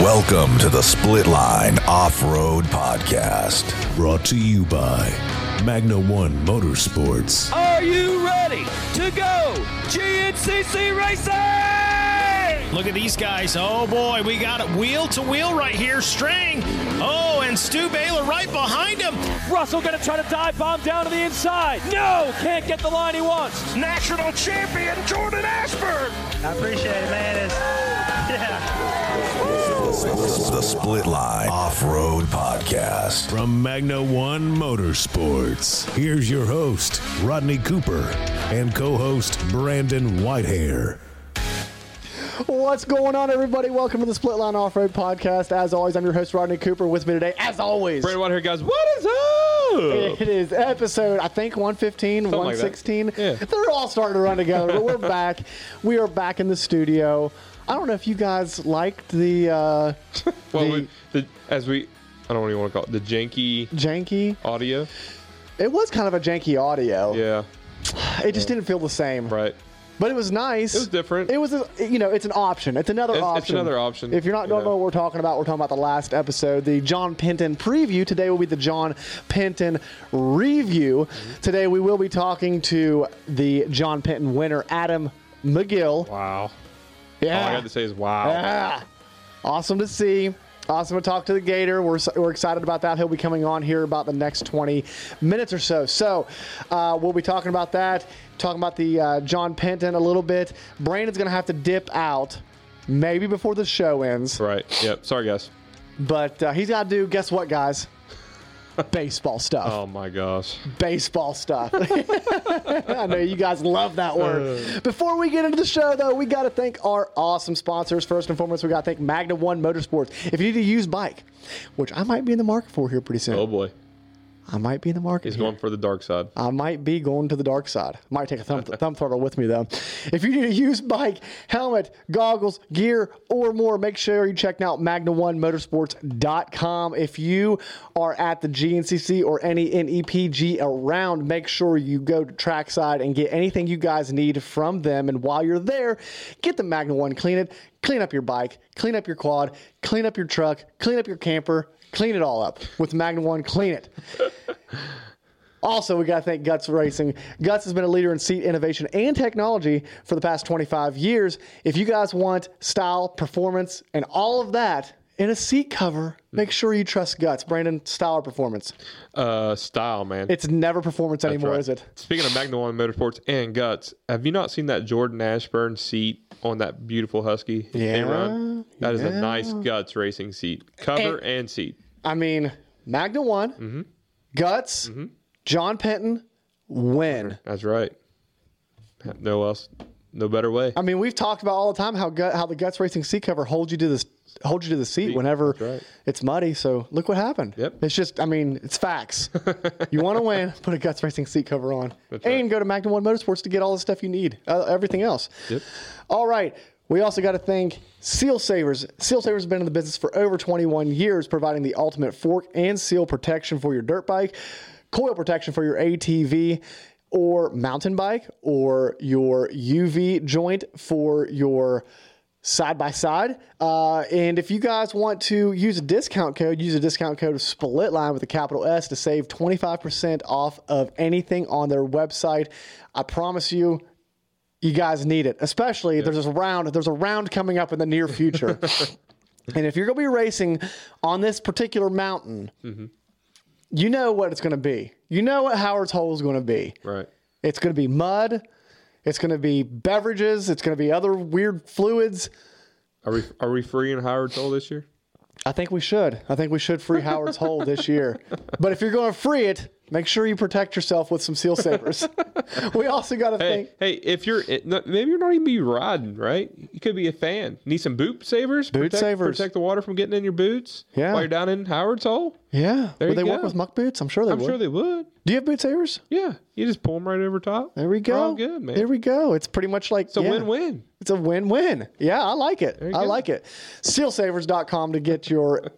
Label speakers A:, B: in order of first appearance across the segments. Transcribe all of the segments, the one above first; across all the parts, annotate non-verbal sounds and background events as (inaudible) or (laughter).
A: Welcome to the Split Line Off Road Podcast.
B: Brought to you by Magna One Motorsports.
C: Are you ready to go GNCC Racing?
D: Look at these guys. Oh boy, we got it wheel to wheel right here. Strang. Oh, and Stu Baylor right behind him.
C: Russell gonna try to dive bomb down to the inside. No, can't get the line he wants. National champion Jordan Ashburn.
E: I appreciate it, man. It's, (laughs) yeah.
A: The Split Line Off Road Podcast.
B: From Magna One Motorsports, here's your host, Rodney Cooper, and co host, Brandon Whitehair.
F: What's going on, everybody? Welcome to the Split Line Off Road Podcast. As always, I'm your host, Rodney Cooper. With me today, as always,
G: Brandon Whitehair, guys. What is up?
F: it is episode, I think, 115,
G: like that.
F: 116.
G: Yeah.
F: They're all starting to run together, but we're (laughs) back. We are back in the studio. I don't know if you guys liked the uh, (laughs)
G: Well,
F: the
G: we, the, as we, I don't know what you want to call it, the janky
F: janky.
G: audio.
F: It was kind of a janky audio.
G: Yeah,
F: It just didn't feel the same.
G: right.
F: But it was nice.
G: It was different.
F: It was, a, you know, it's an option. It's another
G: It's-
F: option.
G: it's another option,
F: If you're not don't
G: yeah.
F: know what we're talking about, we're talking about the last episode, the John Penton preview. Today will be the John Penton review.
G: Mm-hmm.
F: Today we will be talking to the John Penton winner, Adam McGill.
G: Wow.
F: Yeah.
G: All I got to say is wow.
F: Yeah. Awesome to see. Awesome to talk to the Gator. We're, we're excited about that. He'll be coming on here about the next 20 minutes or so. So uh, we'll be talking about that, talking about the uh, John Penton a little bit. Brandon's going to have to dip out maybe before the show ends.
G: Right. Yep. Sorry, guys.
F: But uh, he's got to do, guess what, guys? Baseball stuff.
G: Oh my gosh.
F: Baseball stuff. (laughs) I know you guys love that
G: Uh.
F: word. Before we get into the show, though, we got to thank our awesome sponsors. First and foremost, we got to thank Magna One Motorsports. If you need a used bike, which I might be in the market for here pretty soon,
G: Oh boy.
F: I might be in the market.
G: He's
F: here.
G: going for the dark side.
F: I might be going to the dark side. Might take a thumb, (laughs) thumb throttle with me though. If you need a used bike, helmet, goggles, gear, or more, make sure you check out Magna1Motorsports.com. If you are at the GNCC or any NEPG around, make sure you go to Trackside and get anything you guys need from them. And while you're there, get the Magna One, clean it, clean up your bike, clean up your quad, clean up your truck, clean up your camper, clean it all up with Magna One. Clean it. Also, we got to thank Guts Racing. Guts has been a leader in seat innovation and technology for the past 25 years. If you guys want style, performance, and all of that in a seat cover, make sure you trust Guts. Brandon, style or performance?
G: Uh, style, man.
F: It's never performance
G: That's
F: anymore,
G: right.
F: is it?
G: Speaking of Magna One Motorsports and guts, have you not seen that Jordan Ashburn seat on that beautiful Husky?
F: Yeah,
G: run? That is
F: yeah.
G: a nice guts racing seat, cover and, seat.
F: I mean, Magna One,
G: Mm-hmm.
F: Guts, John Penton, win.
G: That's right. No else, no better way.
F: I mean, we've talked about all the time how gut, how the Guts Racing seat cover holds you to this holds you to the seat whenever
G: right.
F: it's muddy. So look what happened.
G: Yep.
F: It's just, I mean, it's facts. (laughs) you want to win, put a Guts Racing seat cover on,
G: That's
F: and
G: right.
F: go to Magna One Motorsports to get all the stuff you need, uh, everything else.
G: Yep.
F: All right. We also got to thank Seal Savers. Seal Savers has been in the business for over 21 years, providing the ultimate fork and seal protection for your dirt bike, coil protection for your ATV or mountain bike, or your CV joint for your side by side. Uh, and if you guys want to use a discount code, use a discount code of SPLITLINE with a capital S to save 25% off of anything on their website. I promise you, you guys need it. Especially there's a round. There's a round coming up in the near future. (laughs) and if you're going to be racing on this particular mountain, mm-hmm. you know what it's going to be. You know what Howard's Hole is going to be.
G: Right.
F: It's going to be mud. It's going to be beverages. It's going to be other weird fluids.
G: Are we are we free in Howard's Hole this year?
F: I think we should. I think we should free Howard's Hole this year. (laughs) But if you're going to free it, make sure you protect yourself with some seal savers. (laughs) we also got to
G: Hey,
F: think.
G: hey, if you're maybe you're not even be riding, right? You could be a fan. Need some boot savers?
F: Boot
G: protect,
F: savers.
G: Protect the water from getting in your boots.
F: Yeah.
G: While you're down in Howard's Hole.
F: Yeah.
G: There
F: Would they work
G: go.
F: with muck boots? I'm sure they would.
G: I'm
F: would.
G: sure they would.
F: Do you have boot savers?
G: Yeah. You just pull them right over top.
F: There we go.
G: We're all good, man.
F: There we go. It's pretty much like
G: it's a
F: yeah.
G: win-win.
F: It's a win-win. Yeah, I like it. I
G: go.
F: like it. Sealsavers.com to get your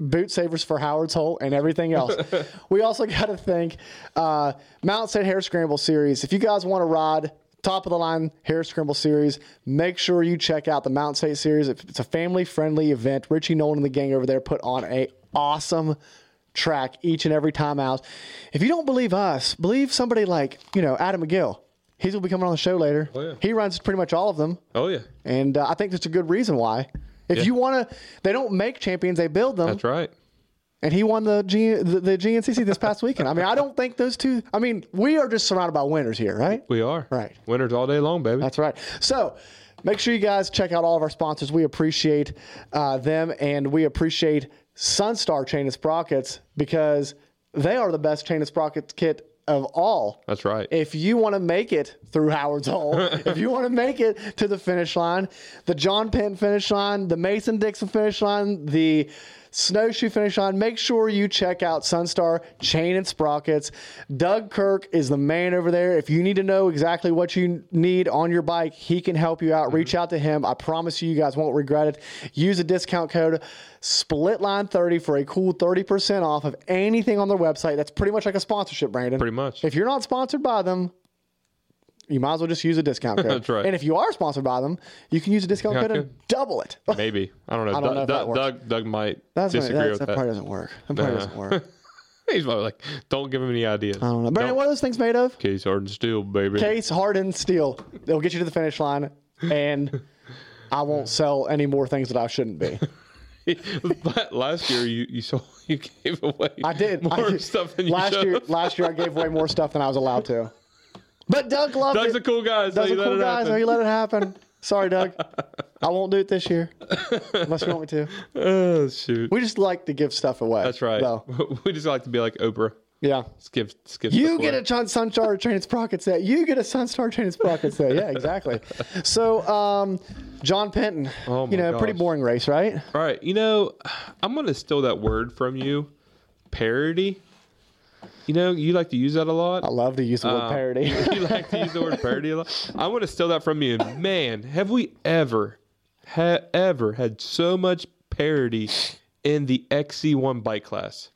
F: boot savers for Howard's Hole and everything else. (laughs) we also got to thank uh, Mount State Hare Scramble Series. If you guys want to ride top of the line hare Scramble Series. Make sure you check out the Mountain State Series. It's a family friendly event. Richie Nolan and the gang over there put on a awesome track each and every time out. If you don't believe us, believe somebody like you know Adam McGill. He's gonna be coming on the show later.
G: Oh, yeah.
F: He runs pretty much all of them,
G: Oh yeah,
F: and uh, I think that's a good reason why. If
G: Yeah.
F: you want to, they don't make champions; they build them
G: that's right.
F: and he won the, G, the the GNCC this past weekend. I mean, I don't think those two. I mean, we are just surrounded by winners here, right?
G: We are
F: Right.
G: Winners all day long, baby.
F: That's right. So. Make sure you guys check out all of our sponsors. We appreciate uh, them, and we appreciate Sunstar Chain and Sprockets because they are the best chain and sprocket kit of all.
G: That's right.
F: If you want to make it through Howard's Hole, (laughs) if you want to make it to the finish line, the John Penn finish line, the Mason Dixon finish line, the snowshoe finish on, make sure you check out Sunstar Chain and Sprockets. Doug Kirk is the man over there. If you need to know exactly what you need on your bike, he can help you out. Reach mm-hmm. out to him. I promise you, you guys won't regret it. Use a discount code SPLITLINE30 for a cool 30% off of anything on their website. That's pretty much like a sponsorship, Brandon.
G: Pretty much.
F: If you're not sponsored by them, you might as well just use a discount code. (laughs)
G: That's right.
F: And if you are sponsored by them, you can use a discount code and double it. (laughs)
G: Maybe I don't know.
F: I don't know if that
G: Doug,
F: works.
G: Doug, Doug might
F: That's
G: disagree
F: that's,
G: with
F: that
G: that.
F: probably doesn't work. That probably
G: Nah.
F: doesn't work. (laughs)
G: He's probably like, don't give him any ideas.
F: I don't know. Brandon, what are those things made of?
G: Case hardened steel, baby.
F: Case hardened steel. They'll get you to the finish line, and I won't sell any more things that I shouldn't be.
G: Last year, you you saw you gave away.
F: I did.
G: more
F: I
G: stuff than you
F: last
G: should.
F: year. Last year, I gave away more stuff than I was allowed to. But Doug loved
G: Doug's
F: it.
G: a cool guy. So
F: Doug's a cool guy, so he let it happen. Sorry, Doug. I won't do it this year, unless you want me to. (laughs)
G: Oh shoot.
F: We just like to give stuff away.
G: That's right.
F: though. (laughs)
G: We just like to be like Oprah.
F: Yeah.
G: Just give, just give
F: You get
G: away.
F: a Sun- Sunstar Chain Sprocket set. You get a Sunstar Chain Sprocket set. Yeah, exactly. so, um, John Penton.
G: Oh, my
F: you know, pretty boring race, right?
G: All right, you know, I'm gonna steal that word from you, parody. You know, you like to use that a lot.
F: I love to use the word
G: Um,
F: parody. (laughs)
G: you like to use the word parody a lot. I want to steal that from you. Man, have we ever, ha- ever had so much parody in the XC1 bike class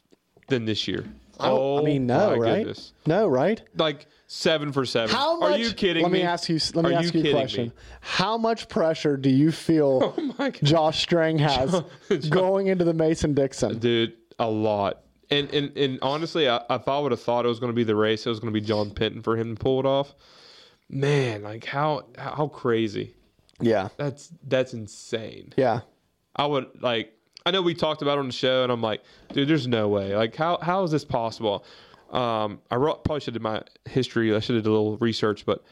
G: than this year?
F: I
G: oh,
F: I mean, no,
G: my
F: right?
G: goodness.
F: No, right?
G: Like seven for seven.
F: How much?
G: Are you kidding
F: let
G: me?
F: me ask you. Let me
G: Are
F: ask you, a question.
G: me?
F: How much pressure do you feel (laughs)
G: Oh my
F: Josh Strang has (laughs) going into the Mason Dixon?
G: dude a lot and and, and honestly I, if i would have thought it was going to be the race it was going to be john penton for him to pull it off man like how how crazy.
F: Yeah,
G: that's that's insane.
F: Yeah.
G: i would like i know we talked about it on the show and i'm like dude there's no way. Like how how is this possible? Um i wrote, probably should have my history i should have did a little research but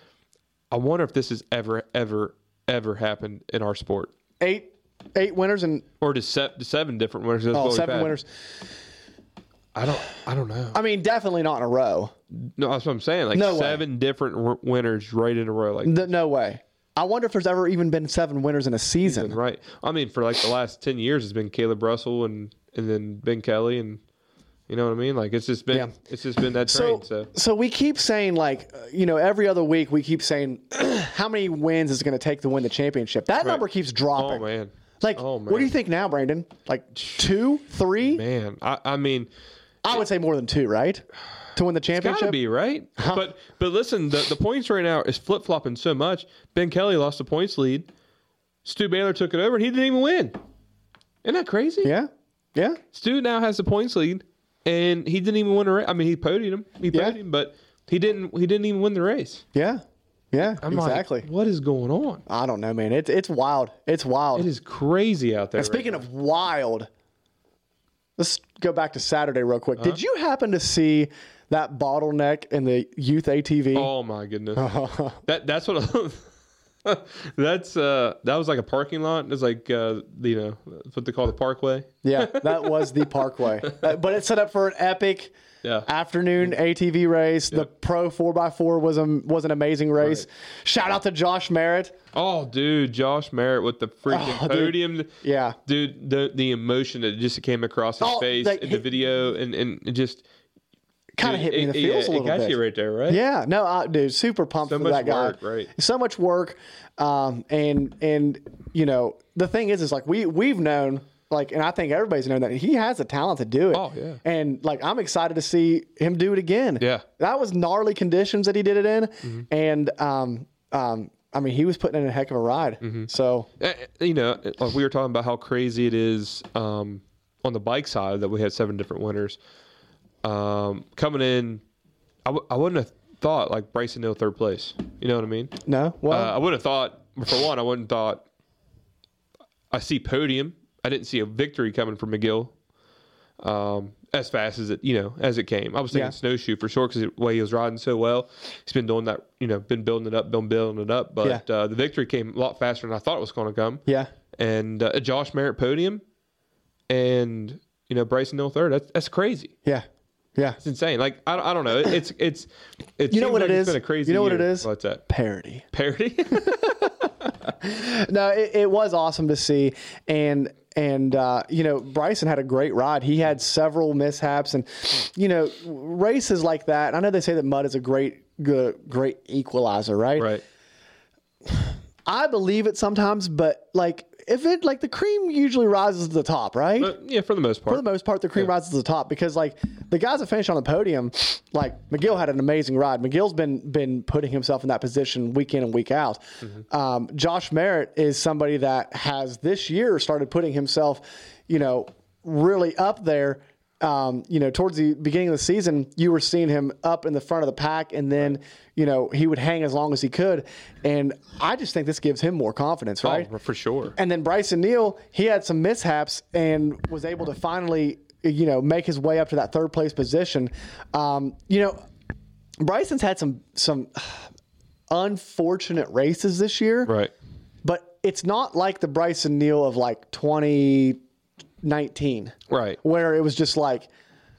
G: i wonder if this has ever ever ever happened in our sport.
F: Eight, eight winners and
G: or to, seven different winners. That's
F: oh, seven winners.
G: I don't i don't know
F: I mean, definitely not in a row.
G: No, that's what I'm saying. Like
F: No way.
G: seven different w- winners right in a row. Like
F: Th- no way. I wonder if there's ever even been seven winners in a season.
G: right. I mean, for like the last ten years, it's been Kailub Russell and and then Ben Kelly and you know what I mean. Like it's just been
F: Yeah.
G: it's just been that
F: So,
G: train. So,
F: so we keep saying like, uh, you know, every other week we keep saying (clears throat) how many wins is it going to take to win the championship. That number keeps dropping.
G: oh man,
F: Like,
G: oh,
F: what do you think now, Brandon? Like two, three?
G: man. I, I mean,
F: I would say more than two, right? To win the
G: gotta
F: championship.
G: be right. But but listen, the the points right now is flip flopping so much. Ben Kelly lost the points lead. Stu Baylor took it over and he didn't even win. Isn't that crazy?
F: Yeah, yeah.
G: Stu now has the points lead, and he didn't even win a race. I mean, he podied him, he
F: Yeah.
G: podied him, but he didn't. He didn't even win the race.
F: Yeah, yeah,
G: I'm like,
F: exactly.
G: what is going on?
F: I don't know, man. It's it's wild. It's wild.
G: It is crazy out there.
F: And speaking of wild, let's go back to Saturday real quick. Did you happen to see that bottleneck in the youth ATV?
G: oh my goodness, (laughs) that that's what. (laughs) that's uh that was like a parking lot. It's like uh you know what they call the parkway.
F: Yeah, (laughs) that was the Parkway. Uh, but it's set up for an epic
G: Yeah.
F: afternoon ATV race. The Pro 4x4 was a, was an amazing race. Shout out to Josh Merritt.
G: Oh, dude, Josh Merritt with the freaking
F: Oh, dude.
G: podium.
F: Yeah.
G: dude, the the emotion that just came across his
F: Oh,
G: face in the video, and and just
F: Kind of hit me in the feels
G: it,
F: a little
G: it got
F: bit.
G: you right there, right?
F: Yeah, no, I, dude, super pumped
G: So
F: for that guy.
G: work, right.
F: So much work, um, and and you know the thing is, is like we we've known, like, and I think everybody's known that he has the talent to do it.
G: Oh, yeah.
F: and like I'm excited to see him do it again.
G: Yeah. Mm-hmm.
F: that was gnarly conditions that he did it in, and um, um, I mean, he was putting in a heck of a ride. So
G: Eh, eh, You know, like we were talking about how crazy it is um, on the bike side that we had seven different winners. Um, coming in, I w- I wouldn't have thought like Bryson Neal third place. You know what I mean?
F: no, well,
G: Uh, I wouldn't have thought, for one, I wouldn't have thought. I see podium. I didn't see a victory coming from McGill um, as fast as it, you know, as it came. I was thinking
F: Yeah.
G: snowshoe for sure because the way he was riding so well. He's been doing that, you know, been building it up, been building it up. But
F: Yeah.
G: uh, the victory came a lot faster than I thought it was going to come.
F: yeah,
G: And uh, a Josh Merritt podium, and you know Bryson Neal third. That's that's crazy.
F: yeah, yeah.
G: It's insane. Like I, I don't know. It- It's it's it
F: You know what
G: like it's? Been a crazy.
F: You know what it
G: year.
F: is?
G: What's that?
F: Parody.
G: Parody. (laughs)
F: no, it, it was awesome to see, and and uh, you know Bryson had a great ride. He had several mishaps, and you know races like that. I know they say that mud is a great good, great equalizer, right?
G: right.
F: I believe it sometimes, but like if it like the cream usually rises to the top, right?
G: But yeah, for the most part.
F: For the most part, the cream rises to the top because like the guys that finish on the podium, like McGill had an amazing ride. McGill's been been putting himself in that position week in and week out. Um, Josh Merritt is somebody that has this year started putting himself, you know, really up there. Um, you know, towards the beginning of the season, you were seeing him up in the front of the pack, and then you know he would hang as long as he could. And I just think this gives him more confidence, right?
G: Oh, for sure.
F: And then Bryson Neal, he had some mishaps and was able to finally, you know, make his way up to that third place position. Um, you know, Bryson's had some some unfortunate races this year,
G: Right.
F: but it's not like the Bryson Neal of like 2019,
G: Right.
F: where it was just like,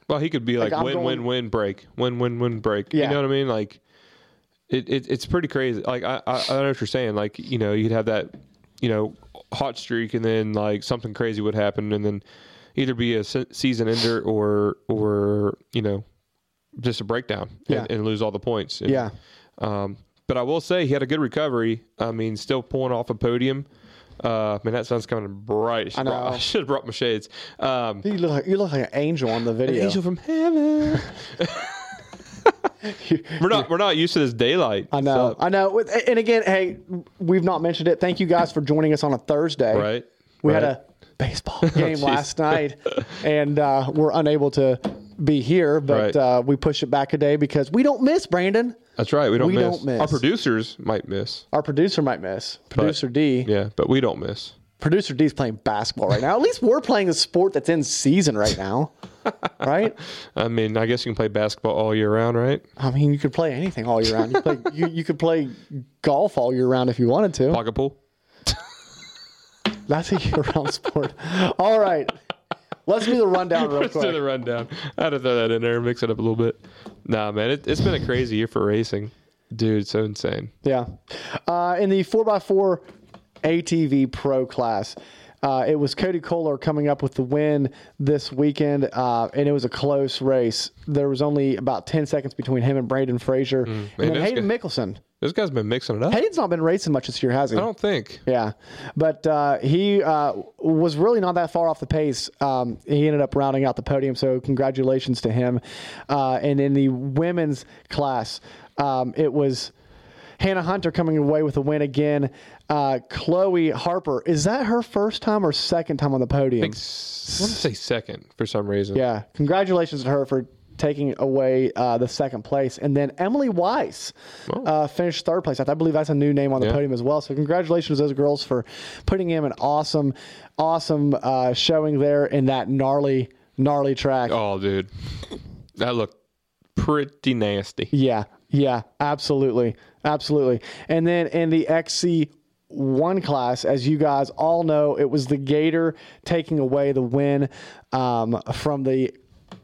G: Well, he could be like,
F: I'm
G: win,
F: going-
G: win, win, break, win, win, win, break.
F: Yeah.
G: You know what I mean? Like, it, it it's pretty crazy. Like, I, I I know what you're saying. Like, you know, you'd have that, you know, hot streak, and then like something crazy would happen, and then either be a se- season ender or or you know, just a breakdown
F: Yeah.
G: and, and lose all the points. And,
F: Yeah.
G: Um, but I will say he had a good recovery. I mean, still pulling off a podium. Uh, man, that sun's coming bright. I
F: know.
G: Brought, (laughs) I should have brought my shades. Um,
F: you look like, you look like an angel on the video.
G: angel from heaven. (laughs) (laughs) we're not we're not used to this daylight.
F: I know, I know. And again, hey, we've not mentioned it. Thank you guys for joining us on a Thursday.
G: Right.
F: We had a baseball game
G: Jeez.
F: last night, and uh, we're unable to be here, but
G: Right.
F: uh, we push it back a day because we don't miss Brandon.
G: That's right. We don't
F: we
G: miss.
F: don't miss.
G: Our producers might miss.
F: Our producer might miss. Producer D.
G: Yeah, but we don't miss.
F: Producer D is playing basketball right now. At least we're playing a sport that's in season right (laughs) now, right?
G: I mean, I guess you can play basketball all year round, right?
F: I mean, you could play anything all year round. You, play, you, you could play golf all year round if you wanted to.
G: Pocket pool.
F: That's a year-round sport. All right, let's do the rundown (laughs) real
G: Let's do the rundown. I had to throw that in there mix it up a little bit. Nah, man, it, it's been a crazy year for racing, dude. So insane.
F: Yeah. Uh, in the 4x4 ATV Pro class, uh, it was Cody Kohler coming up with the win this weekend, uh, and it was a close race. There was only about 10 seconds between him and Braden Frazier. and
G: man,
F: then Hayden
G: guy-
F: Mickelson.
G: This guy's been mixing it up.
F: Hayden's not been racing much this year, has he?
G: I don't think.
F: Yeah, but uh, he uh, was really not that far off the pace. Um, he ended up rounding out the podium, so congratulations to him. Uh, and in the women's class, um, it was Hannah Hunter coming away with a win again. Uh, Chloe Harper, is that her first time or second time on the podium?
G: I, think I want to say second for some reason.
F: Yeah, congratulations to her for taking away uh, the second place. And then Emily Weiss uh, finished third place. I I believe that's a new name on the
G: Yeah.
F: podium as well. So congratulations to those girls for putting in an awesome, awesome uh, showing there in that gnarly, gnarly track.
G: Oh, dude, that looked pretty nasty.
F: Yeah, yeah, absolutely, absolutely. And then in the XC one class, as you guys all know, it was the Gator taking away the win um, from the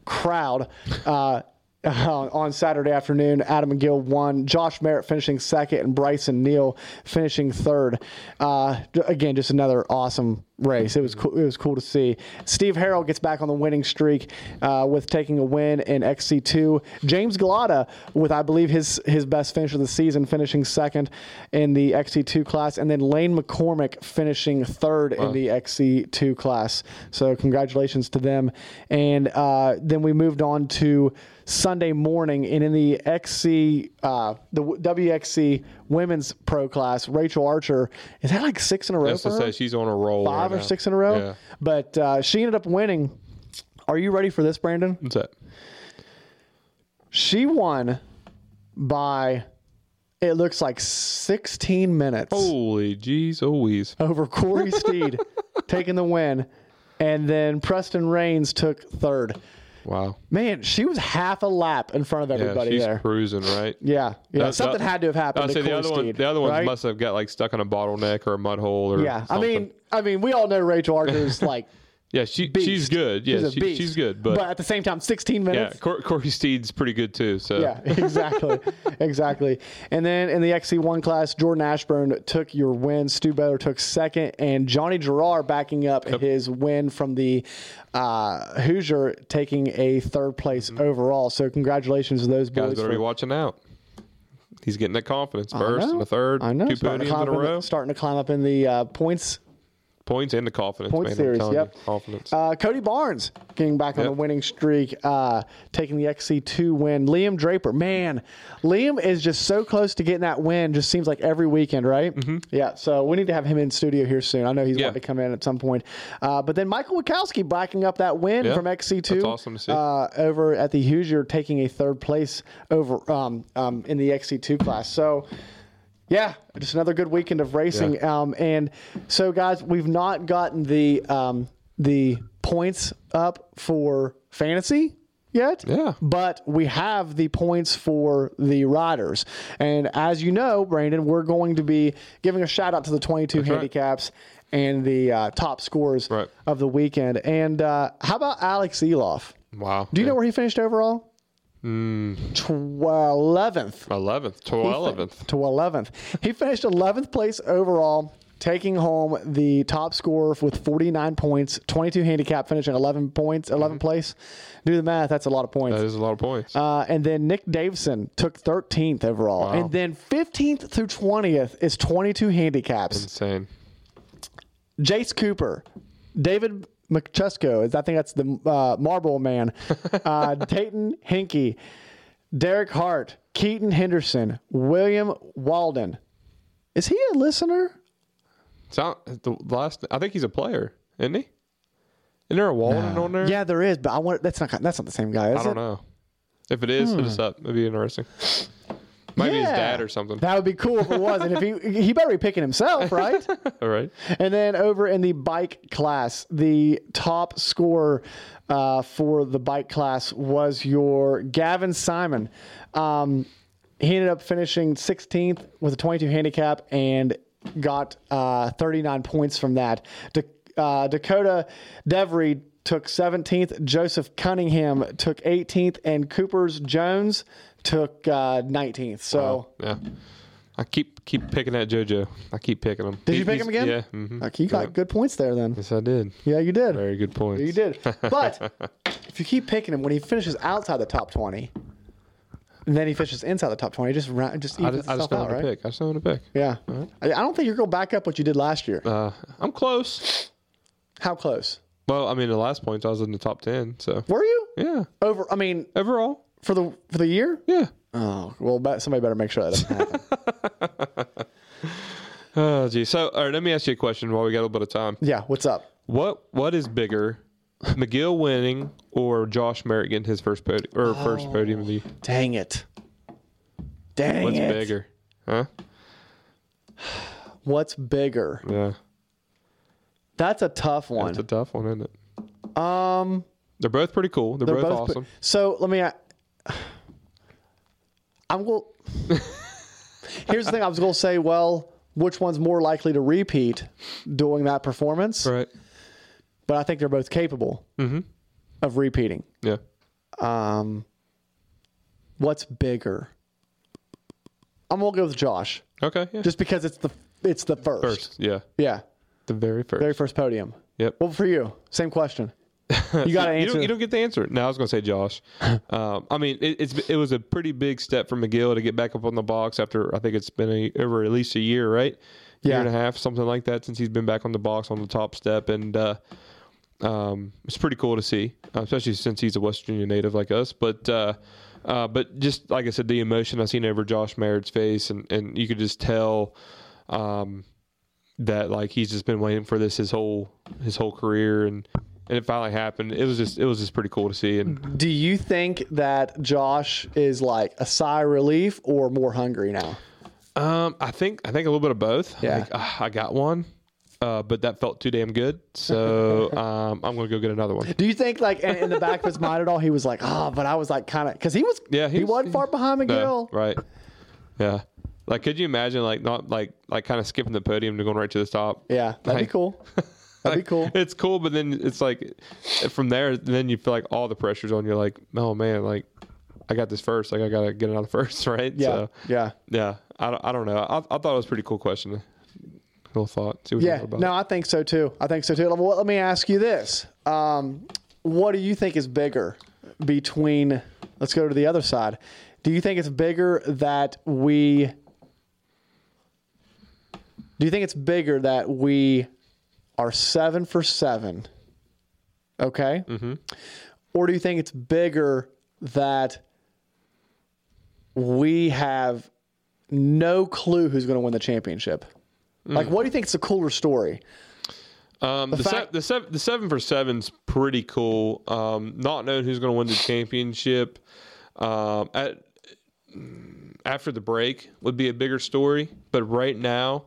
F: crowd. Uh, (laughs) on Saturday afternoon, Adam McGill won. Josh Merritt finishing second, and Bryson Neal finishing third. Uh, again, just another awesome race. It was cool. It was cool to see. Steve Harrell gets back on the winning streak uh, with taking a win in XC2. James Galata with I believe his his best finish of the season, finishing second in the XC2 class, and then Lane McCormick finishing third in the XC2 class. So congratulations to them. And uh, then we moved on to Sunday morning, and in the XC uh, the WXC women's pro class, Rachel Archer. Is that like six in a row?
G: That's to say she's on a roll.
F: Five
G: right
F: or
G: now.
F: six in a row.
G: Yeah.
F: But uh, she ended up winning. Are you ready for this, Brandon?
G: What's that?
F: She won by it looks like 16 minutes
G: Holy jeez, Louise.
F: over Korie Steede (laughs) taking the win, and then Prestin Raines took third.
G: Wow.
F: Man, she was half a lap in front of
G: Yeah,
F: everybody
G: she's
F: there.
G: cruising, right?
F: Yeah, yeah.
G: That-
F: Something
G: that-
F: had to have happened
G: I'd say the other one, the other ones
F: right?
G: must have got like stuck on a bottleneck or a mud hole or
F: Yeah, I mean, I mean, we all know Rachel Archer's (laughs) like
G: yeah, she
F: beast.
G: she's good. Yeah,
F: she's,
G: she, she's good, but,
F: at the same time, 16
G: yeah,
F: minutes.
G: Cor- Korie Steede's pretty good too. So
F: Yeah, (laughs) exactly, exactly. And then in the XC1 class, Jordan Ashburn took your win. Stu Baylor took second, and Johnny Girroir backing up his win from the uh, Hoosier, taking a third place overall. So congratulations to those
G: Mm-hmm. guys
F: boys.
G: better
F: for-
G: be watching out. He's getting that confidence. First and a third,
F: I know.
G: two
F: starting, to
G: podiums in a row,
F: starting to climb up in the uh, points
G: points and the confidence.
F: Point
G: man,
F: series, yep.
G: you, confidence.
F: Uh, Cody Barnes getting back on
G: Yep.
F: the winning streak, uh, taking the XC2 win. Liam Draper, man, Liam is just so close to getting that win. Just seems like every weekend, right? Mm-hmm. Yeah. So we need to have him in studio here soon. I know he's
G: Yeah.
F: wanting to come in at some point. Uh, but then Michael Witkowski backing up that win
G: Yeah.
F: from XC2.
G: That's awesome to see.
F: Uh, over at the Hoosier, taking a third place over um, um, in the XC2 class. So. Yeah, just another good weekend of racing.
G: Yeah.
F: Um, and so, guys, we've not gotten the um, the points up for fantasy yet.
G: Yeah.
F: But we have the points for the riders. And as you know, Brandon, we're going to be giving a shout out to the 22
G: right.
F: handicaps and the uh, top scores
G: Right.
F: of the weekend. And uh, how about Alex Eloff?
G: wow.
F: Do you know where he finished overall? Eleventh
G: Eleventh to eleventh.
F: to 11th. He finished 11th place overall, taking home the top score with 49 points, 22 handicap, finishing 11 points, 11th place. Do the math, that's a lot of points.
G: That is a lot of points.
F: Uh, and then Nick Davison took 13th overall.
G: Wow.
F: And then 15th through 20th is 22 handicaps.
G: Insane.
F: Jace Cooper, David McChesco, I think that's the uh, Marble Man, (laughs) uh, Dayton Hinky, Derek Hart, Keaton Henderson, William Walden. Is he a listener?
G: Sound the last. I think he's a player, isn't he? Isn't there a Walden on there?
F: Yeah, there is, but I want that's not that's not the same guy. Is
G: I don't
F: it?
G: know. If it is, hit us up. It'd be interesting. Maybe his
F: Hmm. Yeah.
G: dad or something.
F: That would be cool if it was, and if he he better be picking himself, (laughs) right?
G: All right.
F: And then over in the bike class, the top scorer uh, for the bike class was your Gavin Simon. Um, he ended up finishing 16th with a 22 handicap and got uh, 39 points from that. Da- uh, Dakota Devery took 17th. Joseph Cunningham took 18th, and Cooper's Jones took uh, 19th. So.
G: Yeah. I keep keep picking at JoJo. I keep picking him.
F: Did you pick him again?
G: Yeah. mhm.
F: Like, you got good points there then.
G: Yes, I did.
F: Yeah, you did.
G: Very good points.
F: You did. But (laughs) if you keep picking him when he finishes outside the top 20, and then he finishes inside the top 20, it just ra- just
G: I
F: evens
G: just, I just
F: out,
G: when to pick. I just know to pick.
F: Yeah. I, I don't think you're going to back up what you did last year.
G: Uh, I'm close.
F: How close?
G: Well, I mean, the last points I was in the top ten. So
F: Were you?
G: yeah,
F: Over, I mean,
G: overall,
F: for the for the year?
G: yeah.
F: Oh, well, somebody better make sure that doesn't happen. (laughs)
G: Oh, gee. So, all right. Let me ask you a question while we got a little bit of time.
F: yeah, what's up?
G: What What is bigger, McGill winning or Josh Merritt getting his first podium or first podium of the year?
F: Dang it. Dang it.
G: What's
F: it.
G: bigger? Huh?
F: What's bigger?
G: Yeah,
F: That's a tough one.
G: it's a tough one, isn't it? Um, they're both pretty cool. They're,
F: They're
G: both,
F: both pre-
G: awesome.
F: so let me. I'm going. (laughs) Here's the thing. I was going to say, well, which one's more likely to repeat doing that performance?
G: right.
F: But I think they're both capable of repeating.
G: Yeah.
F: Um, what's bigger? I'm gonna go with Josh,
G: Okay. Yeah.
F: just because it's the it's the first.
G: first. Yeah.
F: Yeah,
G: The very first.
F: very first podium.
G: Yep.
F: Well, for you, same question. You got to (laughs)
G: you
F: answer.
G: don't, you don't get the answer. No, I was going to say Josh. (laughs) um, I mean, it, it's it was a pretty big step for McGill to get back up on the box after I think it's been a, over at least a year, right?
F: Yeah.
G: Year and a half, something like that, since he's been back on the box on the top step, and uh, um, it's pretty cool to see, especially since he's a West Virginia native like us. But uh, Uh, but just like I said, the emotion I seen over Josh Merritt's face, and, and you could just tell um, that like he's just been waiting for this his whole his whole career, and and it finally happened. It was just it was just pretty cool to see. And
F: Do you think that Josh is like a sigh of relief or more hungry now?
G: um, I think I think a little bit of both.
F: Yeah.
G: I, think, ah, I got one. Uh, but that felt too damn good, so (laughs) um, I'm gonna go get another one.
F: Do you think like in, in the back of his mind at all he was like, ah, but I was like kind of because he was
G: Yeah,
F: he,
G: he's-
F: wasn't far behind
G: No, right? Yeah. Like, could you imagine like not like like kind of skipping the podium to going right to the top?
F: Yeah, that'd be cool. (laughs) That'd be cool.
G: It's cool, but then it's like from there, then you feel like all the pressure's on you. Like, oh man, like I got this first. Like I gotta get another (laughs) first, right?
F: Yeah,
G: So,
F: yeah,
G: yeah. I don't, I don't know. I, I thought it was a pretty cool question. Little thought. See what
F: yeah. No. I think so too. I think so too. Well, let me ask you this: um, What do you think is bigger between? Let's go to the other side. Do you think it's bigger that we? Do you think it's bigger that we are seven for seven? Okay. Mm-hmm. Or do you think it's bigger that we have no clue who's going to win the championship? Like, what do you think is a cooler story?
G: Um, the,
F: fact-
G: se- the, seven, the seven for seven's pretty cool. Um, not knowing who's going to win the championship um, at after the break would be a bigger story. But right now,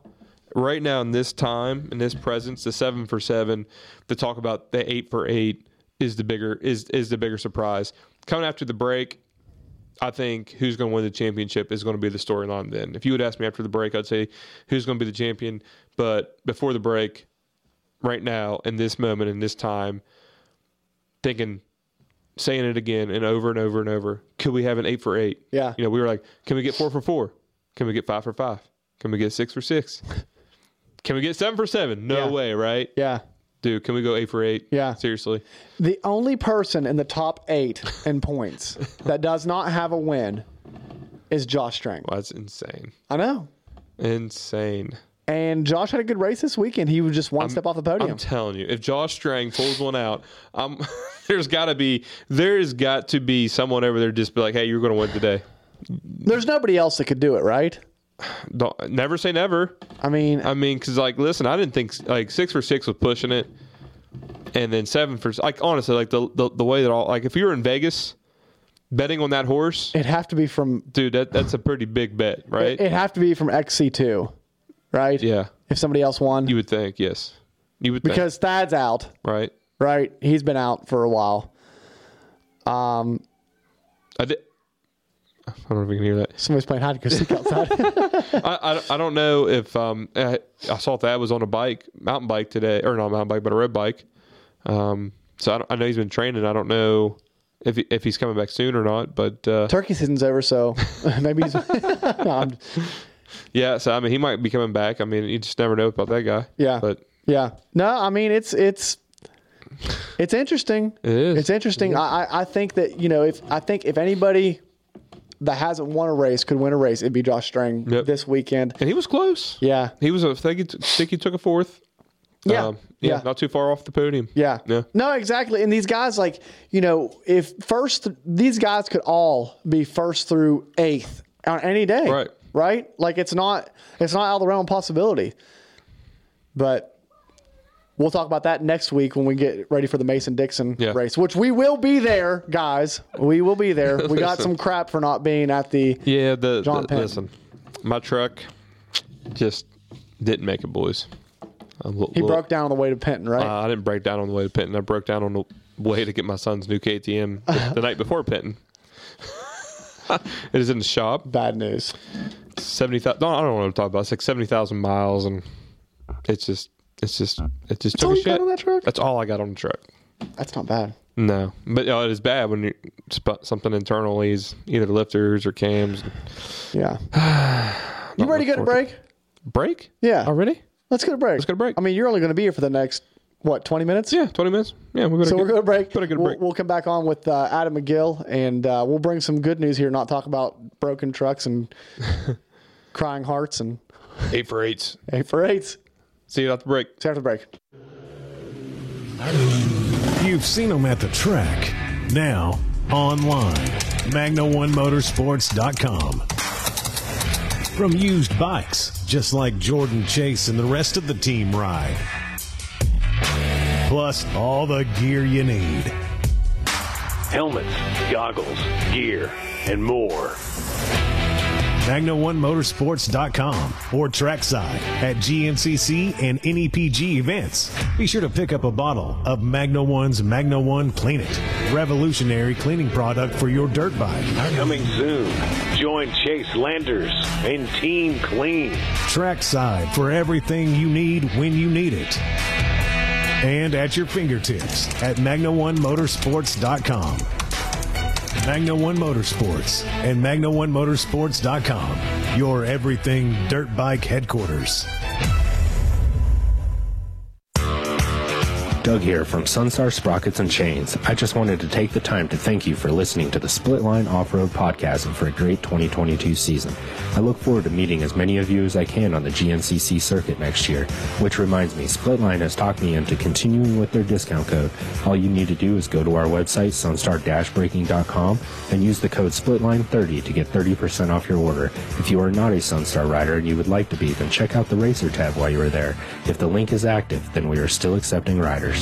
G: right now in this time in this presence, the seven for seven, to talk about the eight for eight is the bigger is is the bigger surprise. Coming after the break, I think who's going to win the championship is going to be the storyline. Then, if you would ask me after the break, I'd say who's going to be the champion. But before the break, right now in this moment in this time, thinking, saying it again and over and over and over. Could we have an eight for eight?
F: Yeah.
G: You know, we were like, can we get four for four? Can we get five for five? Can we get six for six? Can we get seven for seven? No
F: Yeah.
G: way, right?
F: Yeah.
G: Dude, can we go eight for eight?
F: Yeah.
G: Seriously.
F: The only person in the top eight in (laughs) points that does not have a win is Josh Strang.
G: Well, that's insane.
F: I know.
G: Insane.
F: And Josh had a good race this weekend. He was just one step off the podium.
G: I'm telling you, if Josh Strang pulls one out, um, (laughs) there's got to be there's got to be someone over there just be like, hey, you're going to win today.
F: There's nobody else that could do it, right?
G: Don't, never say never.
F: I mean,
G: I mean, because like, listen, I didn't think like six for six was pushing it, and then seven for like honestly, like the the, the way that all like if you were in Vegas betting on that horse,
F: it'd have to be from
G: dude, that that's a pretty big bet, right?
F: it'd have to be from XC2, right?
G: yeah,
F: If somebody else won,
G: you would think yes, you would
F: because Thad's out,
G: right.
F: right? He's been out for a while. Um,
G: I did. I don't know if you can hear that.
F: somebody's playing hide and go seek outside. (laughs)
G: I, I, I don't know if um I, I saw Thad was on a bike, mountain bike today, or not mountain bike, but a road bike. Um, so I, don't, I know he's been training. I don't know if he, if he's coming back soon or not, but uh,
F: Turkey season's over, so (laughs) (laughs) maybe he's. no,
G: yeah. So I mean, he might be coming back. I mean, you just never know about that guy.
F: Yeah.
G: but
F: Yeah. No, I mean it's it's it's interesting.
G: It is.
F: It's interesting. I I think that you know if I think if anybody that hasn't won a race could win a race, it'd be Josh Strang
G: Yep.
F: this weekend.
G: and he was close.
F: Yeah.
G: he was. I think he, t- think he took a fourth.
F: Yeah.
G: Um, yeah,
F: Yeah.
G: not too far off the podium.
F: Yeah.
G: Yeah.
F: No, exactly. And these guys, like, you know, if first, these guys could all be first through eighth on any day.
G: Right.
F: Right. Like, it's not, it's not out of the realm of possibility. But we'll talk about that next week when we get ready for the Mason Dixon
G: Yeah.
F: race, which we will be there, guys. We will be there. We got some (laughs) crap for not being at the.
G: Yeah, the,
F: John
G: the
F: Penn.
G: listen, my truck just didn't make it, boys. Little-
F: He broke down on the way to Penton, right?
G: Uh, I didn't break down on the way to Penton. I broke down on the way to get my son's new KTM the, (laughs) the night before Penton. (laughs) it is in the shop.
F: Bad news.
G: Seventy thousand. No, I don't want to talk about. it. It's like seventy thousand miles, and it's just, it's just, it just
F: all
G: took a
F: you got
G: shit.
F: on that truck?
G: That's all I got on the truck.
F: That's not bad.
G: No, but uh, it is bad when you spot something internally is either lifters or cams.
F: Yeah. (sighs) you ready to go to
G: looking forward
F: break?
G: Break?
F: Yeah.
G: Already?
F: Let's go to break.
G: Let's go to break.
F: I mean, you're only going to be here for the next what 20 minutes?
G: Yeah, twenty minutes. Yeah, we're gonna.
F: So
G: get,
F: we're going to break.
G: Better get a
F: we'll,
G: break.
F: we'll come back on with uh, Adam McGill, and uh, we'll bring some good news here. Not talk about broken trucks and (laughs) crying hearts and
G: Eight for eights.
F: eight for eights.
G: See you at the break.
F: See you after the break.
B: You've seen them at the track. Now, online. Magna1motorsports.com. From used bikes, just like Jordan Chase and the rest of the team ride. Plus, all the gear you need.
H: Helmets, goggles, gear, and more.
B: Magna1motorsports.com or trackside at GNCC and NEPG events. Be sure to pick up a bottle of Magna One's Magna One Clean It, revolutionary cleaning product for your dirt bike.
H: Coming soon. Join Chase Landers and Team Clean.
B: Trackside for everything you need when you need it. And at your fingertips at Magna1motorsports.com. Magna One Motorsports and Magna1motorsports.com. Your everything dirt bike headquarters.
I: Doug here from Sunstar Sprockets and Chains. I just wanted to take the time to thank you for listening to the Split Line Off Road Podcast and for a great 2022 season. I look forward to meeting as many of you as I can on the GNCC circuit next year. Which reminds me, Splitline has talked me into continuing with their discount code. All you need to do is go to our website, sunstar-braking.com, and use the code SPLITLINE30 to get 30% off your order. If you are not a Sunstar rider and you would like to be, then check out the Racer tab while you are there. If the link is active, then we are still accepting riders.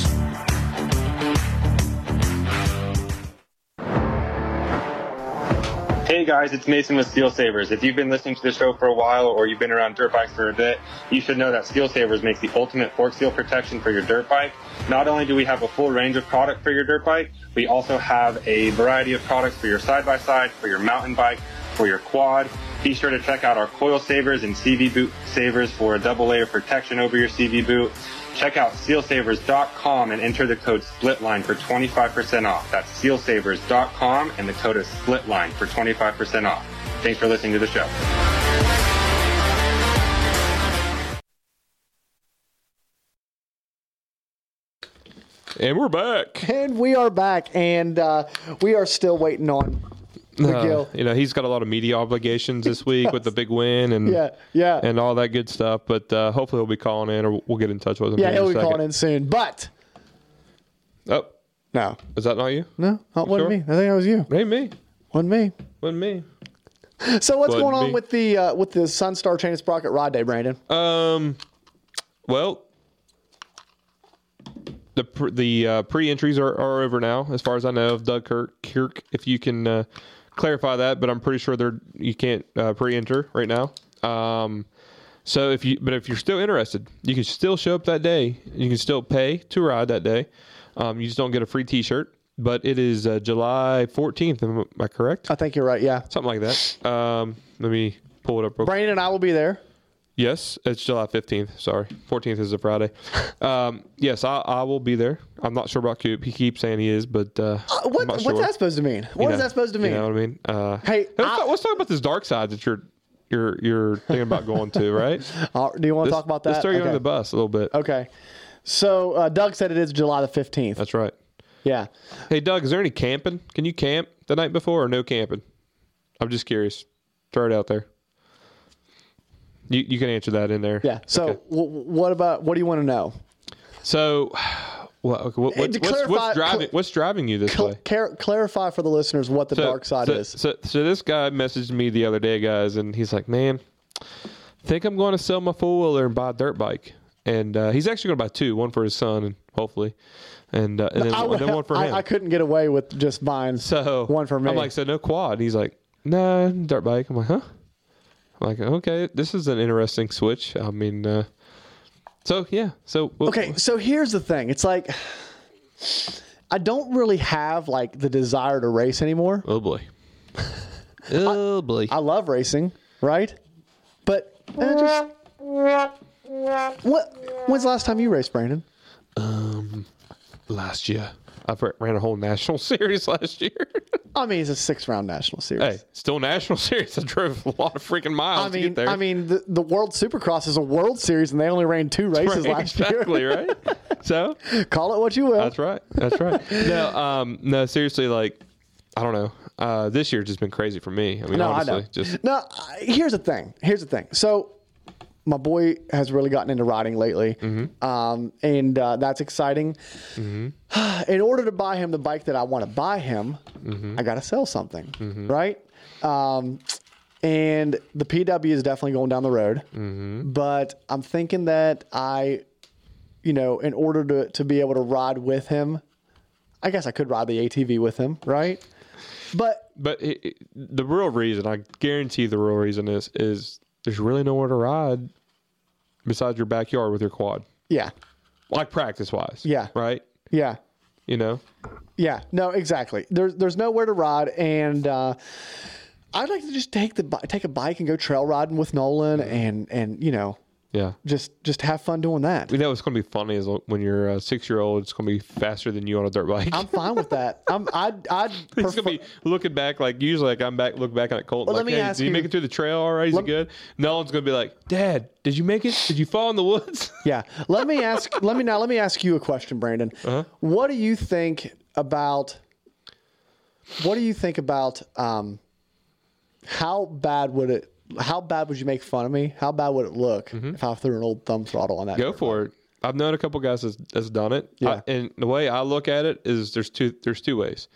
J: Hey guys, it's Mason with Seal Savers. If you've been listening to the show for a while or you've been around dirt bikes for a bit, you should know that Seal Savers makes the ultimate fork seal protection for your dirt bike. Not only do we have a full range of product for your dirt bike, we also have a variety of products for your side-by-side, for your mountain bike, for your quad. Be sure to check out our coil savers and CV boot savers for a double layer protection over your CV boot. Check out sealsavers.com and enter the code SPLITLINE for 25% off. That's sealsavers.com and the code is SPLITLINE for 25% off. Thanks for listening to the show.
G: And we're back.
F: And we are back, and uh, we are still waiting on McGill.
G: Uh, you know, he's got a lot of media obligations this week with the big win and
F: Yeah, yeah.
G: and all that good stuff. But uh, hopefully he'll be calling in, or we'll get in touch with him.
F: yeah, he'll be
G: second.
F: calling in soon. But
G: Oh,
F: no,
G: is that not you?
F: no, it wasn't
G: Sure.
F: me. I think that was you.
G: Ain't me.
F: Wasn't me.
G: Wasn't me.
F: So what's
G: Wasn't
F: going on
G: me.
F: with the uh, with the Sunstar Chain Sprocket Ride Day, Brandon?
G: Um, well, the pr- the uh, pre-entries are, are over now, as far as I know. Of Doug Kirk, Kirk, if you can uh, clarify that, but I'm pretty sure they're you can't uh, pre-enter right now. Um, so if you but if you're still interested, you can still show up that day. You can still pay to ride that day. Um, you just don't get a free T-shirt. But it is uh, July 14th. Am I correct?
F: I think you're right. Yeah,
G: Something like that. Um, let me pull it up. Real
F: Brandon and I will be there.
G: Yes, it's July 15th. Sorry. 14th is a Friday. Um, yes, I, I will be there. I'm not sure about Coop. He keeps saying he is, but uh,
F: Uh, what,
G: not
F: what's that supposed to mean?
G: You
F: What is
G: know-
F: that supposed to mean?
G: You know what I mean? Uh,
F: Hey,
G: let's,
F: I-
G: talk, let's talk about this dark side that you're you're you're thinking about going to, (laughs) right?
F: Uh, do you want to talk about that?
G: Let's throw you
F: okay.
G: under the bus a little bit.
F: Okay. So uh, Doug said it is July the 15th.
G: That's right.
F: Yeah.
G: Hey, Doug, is there any camping? Can you camp the night before or no camping? I'm just curious. Throw it out there. You you can answer that in there.
F: Yeah. So
G: Okay.
F: w- what about what do you want to know?
G: So, well, okay, what, what's,
F: clarify-
G: what's driving
F: cl-
G: what's driving you this
F: Cl-
G: way?
F: clar- clarify for the listeners what the dark side
G: so,
F: is.
G: So, so this guy messaged me the other day, guys, and he's like, "Man, think I'm going to sell my four wheeler and buy a dirt bike." And uh, he's actually going to buy two, one for his son, and hopefully, and, uh, and, then,
F: I,
G: and then one for him.
F: I couldn't get away with just buying
G: so
F: one for me.
G: I'm like, "So no quad?" He's like, "No, dirt bike." I'm like, "Huh?" Like, "Okay, this is an interesting switch." I mean, uh, so yeah, so we'll-
F: Okay, so here's the thing. It's like I don't really have like the desire to race anymore.
G: Oh boy. oh boy.
F: I love racing, right? But I just what? When's the last time you raced, Brandon?
G: Um, last year. I ran a whole national (laughs) series last year.
F: I mean, it's a six-round national series.
G: hey, still national (laughs) series. I drove a lot of freaking miles
F: I
G: to
F: mean,
G: get there.
F: I mean, the, the World Supercross is a World Series, and they only ran two (laughs) races
G: Right,
F: last
G: exactly
F: year.
G: Exactly right. So
F: Call it what you will.
G: that's right. That's right. no, um, no, seriously, like I don't know. Uh, this year's just been crazy for me. I mean,
F: No,
G: honestly,
F: I know.
G: just
F: no. Here's the thing. Here's the thing. So, my boy has really gotten into riding lately, um, and uh, that's exciting. (sighs) In order to buy him the bike that I want to buy him, I got to sell something, right? Um, and the PW is definitely going down the road, but I'm thinking that I, you know, in order to to be able to ride with him, I guess I could ride the ATV with him, right? But
G: But it, it- the real reason, I guarantee the real reason is is there's really nowhere to ride besides your backyard with your quad,
F: yeah,
G: like practice wise.
F: Yeah.
G: Right.
F: yeah.
G: You know.
F: Yeah, no, exactly. There's there's nowhere to ride, and uh, I'd like to just take the take a bike and go trail riding with Nolan, and and you know
G: Yeah.
F: just just have fun doing that.
G: You know it's going to be funny is when you're a six year old, it's going to be faster than you on a dirt bike.
F: I'm fine with that. (laughs) I'm I'd I'd
G: He's
F: prefer,
G: gonna be looking back like usually like I'm back look back at Colton
F: Well, let me
G: hey,
F: ask
G: did you make it through the trail all right? Is
F: Let-
G: it good? No one's gonna be like, Dad, did you make it? Did you fall in the woods? (laughs)
F: yeah. Let me ask. let me now. Let me ask you a question, Brandon.
G: Uh-huh.
F: What do you think about? What do you think about? Um, how bad would it? How bad would you make fun of me? How bad would it look if I threw an old thumb throttle on that?
G: Mm-hmm. Go for it. I've known a couple guys that's, that's done it.
F: Yeah.
G: I- and the way I look at it is there's two there's two ways.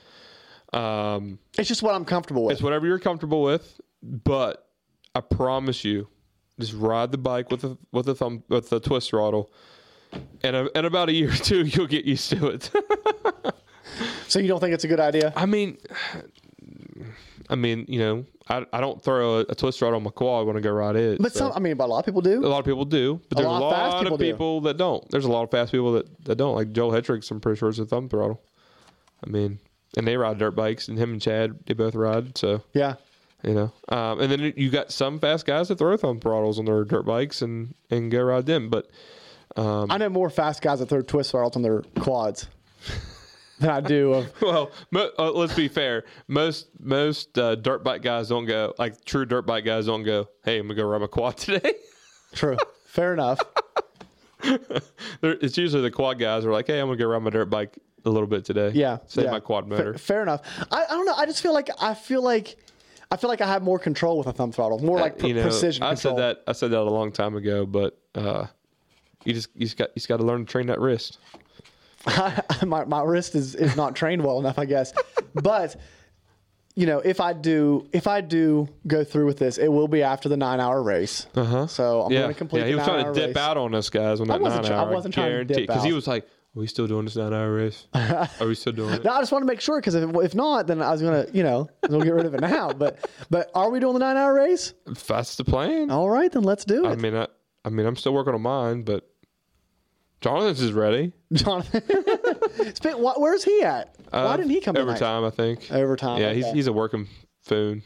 G: Um,
F: It's just what I'm comfortable with.
G: it's whatever you're comfortable with, but I promise you, just ride the bike with a with a thumb with a twist throttle, and a, in about a year (laughs) or two you'll get used to it. (laughs)
F: So you don't think it's a good idea?
G: I mean, I mean, you know, I, I don't throw a, a twist rod on my quad when I go ride it.
F: But
G: so-
F: some, I mean, but a lot of people do.
G: a lot of people do, but
F: A
G: there's a
F: lot
G: lot,
F: of fast people
G: of
F: do.
G: that don't. There's a lot of fast people that, that don't. Like Joel Hettricks, I'm pretty sure is a thumb throttle. I mean, and they ride dirt bikes, and him and Chad, they both ride. So
F: Yeah.
G: you know, um, and then you got some fast guys that throw thumb throttles on their dirt bikes and and go ride them. But
F: I know more fast guys that throw twist throttles on their quads (laughs) than I do of. (laughs)
G: well, mo- uh, let's be fair. Most most uh, dirt bike guys don't go like true dirt bike guys don't go. Hey, I'm gonna go ride my quad today. (laughs)
F: True. Fair enough. (laughs)
G: It's usually the quad guys are like, hey, I'm gonna go ride my dirt bike a little bit today.
F: Yeah.
G: save
F: yeah.
G: my quad motor.
F: fair enough. I, I don't know. I just feel like I feel like I feel like I have more control with a thumb throttle, more like pre-
G: Uh, you know,
F: precision
G: I
F: control.
G: said that I said that a long time ago, but uh, you just you just got you just got to learn to train that wrist. (laughs)
F: my my wrist is is not trained well enough, I guess. But you know, if I do if I do go through with this, it will be after the nine hour race. Uh-huh. So I'm
G: yeah,
F: going to complete.
G: yeah. He was trying to
F: nine-hour
G: dip
F: race.
G: out on us guys when
F: I
G: that
F: wasn't
G: nine
F: I wasn't trying to dip
G: because he was like, "Are we still doing this nine hour race? Are we still doing it?" (laughs)
F: No, I just want to make sure because if, if not, then I was gonna, you know, we'll get rid of it now. But but are we doing the nine hour race?
G: If that's the plan.
F: All right, then let's do it.
G: I mean, I, I mean, I'm still working on mine, but Jonathan's is ready.
F: Jonathan, (laughs) wh- where's he at? Why
G: Uh,
F: didn't he come tonight?
G: overtime? I think
F: Overtime,
G: Yeah, he's
F: okay.
G: he's a working foon.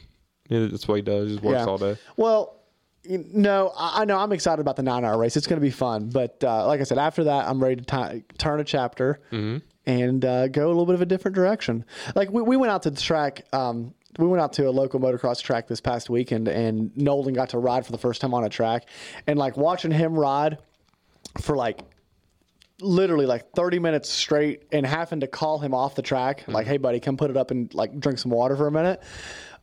G: Yeah, that's what he does. He just works all day.
F: Well, you- no, I I know I'm excited about the nine hour race. It's going to be fun. But uh, like I said, after that, I'm ready to ti turn a chapter
G: Mm-hmm.
F: and uh, go a little bit of a different direction. Like we, we went out to the track. Um, we went out to a local motocross track this past weekend, and Nolan got to ride for the first time on a track. And like watching him ride for like literally like 30 minutes straight and having to call him off the track like hey buddy come put it up and like drink some water for a minute.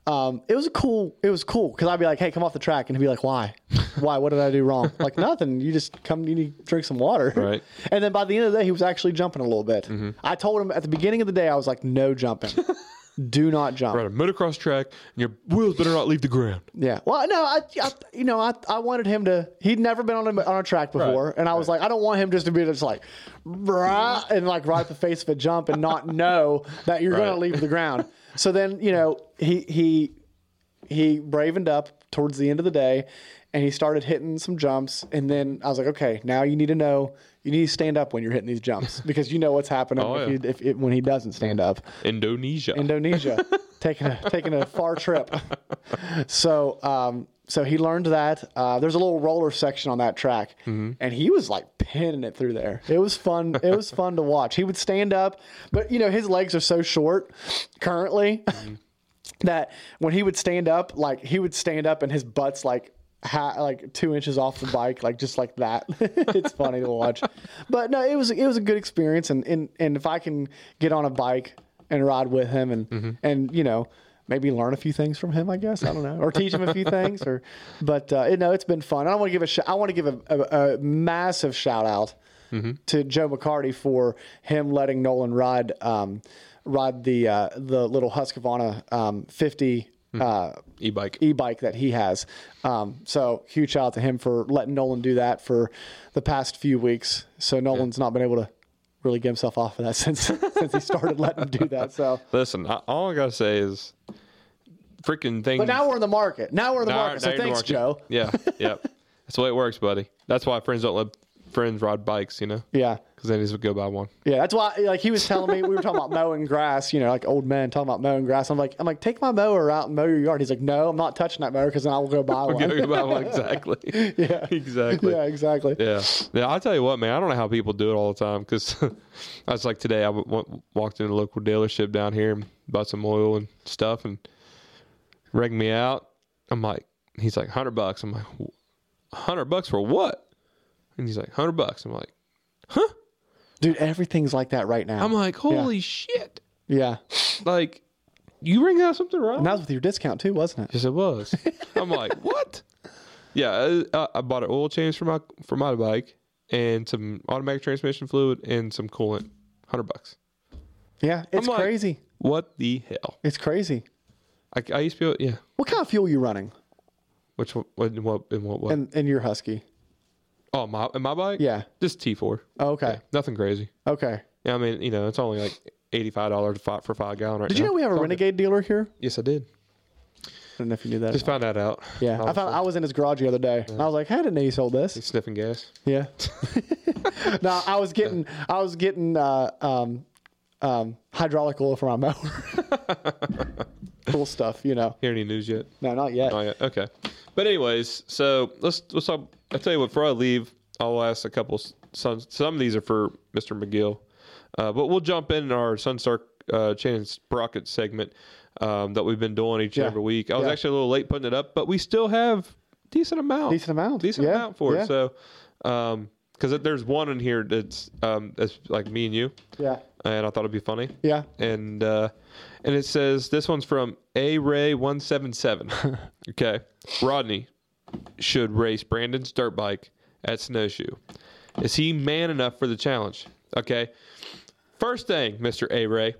F: Um, it was a cool it was cool because i'd be like hey come off the track and he'd be like why? (laughs) Why? What did i do wrong? Like nothing. You just come you need to drink some water.
G: Right.
F: and then by the end of the day he was actually jumping a little bit. I told him at the beginning of the day i was like no jumping (laughs) do not jump
G: Right, a motocross track, and your wheels better not leave the ground.
F: yeah. Well, no, I, I you know, I, I wanted him to. He'd never been on a, on a track before,
G: Right,
F: and I was like, I don't want him just to be just like, brah, and like right at the face of a jump and not (laughs) know that you're going to leave the ground. So then, you know, he he he bravened up towards the end of the day, and he started hitting some jumps. And then I was like, okay, now you need to know. You need to stand up when you're hitting these jumps (laughs) because you know what's happening
G: Oh,
F: if,
G: yeah.
F: if, if when he doesn't stand up.
G: Indonesia.
F: Indonesia, (laughs) taking a taking a far trip. So um, so he learned that. Uh, there's a little roller section on that track,
G: Mm-hmm.
F: and he was like pinning it through there. It was fun. It was fun to watch. He would stand up, but you know his legs are so short currently
G: Mm-hmm. (laughs)
F: that when he would stand up, like he would stand up and his butt's like. Ha- like two inches off the bike, like just like that. (laughs) it's funny to watch, but no, it was it was a good experience. And and and if I can get on a bike and ride with him, and
G: Mm-hmm.
F: and you know maybe learn a few things from him. I guess I don't know, or teach him a few things. Or, but uh, you know, it's been fun. I want to give a sh- I want to give a, a, a massive shout out to Joe McCarty for him letting Nolan ride um, ride the uh, the little Husqvarna um, 50 uh,
G: E-bike.
F: e-bike that he has. Um, so huge shout out to him for letting Nolan do that for the past few weeks. So Nolan's not been able to really get himself off of that (laughs) since since he started letting him do that. So,
G: Listen, I, all I gotta say is, freaking things.
F: but now we're in the market. Now we're in the
G: Now-
F: market.
G: now
F: So thanks,
G: market.
F: Joe.
G: Yeah, yeah. (laughs) That's the way it works, buddy. That's why friends don't let friends ride bikes, you know,
F: Yeah.
G: because then they just go buy one.
F: Yeah, that's why. Like he was telling me, we were talking about (laughs) mowing grass. You know, like old men talking about mowing grass. I'm like, I'm like, take my mower out and mow your yard. He's like, no, I'm not touching that mower because then I will go buy (laughs) one.
G: Go buy one (laughs) exactly.
F: yeah,
G: exactly.
F: yeah, exactly.
G: Yeah. Yeah. I'll tell you what, man. I don't know how people do it all the time because I was like today, I w- walked in a local dealership down here and bought some oil and stuff and rigged me out. I'm like, he's like, 100 bucks. I'm like, 100 bucks for what? And he's like, 100 bucks. I'm like, huh?
F: Dude, everything's like that right now.
G: I'm like, holy shit.
F: yeah,
G: Like, you ring out something wrong?
F: and that was with your discount too, wasn't it?
G: Yes, it was. (laughs) I'm like, what? Yeah, I, I bought an oil change for my for my bike and some automatic transmission fluid and some coolant. Hundred bucks.
F: Yeah, it's
G: like,
F: crazy.
G: What the hell?
F: It's crazy.
G: I, I used to be yeah.
F: What kind of fuel you running
G: Which one? What? In what? In what? what?
F: in, in your Husky?
G: Oh, my my bike.
F: Yeah.
G: just T4.
F: Oh, okay.
G: Nothing crazy.
F: Okay.
G: Yeah, I mean, you know, it's only like eighty five dollars for five gallon right
F: Did
G: now.
F: you know we have a Renegade dealer here?
G: Yes, I did.
F: I don't know if you knew that.
G: Just found that out.
F: yeah, I found I was in his garage the other day. I was like, "Hey, I didn't know you sold this."
G: He's sniffing gas.
F: Yeah. (laughs) (laughs) no, I was getting I was getting uh, um, um, hydraulic oil for my mower. (laughs) cool stuff, you know.
G: Hear any news yet?
F: No, not yet.
G: Oh yeah, okay. But anyways, so let's let's talk. I tell you what. Before I leave, I'll ask a couple. Some some of these are for Mr. McGill, uh, but we'll jump in our Sunstar uh, Chain and Sprocket segment um, that we've been doing each and
F: Yeah.
G: every week. I was
F: Yeah.
G: actually a little late putting it up, but we still have decent amount,
F: Decent amount,
G: decent
F: yeah,
G: amount for it. So, because there's one in here that's um, that's like me and you,
F: Yeah.
G: and I thought it'd be funny
F: Yeah.
G: and uh, and it says this one's from A Ray one seven seven. (laughs) Okay, Rodney should race Brandon's dirt bike at Snowshoe. Is he man enough for the challenge? Okay, first thing, Mister A Ray,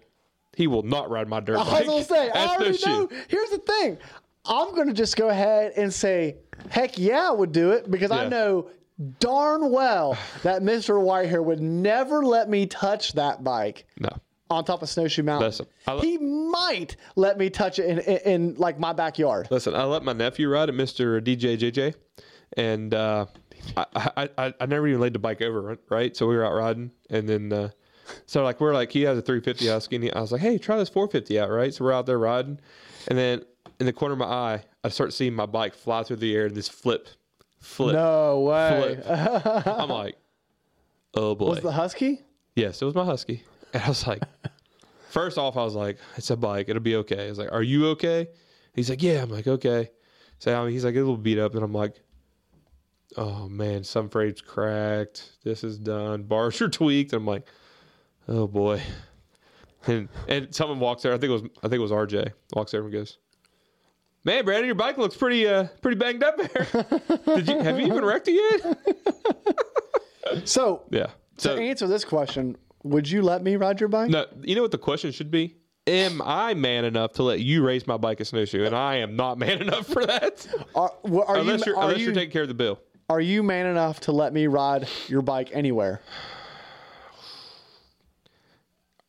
G: he will not ride my dirt
F: I
G: bike.
F: was gonna say, I already
G: Snowshoe.
F: know. Here's the thing. I'm gonna just go ahead and say, heck yeah, I would do it because I know darn well that Mr. Whitehair would never let me touch that bike
G: No,
F: on top of Snowshoe Mountain.
G: Listen, I-
F: he might let me touch it in, in, in like my backyard.
G: Listen, I let my nephew ride it, Mister DJ JJ, and uh, I, I, I never even laid the bike over, right? So we were out riding, and then uh, so like we're like he has a 350 Husky, and he, I was like, hey, try this 450 out, right? So we're out there riding, and then in the corner of my eye, I start seeing my bike fly through the air and just flip, flip,
F: No way.
G: flip. (laughs) I'm like, oh boy,
F: Was the Husky?
G: Yes, it was my husky. (laughs) And I was like, first off, I was like, it's a bike. It'll be okay. I was like, are you okay? He's like, yeah. I'm like, okay. So I mean, he's like, a little beat up. And I'm like, oh man, some frames cracked. This is done. Bars are (laughs) tweaked. And I'm like, oh boy. And and someone walks there. I think it was I think it was RJ. Walks there and goes, man, Brandon, your bike looks pretty uh pretty banged up there. (laughs) Did you have you even wrecked it yet?
F: So
G: Yeah. So, to
F: answer this question, would you let me ride your bike?
G: No, you know what the question should be? Am I man enough to let you race my bike at snowshoe? And I am not man (laughs) enough for that.
F: Are, well, are
G: unless
F: you
G: are
F: are
G: unless
F: you,
G: you're taking care of the bill.
F: are you man enough to let me ride your bike anywhere?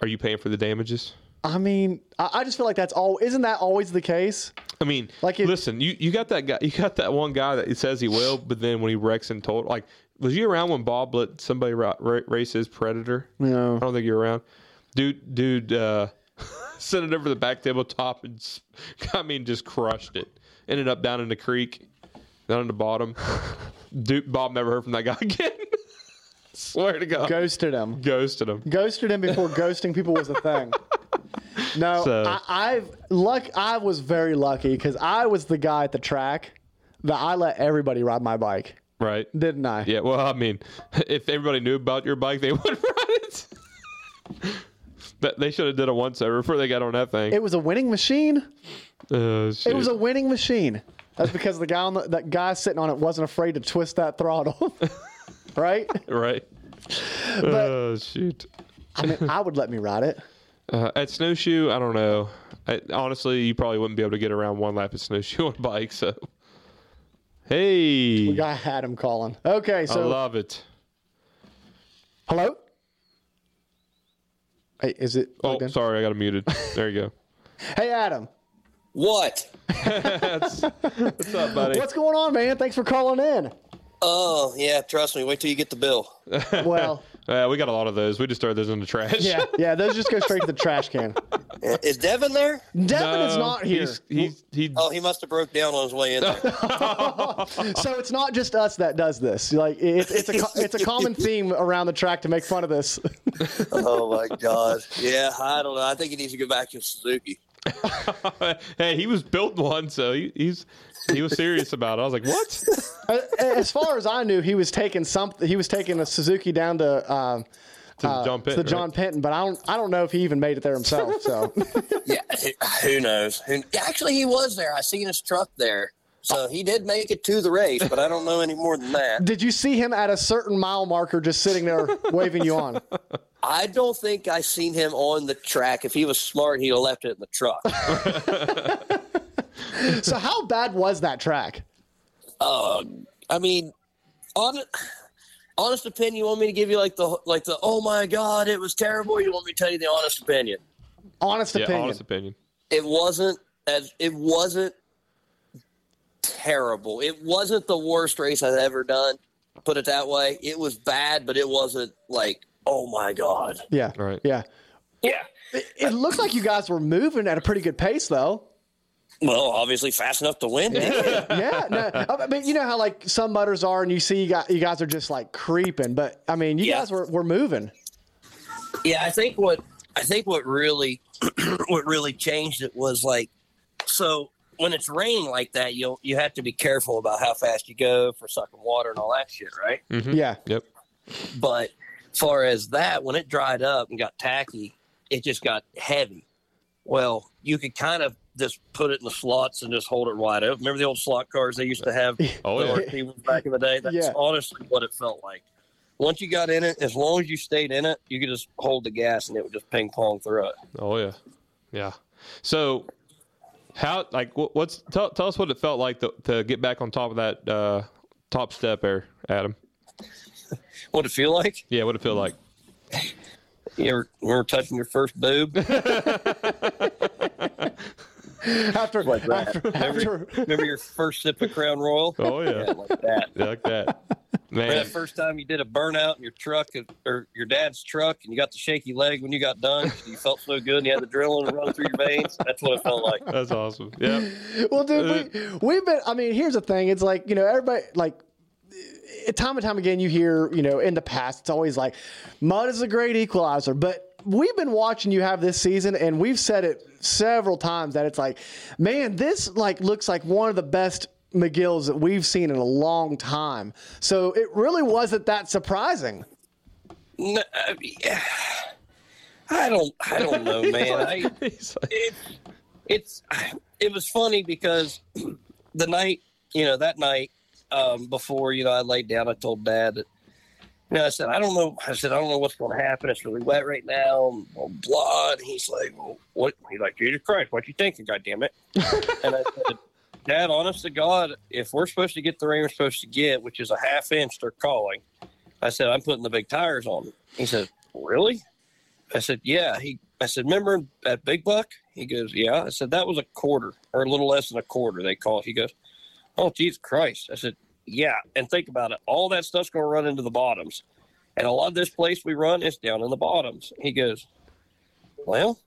G: Are you paying for the damages?
F: I mean, I, I just feel like that's all. Isn't that always the case?
G: I mean,
F: Like it-
G: listen, you, you got that guy, you got that one guy that says he will, but then when he wrecks in total, like, was you around when Bob let somebody ra- ra- race his Predator?
F: No.
G: I don't think you're around. Dude, dude, uh, (laughs) sent it over the back tabletop and, (laughs) I mean, just crushed it. Ended up down in the creek, down in the bottom. (laughs) Dude, Bob never heard from that guy again. Swear to God.
F: Ghosted him.
G: Ghosted him.
F: Ghosted him before ghosting people was a thing. No,
G: So-
F: I, I've luck. I was very lucky because I was the guy at the track that I let everybody ride my bike,
G: Right.
F: didn't I?
G: Yeah, well, I mean, (laughs) if everybody knew about your bike, they (laughs) would ride it. But they should have did a once over before they got on that thing.
F: It was a winning machine.
G: Uh,
F: It was a winning machine. That's because the guy on the, that guy sitting on it wasn't afraid to twist that throttle. (laughs) right?
G: right. oh shoot.
F: I mean, I would let me ride it.
G: Uh, at snowshoe, I don't know. I, honestly, you probably wouldn't be able to get around one lap at snowshoe on a bike. So, hey,
F: We got Adam calling. Okay, so I
G: love it.
F: hello. Hey, is it?
G: Oh,
F: plugged in?
G: sorry, I got it muted. There you go. (laughs)
F: Hey, Adam.
K: What? (laughs) (laughs)
G: What's up, buddy?
F: What's going on, man? Thanks for calling in.
K: Oh, yeah, trust me. Wait till you get the bill.
F: Well,
G: Uh, we got a lot of those. We just throw those in the trash.
F: yeah, (laughs) yeah. Those just go straight to the trash can.
K: Is Devin there?
F: Devin is not here.
G: He's, he's he.
K: Oh, he must have broke down on his way in there. (laughs)
F: so it's not just us that does this. Like it's it's a co- it's a common theme around the track to make fun of this. (laughs)
K: oh, my God. Yeah, I don't know. I think he needs to go back to Suzuki.
G: hey, he was built one, so he, he's he was serious about it. I was like, what? (laughs)
F: Uh, as far as I knew, he was taking something. He was taking a Suzuki down to. Um,
G: To
F: uh,
G: John
F: to
G: Penton,
F: John
G: right?
F: Penton, but I don't. I don't know if he even made it there himself. So (laughs)
K: Yeah, who knows? Who, actually, he was there. I seen his truck there. So he did make it to the race, but I don't know any more than that.
F: Did you see him at a certain mile marker just sitting there (laughs) waving you on?
K: I don't think I seen him on the track. If he was smart, he'd have left it in the truck. (laughs)
F: So how bad was that track?
K: Uh, I mean, on honest opinion, you want me to give you like the like the oh my god, it was terrible. You want me to tell you the honest opinion?
F: Honest
G: yeah,
F: opinion.
G: honest opinion.
K: It wasn't as it wasn't terrible. It wasn't the worst race I've ever done. Put it that way. It was bad, but it wasn't like oh my god.
F: Yeah.
G: Right.
F: Yeah.
K: Yeah.
F: It, it looked like you guys were moving at a pretty good pace, though.
K: Well, obviously fast enough to win.
F: Yeah, no, I mean, you know how like some mutters are, and you see you, got, you guys are just like creeping, but I mean, you
K: Yeah.
F: guys were, were moving.
K: Yeah, I think what I think what really (clears throat) what really changed it was like so when it's raining like that, you you have to be careful about how fast you go for sucking water and all that shit, right?
G: Mhm.
F: Yeah.
G: Yep.
K: But far as that, when it dried up and got tacky, it just got heavy. Well, you could kind of just put it in the slots and just hold it wide open. Remember the old slot cars they used to have (laughs)
G: Oh,
K: the
G: yeah.
K: Back in the day? That's
F: Yeah.
K: honestly what it felt like. Once you got in it, as long as you stayed in it, you could just hold the gas and it would just ping pong through it.
G: Oh yeah, yeah. So, how like what, what's tell, tell us what it felt like to, to get back on top of that uh, top step there, Adam?
K: What it feel like?
G: Yeah, what it feel like?
K: You ever, you ever touching your first boob? (laughs) (laughs)
F: After,
K: like that.
F: after,
K: remember,
F: after,
K: remember your first sip of Crown Royal?
G: Oh yeah,
K: Yeah, like that.
G: Yeah, like that.
K: Remember
G: Man,
K: that first time you did a burnout in your truck uh, or your dad's truck and you got the shaky leg when you got done. You felt so good and you had the adrenaline run through your veins. That's what it felt like.
G: that's awesome. Yeah, (laughs)
F: well, dude, we, we've been. I mean, here's the thing. It's like you know, everybody like. Time and time again, you hear, you know, in the past, it's always like, mud is a great equalizer. But we've been watching you have this season, and we've said it several times that it's like, man, this like looks like one of the best McGills that we've seen in a long time. So it really wasn't that surprising.
K: No, I, mean, I don't, I don't know, (laughs) man. I, (laughs) it, it's it was funny because (clears throat) the night you know that night um, before you know I laid down I told dad that you know I said I don't know I said I don't know what's going to happen it's really wet right now blah, blah. and he's like well, what he's like Jesus Christ what you thinking God damn it (laughs) and I said Dad honest to God if we're supposed to get the rain we're supposed to get which is a half inch they're calling I said I'm putting the big tires on he said really I said, yeah. He, I said, remember that Big Buck? He goes, yeah. I said, that was a quarter or a little less than a quarter. They call it. He goes, oh, Jesus Christ. I said, yeah. And think about it. All that stuff's going to run into the bottoms. And a lot of this place we run is down in the bottoms. He goes, well,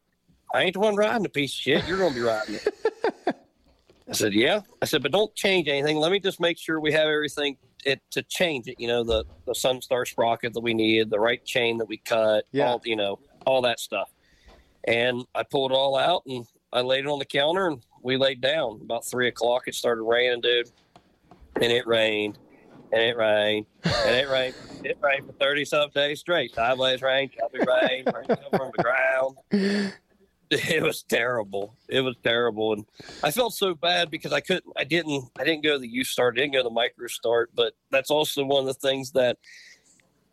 K: I ain't the one riding the piece of shit. You're going to be riding it. I said, yeah. I said, but don't change anything. Let me just make sure we have everything it, to change it. You know, the, the Sunstar sprocket that we needed, the right chain that we cut,
F: Yeah.
K: all, you know, all that stuff. And I pulled it all out and I laid it on the counter and we laid down. About three o'clock, it started raining, dude. And it rained and it rained and it rained. It rained for 30 something days straight. Sideways rain, choppy rain, rain (laughs) from the ground. It was terrible. It was terrible, and I felt so bad because I couldn't. I didn't. I didn't go to the youth start. I didn't go to the micro start. But that's also one of the things that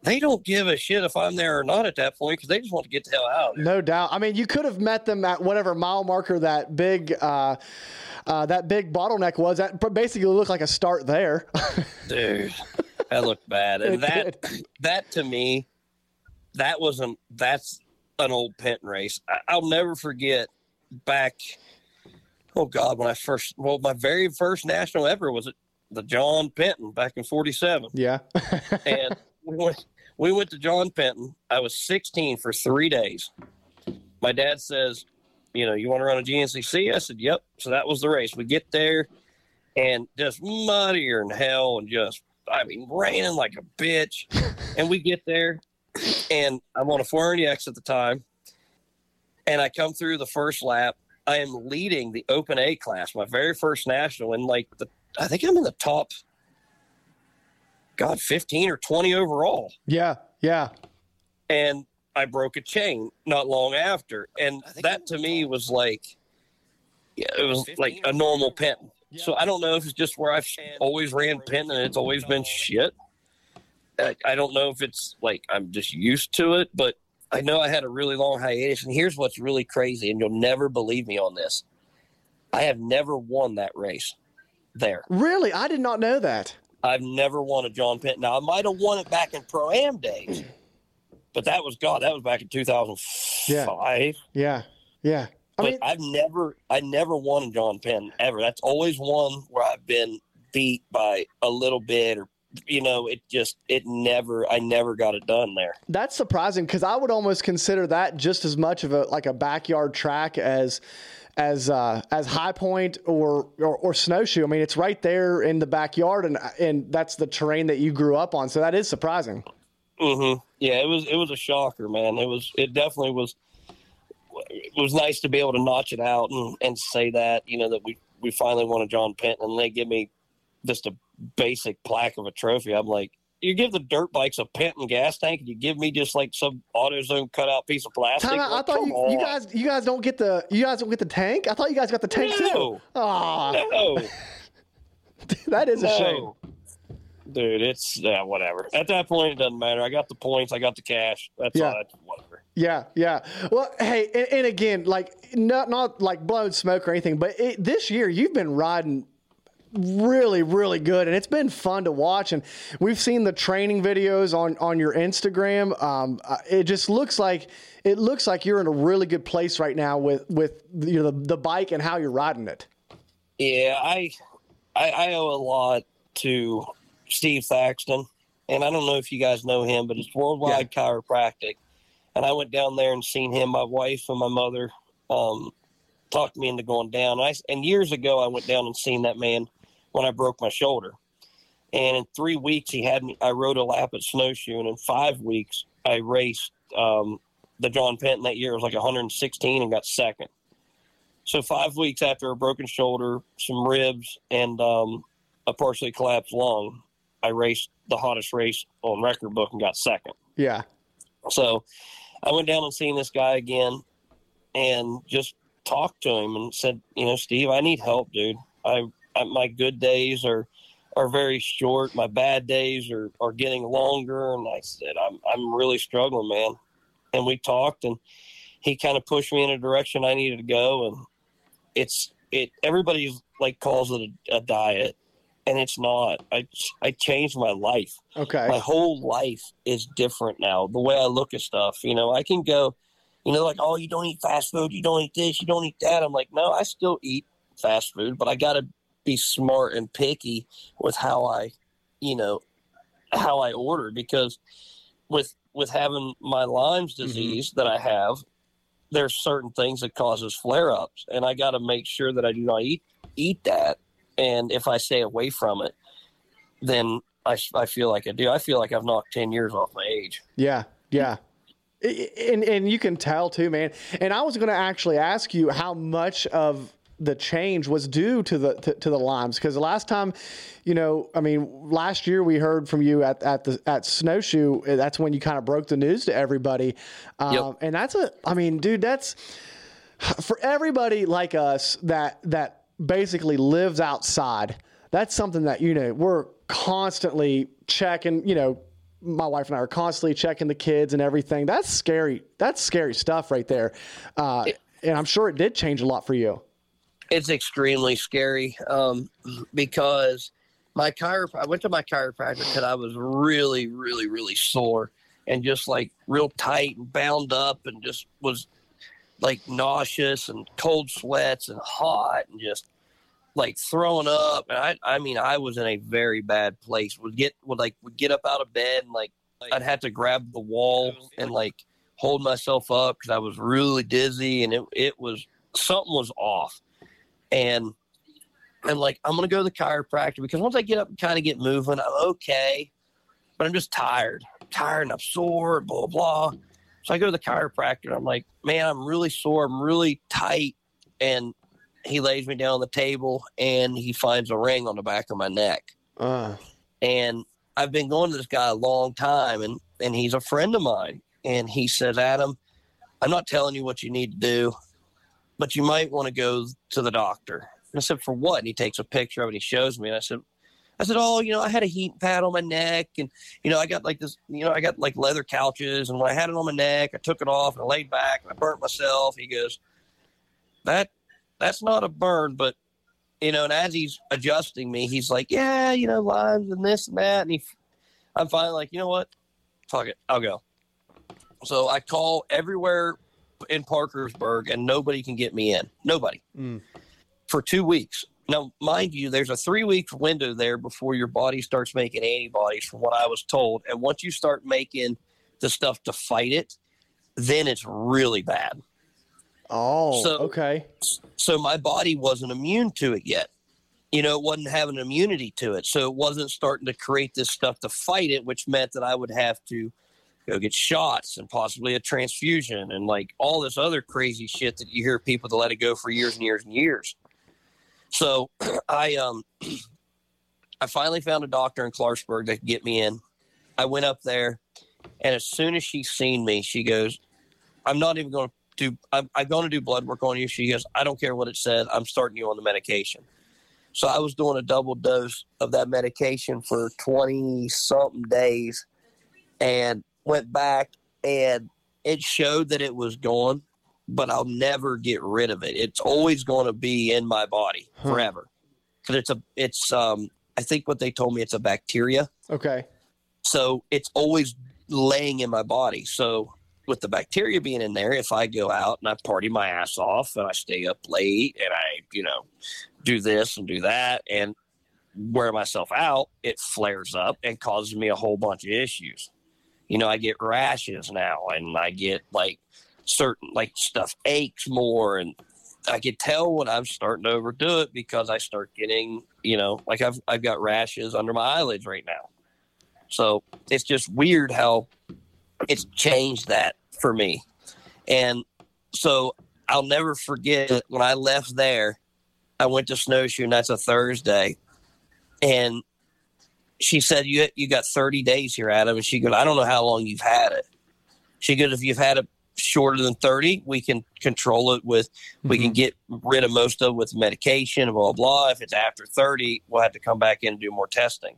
K: they don't give a shit if I'm there or not at that point because they just want to get the hell out.
F: No doubt. I mean, you could have met them at whatever mile marker that big, uh, uh, that big bottleneck was. That basically looked like a start there. (laughs)
K: Dude, that looked bad, and that that to me, that wasn't. That's an old Penton race. I, I'll never forget back. Oh God, when I first, well, my very first national ever was at the John Penton back in '47.
F: yeah.
K: and (laughs) we went, we went to John Penton. I was 16 for three days. My dad says, you know, you want to run a GNCC? I said, yep. So that was the race. We get there and just muddier than hell and just, I mean, raining like a bitch. (laughs) and we get there and I'm on a 400X at the time. And I come through the first lap. I am leading the open A class, my very first national, and like the, I think I'm in the top God, 15 or 20 overall.
F: Yeah. Yeah.
K: And I broke a chain not long after. And that to me was like, yeah, it was like a normal Penton. So I don't know if it's just where I've always ran Penton and it's always been shit. I, I don't know if it's like I'm just used to it, but I know I had a really long hiatus. And here's what's really crazy, and you'll never believe me on this. I have never won that race there.
F: Really? I did not know that.
K: I've never won a John Penton. Now I might have won it back in pro am days, (clears throat) but that was God. That was back in 2005.
F: Yeah. Yeah. I
K: but
F: mean,
K: I've never, I never won a John Penton ever. That's always one where I've been beat by a little bit, or you know, it just, it never, I never got it done there.
F: That's surprising because I would almost consider that just as much of a like a backyard track as as uh, as High Point or, or or Snowshoe. I mean, it's right there in the backyard, and and that's the terrain that you grew up on. So that is surprising.
K: Mm-hmm. Yeah, it was, it was a shocker, man. It was, it definitely was. It was nice to be able to notch it out and, and say that you know that we we finally won a John Penton, and they give me just a basic plaque of a trophy. I'm like, you give the dirt bikes a Penton gas tank, and you give me just like some AutoZone cutout piece of plastic.
F: Out, I thought you, you guys you guys don't get the you guys don't get the tank. I thought you guys got the tank too.
K: No.
F: Aw,
K: No, (laughs)
F: that is a shame.
K: Dude, it's yeah, whatever. At that point, it doesn't matter. I got the points. I got the cash. That's
F: Yeah.
K: all. That's whatever.
F: Yeah, yeah. Well, hey, and, and again, like not not like blowing smoke or anything, but it, this year you've been riding really really good and it's been fun to watch and we've seen the training videos on on your instagram um, uh, it just looks like it looks like you're in a really good place right now with with you know, the, the bike and how you're riding it
K: Yeah, I, I I owe a lot to Steve Thaxton, and I don't know if you guys know him, but it's Worldwide Chiropractic. And I went down there and seen him. My wife and my mother um, talked me into going down. I and years ago I went down and seen that man when I broke my shoulder. And in three weeks he had me. I rode a lap at Snowshoe, and in five weeks I raced um, the John Penton that year. It was like 116 and got second. So five weeks after a broken shoulder, some ribs, and um, a partially collapsed lung, I raced the hottest race on record book and got second.
F: yeah
K: So I went down and seen this guy again, and just talked to him and said, you know, Steve, I need help, dude. I, I Uh, my good days are are very short. My bad days are are getting longer, and I said, I'm I'm really struggling, man. And we talked, and he kind of pushed me in a direction I needed to go, and it's it. Everybody like calls it a, a diet, and it's not. I I changed my life.
F: okay
K: My whole life is different now. The way I look at stuff, you know, I can go, you know, like, oh, you don't eat fast food, you don't eat this, you don't eat that. I'm like, no, I still eat fast food, but I got to be smart and picky with how I, you know, how I order because with with having my Lyme's mm-hmm. disease that I have, there's certain things that causes flare ups, and I got to make sure that I do not eat eat that. And if I stay away from it, then I, I feel like I do. I feel like I've knocked 10 years off my age.
F: Yeah, yeah. And and you can tell too, man. And I was going to actually ask you how much of the change was due to the to, to the Lyme's because the last time, you know, I mean, last year we heard from you at at the at Snowshoe. That's when you kind of broke the news to everybody. Um,
K: Yep.
F: And that's a, I mean, dude, that's for everybody like us that that basically lives outside, that's something that you know we're constantly checking. You know, my wife and I are constantly checking the kids and everything. That's scary. That's scary stuff right there. Uh, and I'm sure it did change a lot for you.
K: It's extremely scary um, because my chirop- I went to my chiropractor because I was really, really, really sore and just like real tight and bound up and just was like nauseous and cold sweats and hot and just like throwing up. And I, I mean, I was in a very bad place. Would get would like would get up out of bed and like I'd have to grab the wall and like hold myself up because I was really dizzy and it it was something was off. And I'm like, I'm gonna go to the chiropractor because once I get up and kind of get moving, I'm okay. But I'm just tired. I'm tired and I'm sore, blah blah. So I go to the chiropractor and I'm like, man, I'm really sore, I'm really tight. And he lays me down on the table and he finds a ring on the back of my neck.
F: Uh.
K: And I've been going to this guy a long time and, and he's a friend of mine. And he says, Adam, I'm not telling you what you need to do, but you might want to go to the doctor. And I said, for what? And he takes a picture of it. And he shows me. And I said, I said, oh, you know, I had a heat pad on my neck, and you know, I got like this, you know, I got like leather couches, and when I had it on my neck, I took it off and I laid back and I burnt myself. He goes, that that's not a burn, but you know, and as he's adjusting me, he's like, yeah, you know, lines and this and that, and he, I'm finally like, you know what, fuck it, I'll go. So I call everywhere in Parkersburg, and nobody can get me in. Nobody
F: Mm.
K: for two weeks. Now, mind you, there's a three week window there before your body starts making antibodies, from what I was told. And once you start making the stuff to fight it, then it's really bad.
F: Oh,
K: So-
F: okay.
K: So my body wasn't immune to it yet. You know, it wasn't having immunity to it. So it wasn't starting to create this stuff to fight it, which meant that I would have to go get shots and possibly a transfusion and like all this other crazy shit that you hear people that let it go for years and years and years. So (clears throat) I um (clears throat) I finally found a doctor in Clarksburg that could get me in. I went up there and as soon as she seen me, she goes, I'm not even to do, I'm, I'm to do blood work on you. She goes, I don't care what it says. I'm starting you on the medication. So I was doing a double dose of that medication for 20 something days and went back and it showed that it was gone, but I'll never get rid of it. It's always going to be in my body
F: Huh.
K: forever. Cause it's a, it's, um, I think what they told me it's a bacteria.
F: Okay.
K: So it's always laying in my body. So with the bacteria being in there, if I go out and I party my ass off and I stay up late and I, you know, do this and do that and wear myself out, it flares up and causes me a whole bunch of issues. You know, I get rashes now and I get like certain like stuff aches more and I could tell when I'm starting to overdo it because I start getting, you know, like I've I've got rashes under my eyelids right now. So it's just weird how it's changed that for me. And so I'll never forget when I left there, I went to Snowshoe, and that's a Thursday. And she said, You you got 30 days here, Adam. And she goes, I don't know how long you've had it. She goes, If you've had it shorter than 30, we can control it with, we can mm-hmm. get rid of most of it with medication, and blah, blah. If it's after 30, we'll have to come back in and do more testing.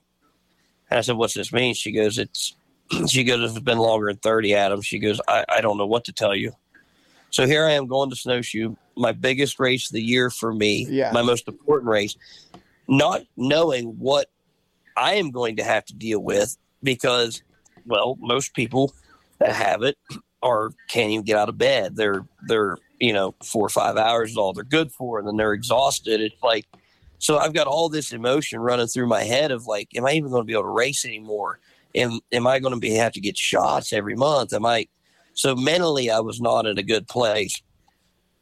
K: And I said, What's this mean? She goes, It's, (clears throat) she goes, If it's been longer than 30, Adam, she goes, I, I don't know what to tell you. So here I am going to Snowshoe, my biggest race of the year for me,
F: Yeah.
K: my most important race, not knowing what I am going to have to deal with because, well, most people that have it are can't even get out of bed. They're they're you know four or five hours is all they're good for, and then they're exhausted. It's like so I've got all this emotion running through my head of like, am I even going to be able to race anymore? Am am I going to be have to get shots every month? Am I so mentally I was not in a good place.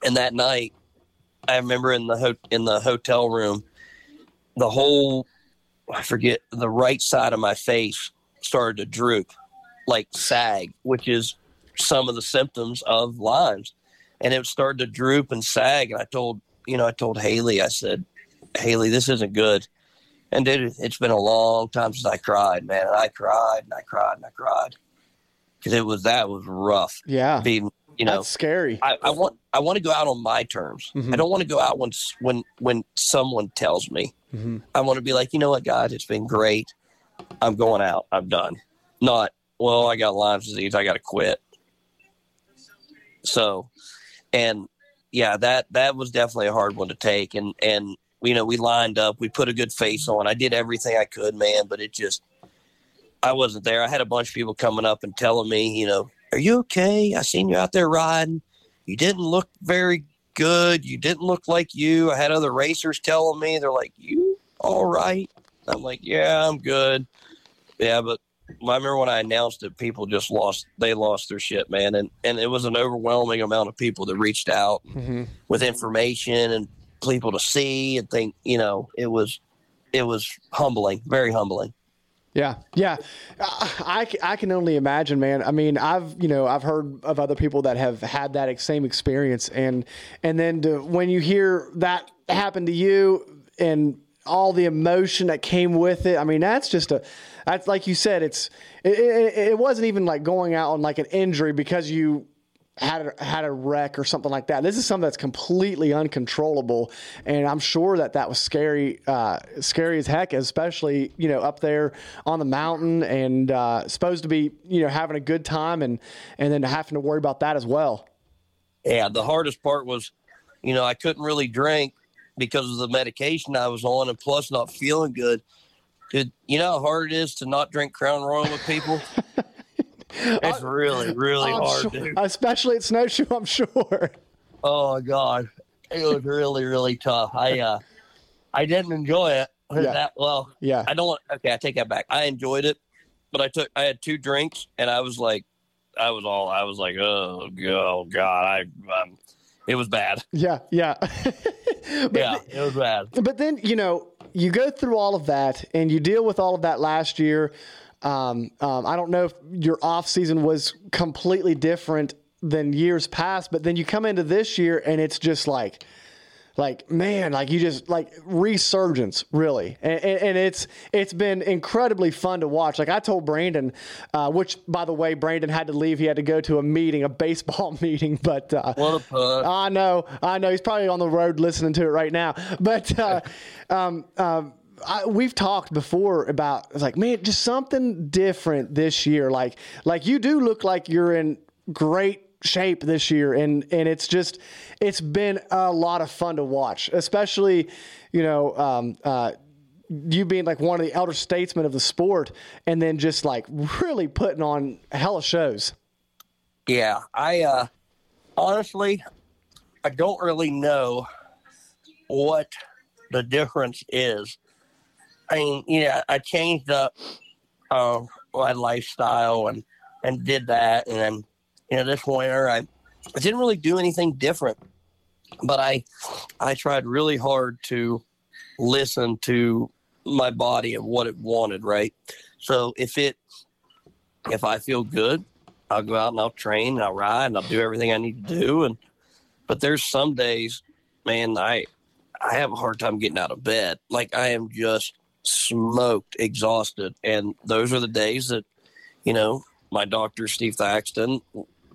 K: And that night, I remember in the ho- in the hotel room, the whole I forget the right side of my face started to droop, like sag, which is some of the symptoms of Lyme's, and it started to droop and sag. And I told you know I told Haley, I said, Haley, this isn't good. And dude, it's been a long time since I cried, man. And I cried and I cried and I cried because it was that was rough
F: Yeah.
K: being You know,
F: That's scary.
K: I, I want I want to go out on my terms.
F: Mhm.
K: I don't want to go out when s- when when someone tells me.
F: Mhm.
K: I want to be like, you know what, guys, it's been great. I'm going out. I'm done. Not well. I got Lyme disease. I got to quit. So, and yeah, that that was definitely a hard one to take. And and you know, we lined up. We put a good face on. I did everything I could, man. But it just, I wasn't there. I had a bunch of people coming up and telling me, you know, are you okay? I seen you out there riding. You didn't look very good. You didn't look like you. I had other racers telling me, they're like, you all right? I'm like, yeah, I'm good. Yeah, but I remember when I announced it, people just lost, they lost their shit, man. And, and it was an overwhelming amount of people that reached out
F: Mhm.
K: with information and people to see and think, you know, it was, it was humbling, very humbling.
F: Yeah, yeah. I, I, I can only imagine, man. I mean, I've you know I've heard of other people that have had that same experience, and and then to, when you hear that happen to you and all the emotion that came with it, I mean, that's just a that's like you said, it's it, it, it wasn't even like going out on like an injury because you had a, had a wreck or something like that. This is something that's completely uncontrollable, and I'm sure that that was scary, uh, scary as heck, especially you know up there on the mountain and uh, supposed to be you know having a good time and and then having to worry about that as well.
K: Yeah, the hardest part was, you know, I couldn't really drink because of the medication I was on, and plus not feeling good. Dude, you know how hard it is to not drink Crown Royal with people. (laughs) it's really, really
F: I'm
K: hard,
F: sure-
K: dude.
F: especially at snowshoe. I'm sure.
K: Oh god, it was really, really tough. I, uh, I didn't enjoy it.
F: Yeah.
K: That well,
F: Yeah.
K: I don't. want- Okay, I take that back. I enjoyed it, but I took. I had two drinks, and I was like, I was all. I was like, oh, oh god, I. Um, it was bad.
F: Yeah, yeah. (laughs)
K: yeah, it was bad.
F: But then, you know, you go through all of that and you deal with all of that last year. Um, um, I don't know if your off season was completely different than years past, but then you come into this year and it's just like, like man, like you just like resurgence, really, and, and, and it's it's been incredibly fun to watch. Like I told Brandon, uh, which by the way, Brandon had to leave. He had to go to a meeting, a baseball (laughs) meeting. But uh,
K: What a put.
F: I know, I know. He's probably on the road listening to it right now. But uh, (laughs) um, um, I, we've talked before about it's like, man, just something different this year. Like, like you do look like you're in great shape this year, and and it's just, it's been a lot of fun to watch, especially, you know. Um, uh, you being like one of the elder statesmen of the sport, and then just like really putting on hella shows.
K: Yeah, I uh honestly I don't really know what the difference is. I mean, yeah, I changed up uh, my lifestyle and and did that, and then you know this winter I I didn't really do anything different, but I I tried really hard to listen to my body and what it wanted. Right, so if it if I feel good, I'll go out and I'll train and I'll ride and I'll do everything I need to do. And but there's some days, man, I I have a hard time getting out of bed. Like I am just smoked, exhausted, and those are the days that you know my doctor Steve Thaxton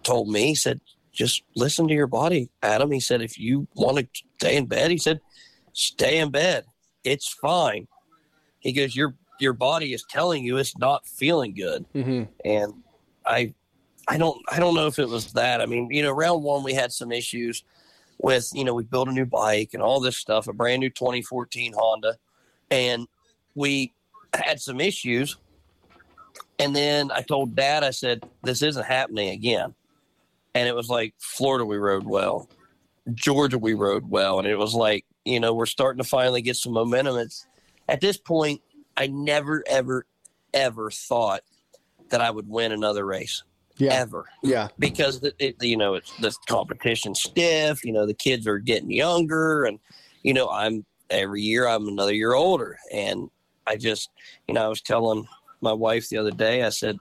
K: told me. He said, just listen to your body, Adam. He said, if you want to stay in bed, he said, stay in bed. It's fine. He goes, your your body is telling you it's not feeling good
F: Mm-hmm.
K: and I I don't I don't know if it was that. I mean, you know, round one we had some issues with, you know, we built a new bike and all this stuff, a brand new 2014 Honda, and we had some issues. And then I told Dad, I said, "This isn't happening again." And it was like Florida, we rode well, Georgia, we rode well, and it was like, you know, we're starting to finally get some momentum. It's at this point, I never, ever, ever thought that I would win another race
F: Yeah.
K: ever
F: Yeah.
K: because the, it, you know it's the competition stiff. You know the kids are getting younger, and you know I'm every year I'm another year older, and I just you know I was telling my wife the other day I said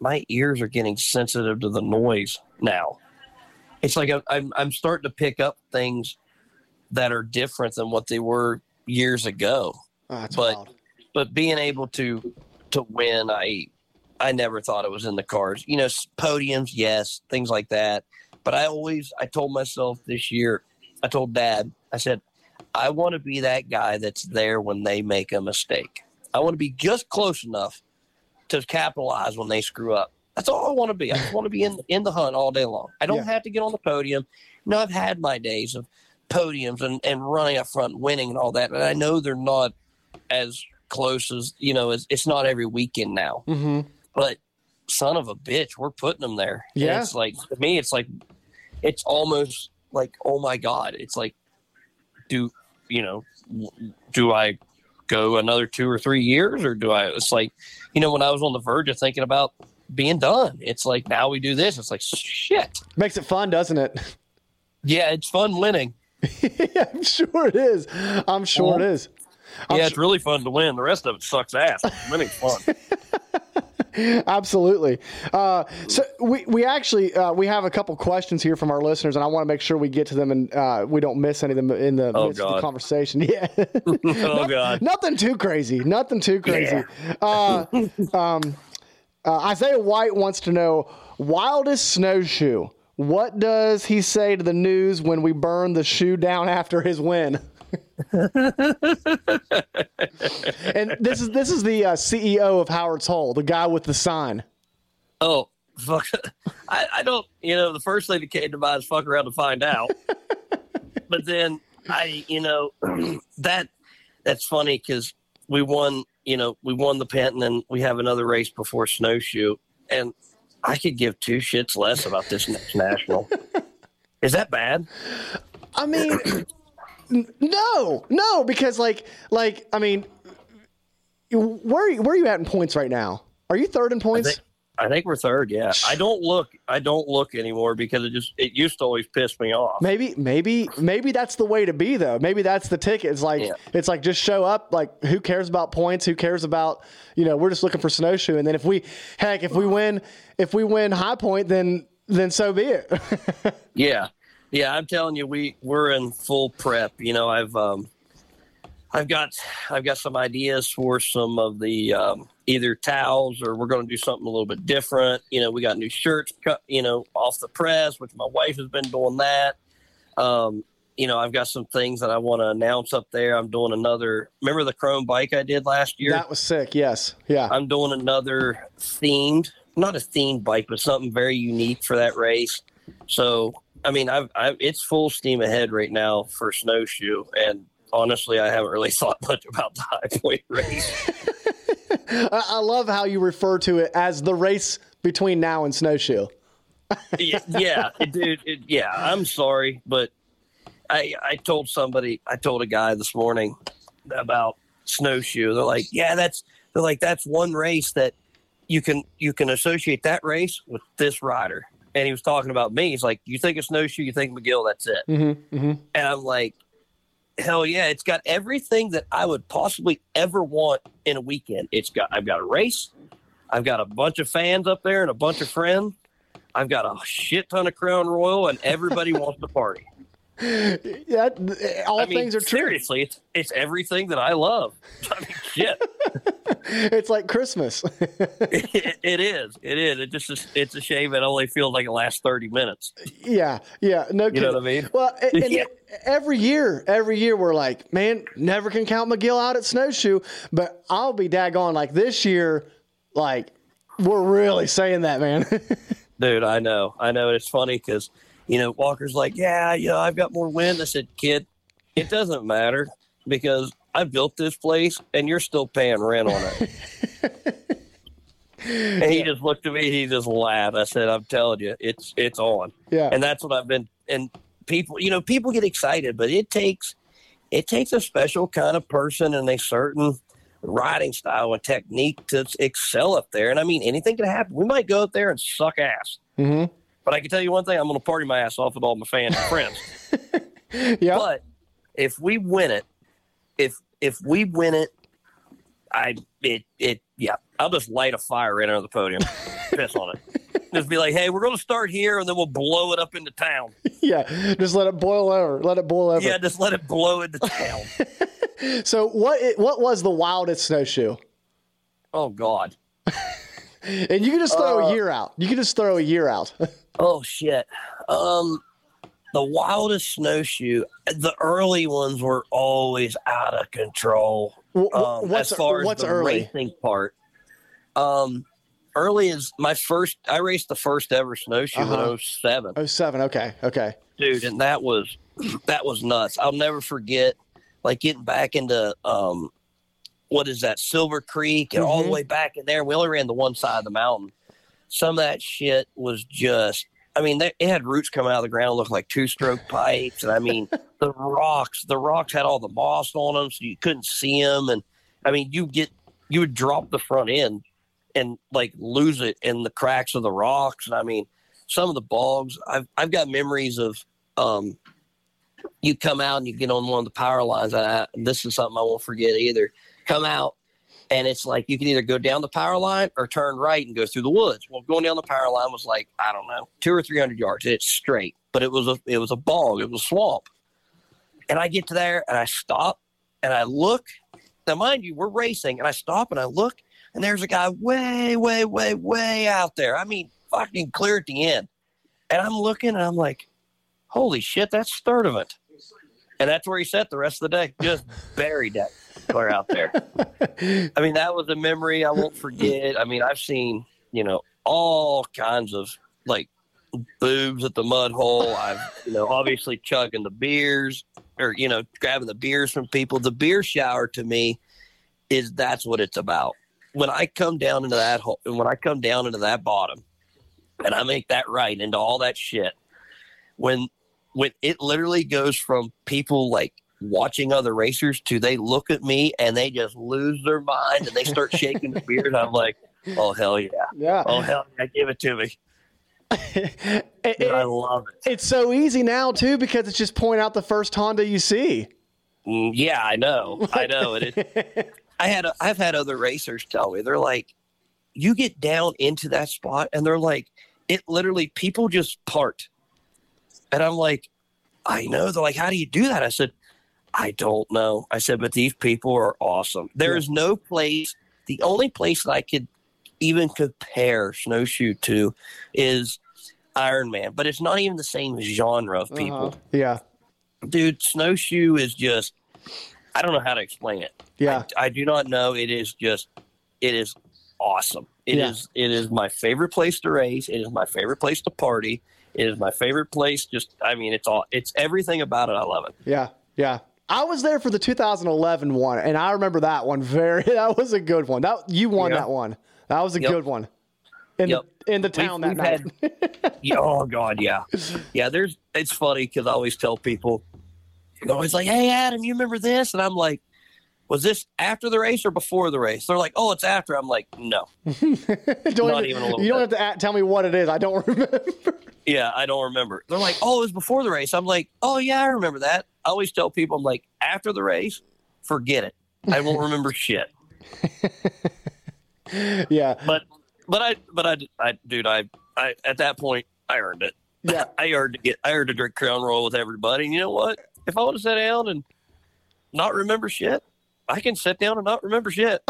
K: my ears are getting sensitive to the noise now. It's like I'm I'm, starting to pick up things that are different than what they were years ago.
F: Oh,
K: but
F: wild.
K: but being able to to win, I I never thought it was in the cards. You know, podiums, yes, things like that. But I always, I told myself this year, I told Dad, I said, I want to be that guy that's there when they make a mistake. I want to be just close enough to capitalize when they screw up. That's all I want to be. I just want to be in (laughs) in the hunt all day long. I don't
F: Yeah.
K: have to get on the podium. You know, I've had my days of podiums and, and running up front, winning and all that. And I know they're not as close as you know. It's, it's not every weekend now,
F: Mm-hmm.
K: but son of a bitch, we're putting them there. And
F: Yeah.
K: it's like to me, it's like it's almost like oh my god. It's like do you know? Do I go another two or three years, or do I? It's like you know when I was on the verge of thinking about being done. It's like now we do this. It's like shit.
F: Makes it fun, doesn't it?
K: Yeah, it's fun winning. (laughs)
F: yeah, I'm sure it is. I'm sure it uh-huh. is. I'm
K: yeah, it's really fun to win. The rest of it sucks ass. Winning's fun. (laughs) (laughs)
F: Absolutely. Uh, so we we actually uh, we have a couple questions here from our listeners, and I want to make sure we get to them and uh, we don't miss any of them in the
K: Oh,
F: midst of the conversation. (laughs) Yeah. (laughs)
K: oh god.
F: Nothing too crazy. Nothing too crazy. Uh, um, uh, Isaiah White wants to know wildest snowshoe. What does he say to the news when we burn the shoe down after his win? (laughs) and this is this is the uh, CEO of Howard's Hole, the guy with the sign.
K: Oh, fuck. (laughs) I, I don't, you know, the first thing that came to mind is fuck around to find out. (laughs) but then I, you know, (clears throat) that that's funny because we won, you know, we won the pent and then we have another race before snowshoe. And I could give two shits less about this next national. Is that bad?
F: I mean, no, no, because like, like, I mean, where where are you at in points right now? Are you third in
K: I
F: points?
K: think, I think we're third. Yeah. I don't look, I don't look anymore because it just, it used to always piss me off.
F: Maybe, maybe, maybe that's the way to be though. Maybe that's the ticket. It's like
K: Yeah.
F: it's like just show up. Like who cares about points? Who cares about you know? We're just looking for snowshoe. And then if we heck, if we win, if we win high point, then then so be it. (laughs)
K: Yeah, yeah. I'm telling you, we we're in full prep. You know, I've um, I've got I've got some ideas for some of the um, either towels or we're going to do something a little bit different. You know, we got new shirts cut. You know, off the press, which my wife has been doing that. Um, you know, I've got some things that I want to announce up there. I'm doing another. Remember the Chrome bike I did last year?
F: that was sick. Yes, yeah.
K: I'm doing another themed, not a themed bike, but something very unique for that race. So, I mean, I've, I've it's full steam ahead right now for snowshoe, and honestly, I haven't really (laughs) thought much about the high point (laughs) race.
F: I, I love how you refer to it as the race between now and snowshoe.
K: yeah, yeah, dude. It, yeah, I'm sorry, but I I told somebody, I told a guy this morning about snowshoe. They're like, yeah, that's they're like that's one race that you can you can associate that race with this rider. And he was talking about me. He's like, you think of snowshoe, you think McGill. That's it.
F: Mm-hmm, mm-hmm.
K: And I'm like, hell yeah, it's got everything that I would possibly ever want in a weekend. It's got I've got a race, I've got a bunch of fans up there and a bunch of friends. I've got a shit ton of Crown Royal, and everybody (laughs) wants to party. (laughs)
F: Yeah, all
K: I mean,
F: things are true.
K: seriously, it's it's everything that I love. (laughs) I mean, shit, (laughs)
F: It's like Christmas.
K: it, it is. It is. It just is- it's a shame it only feels like it lasts thirty minutes.
F: yeah, yeah. No,
K: You know what I mean?
F: Well, and, and
K: Yeah.
F: every year, every year we're like, man, never can count McGill out at snowshoe. But I'll be daggone like this year, like we're really saying that, man.
K: Dude, I know. I know. It's funny because, you know, Walker's like, yeah, you know, I've got more wind. I said, kid, it doesn't matter because I built this place and you're still paying rent on it. (laughs) and he just looked at me. He just laughed. I said, I'm telling you, it's it's on.
F: Yeah.
K: And that's what I've been. And people, you know, people get excited, but it takes it takes a special kind of person and a certain riding style and technique to excel up there. And I mean, anything can happen. We might go up there and suck ass.
F: mm-hmm.
K: But I can tell you one thing: I'm going to party my ass off with all my fans and friends. (laughs)
F: Yeah.
K: But if we win it, if if we win it, I it it yeah, I'll just light a fire right under the podium, (laughs) piss on it. Just be like, hey, we're going to start here, and then we'll blow it up into town. (laughs)
F: yeah, just let it boil over. Let it boil over.
K: Yeah, just let it blow into town.
F: So what? It, what was the wildest snowshoe?
K: Oh God.
F: And you can just throw
K: Uh,
F: a year out. You can just throw a year out.
K: Oh shit. Um, the wildest snowshoe. The early ones were always out of control. Um,
F: what's-
K: as far as
F: what's
K: the
F: early?
K: racing part, um, early is my first. I raced the first ever snowshoe
F: Uh-huh.
K: in 07.
F: Oh seven. Okay. Okay.
K: dude and that was (clears throat) that was nuts i'll never forget like getting back into um what is that silver creek and all the
F: Mhm.
K: way back in there we only ran the one side of the mountain some of that shit was just i mean they, it had roots coming out of the ground looked like two stroke (laughs) pipes and i mean the rocks the rocks had all the moss on them so you couldn't see them and i mean you get you would drop the front end and like lose it in the cracks of the rocks and i mean some of the bogs i've i've got memories of um you come out and you get on one of the power lines I, this is something i won't forget either come out and it's like you can either go down the power line or turn right and go through the woods. Well going down the power line was like i don't know two or three hundred yards it's straight but it was a it was a bog it was a swamp. And i get to there and i stop and i look. Now mind you we're racing and i stop and i look and there's a guy way way way way out there. I mean fucking clear at the end. And i'm looking and i'm like holy shit that's third of it. and that's where he sat the rest of the day just (laughs) buried that clear out there. I mean that was a memory i won't forget. I mean i've seen you know all kinds of like boobs at the mud hole. I've you know obviously chugging the beers or you know grabbing the beers from people. The beer shower to me is that's what it's about. When i come down into that hole and when i come down into that bottom and i make that right into all that shit when when it literally goes from people like watching other racers to they look at me and they just lose their mind and they start shaking the beard i'm like oh hell yeah
F: Yeah.
K: oh hell yeah give it to me (laughs) Dude, i love it
F: It's so easy now too because it's just point out the first Honda you see.
K: Mm, yeah, I know. I know. It is. I had. A, I've had other racers tell me they're like, you get down into that spot, and they're like, it literally people just part, and I'm like, I know. They're like, how do you do that? I said, I don't know. I said, but these people are awesome. There
F: Yeah.
K: is no place. The only place that I could even compare snowshoe to is Ironman, but it's not even the same genre of people
F: Uh-huh. Yeah.
K: dude, snowshoe is just I don't know how to explain it.
F: Yeah.
K: I, I do not know. It is just it is awesome. It is
F: Yeah.
K: it is my favorite place to race. It is my favorite place to party. It is my favorite place. Just I mean, it's all it's everything about it. I love it.
F: Yeah. Yeah. I was there for the 2011 one, and I remember that one very. (laughs) That was a good one. That you won
K: Yeah.
F: that one. That was a
K: Yep.
F: good one. In
K: Yep.
F: the in the town that
K: we've
F: night.
K: had- yeah, oh god, yeah, yeah. There's it's funny because I always tell people, always like, "Hey, Adam, you remember this?" And I'm like, "Was this after the race or before the race?" They're like, "Oh, it's after." I'm like, "No, (laughs) not even a little
F: You don't
K: bit.
F: have to tell me what it is. I don't (laughs) remember.
K: yeah, I don't remember." They're like, "Oh, it was before the race." I'm like, "Oh yeah, I remember that." I always tell people, I'm like, "After the race, forget it. I won't (laughs) remember shit." (laughs)
F: yeah.
K: But but I but I I dude I I at that point I earned it.
F: Yeah. (laughs)
K: I earned to get I earned to drink Crown Royal with everybody. And you know what? If I want to sit down and not remember shit, I can sit down and not remember shit.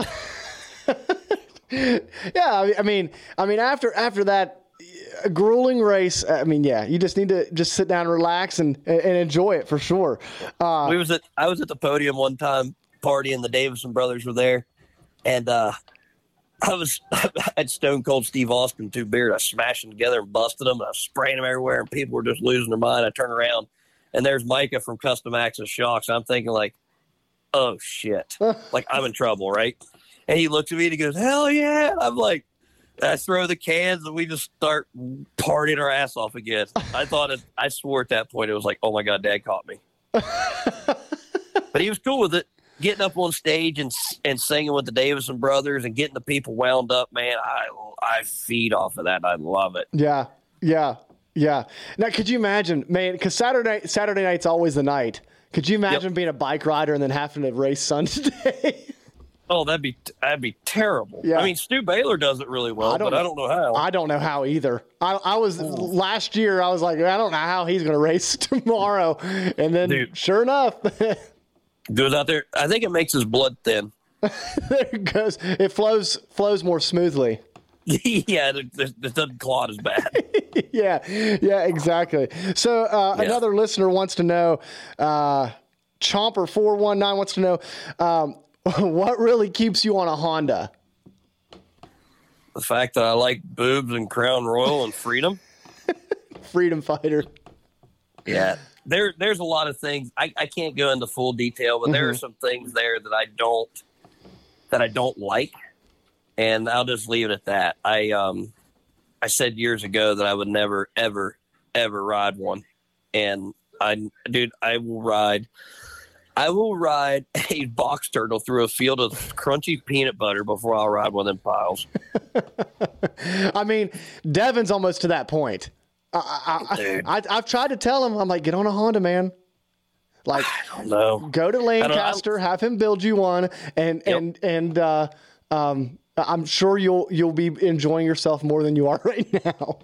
F: yeah, I I mean, I mean, after after that uh, grueling race, I mean, yeah, you just need to just sit down and relax and and enjoy it for sure. Uh,
K: we was at I was at the podium one time partying. The Davisson brothers were there, and uh, I was (laughs) I had Stone Cold Steve Austin two beers. I smashed them together and busted them. And I was spraying them everywhere, and people were just losing their mind. I turn around, and there's Micah from Custom Axis Shocks. I'm thinking like, oh shit, (laughs) like I'm in trouble, right? And he looks at me and he goes, hell yeah. I'm like, I throw the cans and we just start partying our ass off again. I thought it, I swore at that point it was like, oh my god, Dad caught me. (laughs) but he was cool with it. Getting up on stage and and singing with the Davisson brothers and getting the people wound up, man, I I feed off of that. I love it.
F: yeah, yeah, yeah. Now, could you imagine, man? Because Saturday Saturday night's always the night. Could you imagine being a bike rider and then having to race Sunday? (laughs)
K: Oh, that'd be that'd be terrible.
F: Yeah.
K: I mean, Stu Baylor does it really well, but I don't know how.
F: I don't know how either. I, I was last year. I was like, I don't know how he's going to race (laughs) tomorrow, and then
K: Dude.
F: sure enough, (laughs)
K: Goes out there. I think it makes his blood thin. (laughs)
F: there it goes. It flows flows more smoothly.
K: yeah, it, it, it doesn't clot as bad.
F: yeah, yeah, exactly. So uh,
K: Yeah.
F: another listener wants to know, uh, Chomper four one nine wants to know, um, (laughs) what really keeps you on a Honda?
K: the fact that I like boobs and Crown Royal and freedom. (laughs)
F: Freedom fighter.
K: Yeah. There there's a lot of things. I, I can't go into full detail, but there are
F: Mhm.
K: some things there that I don't that I don't like. And I'll just leave it at that. I um I said years ago that I would never, ever, ever ride one. And I dude, I will ride I will ride (laughs) a box turtle through a field of crunchy peanut butter before I'll ride one of them piles. (laughs)
F: I mean, Devin's almost to that point. I, I, I, I've tried to tell him. I'm like, get on a Honda, man. Like, go to Lancaster, have him build you one, and and and uh, um, I'm sure you'll you'll be enjoying yourself more than you are (laughs) right now.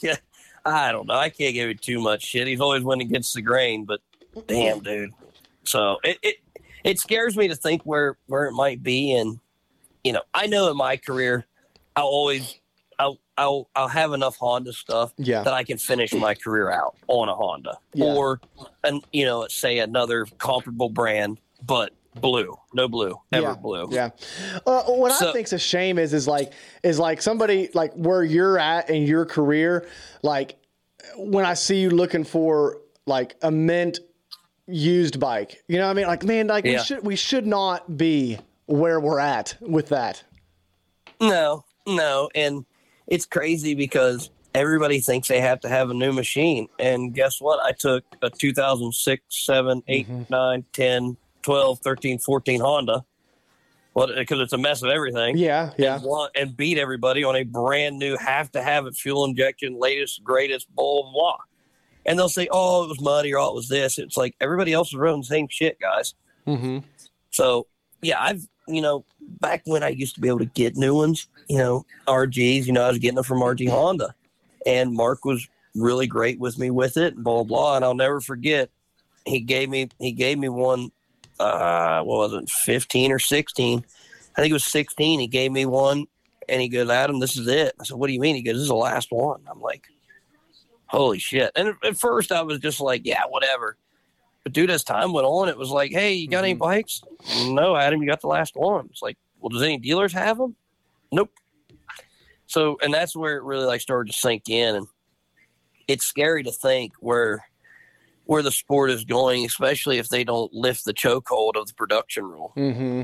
K: yeah, I don't know. I can't give it too much shit. He's always went against the grain, but damn, dude. So it, it it scares me to think where where it might be, and you know, I know in my career, I'll always I'll I'll I'll have enough Honda stuff
F: Yeah.
K: that I can finish my career out on a Honda,
F: Yeah.
K: or and you know, say another comparable brand, but blue, no blue, ever
F: yeah.
K: blue.
F: Yeah. Uh, what I think's a shame is is like is like somebody like where you're at in your career, like when I see you looking for like a mint used bike, you know what I mean? Like man, like we should we should not be where we're at with that.
K: No, no, and it's crazy because everybody thinks they have to have a new machine, and guess what? I took a 2006, 7, 8, mm-hmm. 9, 10, 12, 13, 14 Honda. Well, because it's a mess of everything.
F: Yeah, yeah.
K: And, won, and beat everybody on a brand new, have to have it fuel injection, latest, greatest, blah, blah. And they'll say, oh, it was muddy or oh, it was this. It's like everybody else is running the same shit, guys.
F: Mm-hmm.
K: So yeah, I've you know back when I used to be able to get new ones, you know RGs, you know I was getting them from RG Honda, and Mark was really great with me with it, blah blah blah. And I'll never forget, he gave me he gave me one, uh, what was it, fifteen or sixteen? I think it was sixteen. He gave me one, and he goes, Adam, this is it. I said, What do you mean? He goes, This is the last one. I'm like, Holy shit! And at- first I was just like, Yeah, whatever. But dude, as time went on, it was like, hey, you got any bikes? No, Adam, you got the last one. It's like, well, does any dealers have them? Nope. So, and that's where it really like started to sink in, and it's scary to think where where the sport is going, especially if they don't lift the chokehold of the production rule.
F: Mm-hmm.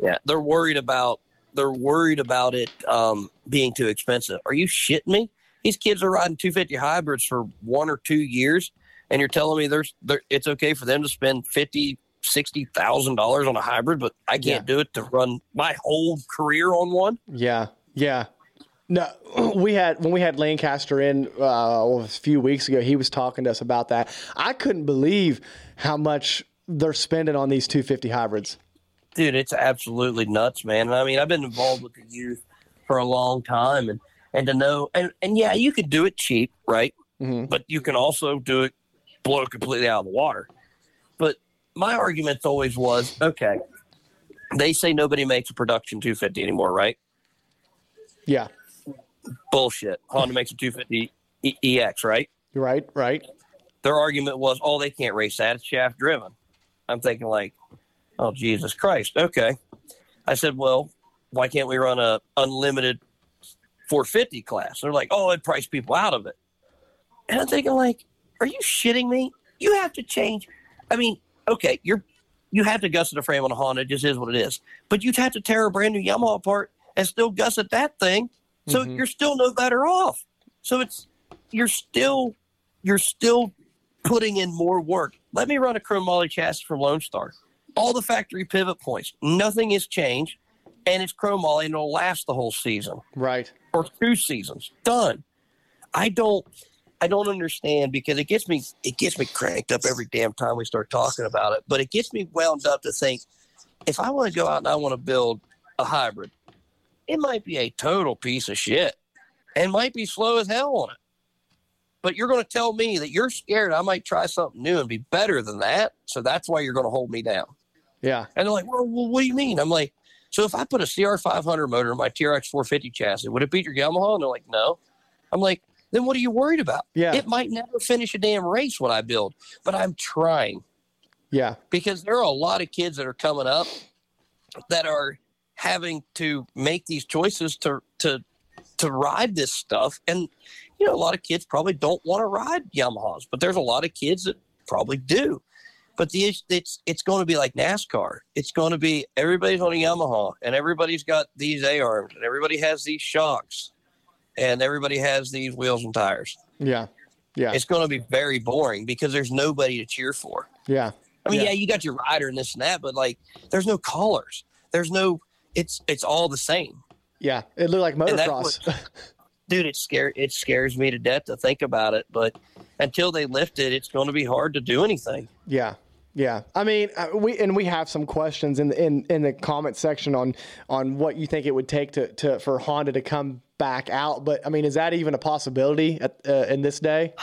K: Yeah, they're worried about they're worried about it um, being too expensive. Are you shitting me? These kids are riding 250 hybrids for one or two years, and you're telling me there's there, it's okay for them to spend fifty, sixty thousand dollars on a hybrid, but I can't do it to run my whole career on one.
F: Yeah, yeah. No, (clears throat) we had when we had Lancaster in uh, a few weeks ago. He was talking to us about that. I couldn't believe how much they're spending on these 250 hybrids.
K: dude, it's absolutely nuts, man. And I mean, I've been involved with the youth for a long time, and and to know, and and yeah, you could do it cheap, right? Mm-hmm. But you can also do it blow it completely out of the water. But my argument always was, okay, they say nobody makes a production 250 anymore, right?
F: Yeah,
K: Bullshit. Honda makes a 250 E- EX, right?
F: right, right.
K: Their argument was, oh, they can't race that; it's shaft driven. I'm thinking like, oh Jesus Christ, okay. I said, well, why can't we run a unlimited 450 class? They're like, oh, it price people out of it. And I'm thinking like, are you shitting me? You have to change. I mean, okay, you're you have to gusset a frame on a Honda. It just is what it is. But you'd have to tear a brand new Yamaha apart and still gusset that thing. So
F: Mhm.
K: you're still no better off. So it's you're still you're still putting in more work. Let me run a chrome moly chassis from Lone Star. All the factory pivot points. Nothing has changed. And it's chrome moly and it'll last the whole season
F: Right.
K: Or two seasons. Done. I don't I don't understand because it gets me it gets me cranked up every damn time we start talking about it. But it gets me wound up to think if I want to go out and I want to build a hybrid, it might be a total piece of shit and might be slow as hell on it. But you're going to tell me that you're scared I might try something new and be better than that. So that's why you're going to hold me down.
F: Yeah.
K: And they're like, well, well, what do you mean? I'm like, So if I put a CR500 motor in my TRX 450 chassis, would it beat your Yamaha? And they're like, no. I'm like, then what are you worried about?
F: Yeah.
K: It might never finish a damn race what I build, but I'm trying
F: Yeah.
K: because there are a lot of kids that are coming up that are having to make these choices to to to ride this stuff and you know a lot of kids probably don't want to ride Yamahas but there's a lot of kids that probably do but the issue- it's it's going to be like NASCAR it's going to be everybody's on a Yamaha and everybody's got these A arms and everybody has these shocks and everybody has these wheels and tires
F: Yeah. Yeah.
K: it's going to be very boring because there's nobody to cheer for
F: yeah.
K: I mean,
F: Yeah.
K: yeah. you got your rider and this and that, but like, there's no colors. There's no. It's it's all the same,
F: Yeah. It looked like motocross. (laughs)
K: dude. It scare it scares me to death to think about it. But until they lift it, it's going to be hard to do anything.
F: Yeah. Yeah, I mean, uh, we and we have some questions in the, in in the comment section on on what you think it would take to, to for Honda to come back out. But I mean, is that even a possibility at, uh, in this day?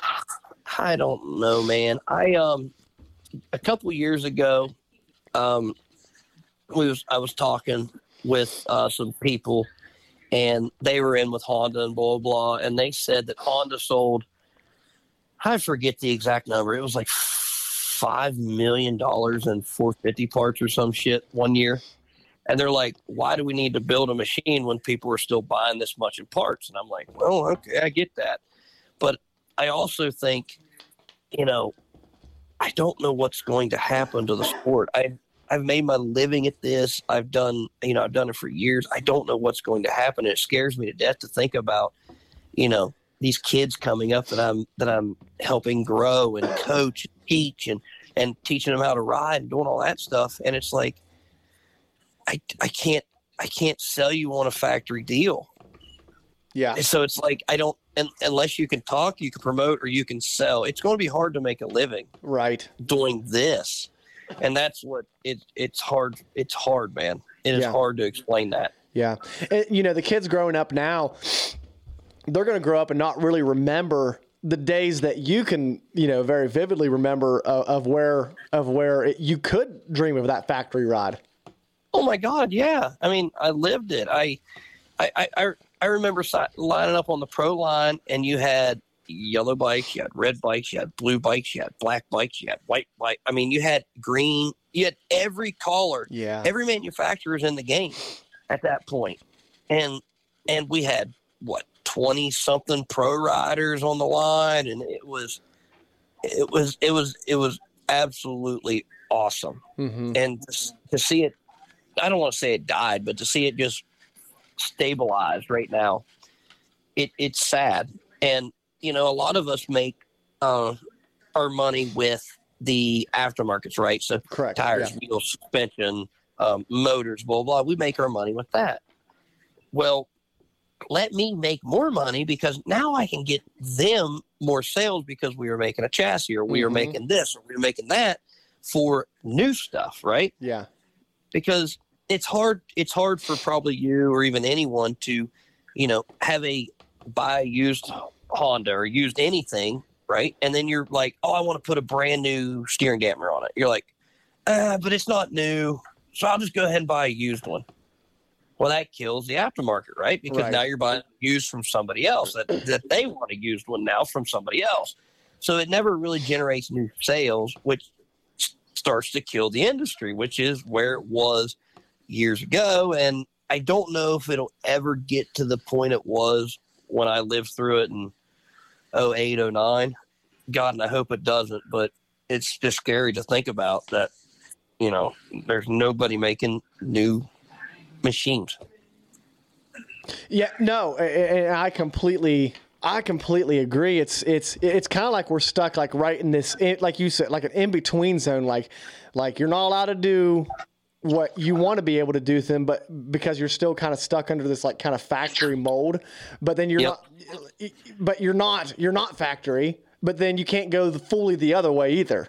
K: I don't know, man. I um a couple years ago, um, we was I was talking with uh, some people, and they were in with Honda and blah blah, and they said that Honda sold. I forget the exact number. It was like five million dollars in 450 parts or some shit one year. And they're like, why do we need to build a machine when people are still buying this much in parts? And I'm like, well, okay, I get that. But I also think, you know, I don't know what's going to happen to the sport. I I've made my living at this. I've done, you know, I've done it for years. I don't know what's going to happen. And It scares me to death to think about, you know, these kids coming up that I'm that I'm helping grow and coach, and teach, and and teaching them how to ride and doing all that stuff. And it's like, I I can't I can't sell you on a factory deal.
F: Yeah.
K: So it's like I don't and, unless you can talk, you can promote, or you can sell. It's going to be hard to make a living
F: Right.
K: doing this, and that's what it it's hard. It's hard, man. It is
F: Yeah.
K: hard to explain that.
F: Yeah. And, you know, the kids growing up now, they're going to grow up and not really remember the days that you can, you know, very vividly remember of, of where of where it, you could dream of that factory ride.
K: Oh my God, yeah. I mean, I lived it. I, I, I, I- remember lining up on the pro line, and you had yellow bikes, you had red bikes, you had blue bikes, you had black bikes, you had white bike. I mean, you had green. You had every color.
F: Yeah.
K: Every manufacturer's in the game at that point, and and we had what twenty something pro riders on the line, and it was, it was, it was, it was absolutely awesome
F: Mm-hmm.
K: and to, to see it i don't want to say it died but to see it just stabilized right now it it's sad and you know a lot of us make uh, our money with the aftermarkets right so
F: Correct.
K: tires
F: yeah.
K: wheels suspension um, motors blah blah we make our money with that well let me make more money because now i can get them more sales because we are making a chassis or we are
F: Mhm.
K: making this or we're making that for new stuff right
F: Yeah.
K: because it's hard it's hard for probably you or even anyone to you know have a buy used honda or used anything right? And then you're like oh i want to put a brand new steering damper on it. You're like uh, but it's not new so i'll just go ahead and buy a used one. Well that kills the aftermarket right? Because
F: Right.
K: now you're buying used from somebody else that, (clears throat) that they want a used one now from somebody else. So it never really generates new sales which starts to kill the industry which is where it was years ago. And i don't know if it'll ever get to the point it was when i lived through it in 08 09 god and i hope it doesn't but it's just scary to think about that you know there's nobody making new machines
F: Yeah, no, and I completely, I completely agree. It's it's it's kind of like we're stuck like right in this, like you said, like an in between zone. Like, like you're not allowed to do what you want to be able to do with them, but because you're still kind of stuck under this like kind of factory mold. But then you're
K: Yep.
F: not, but you're not, you're not factory. But then you can't go the, fully the other way either.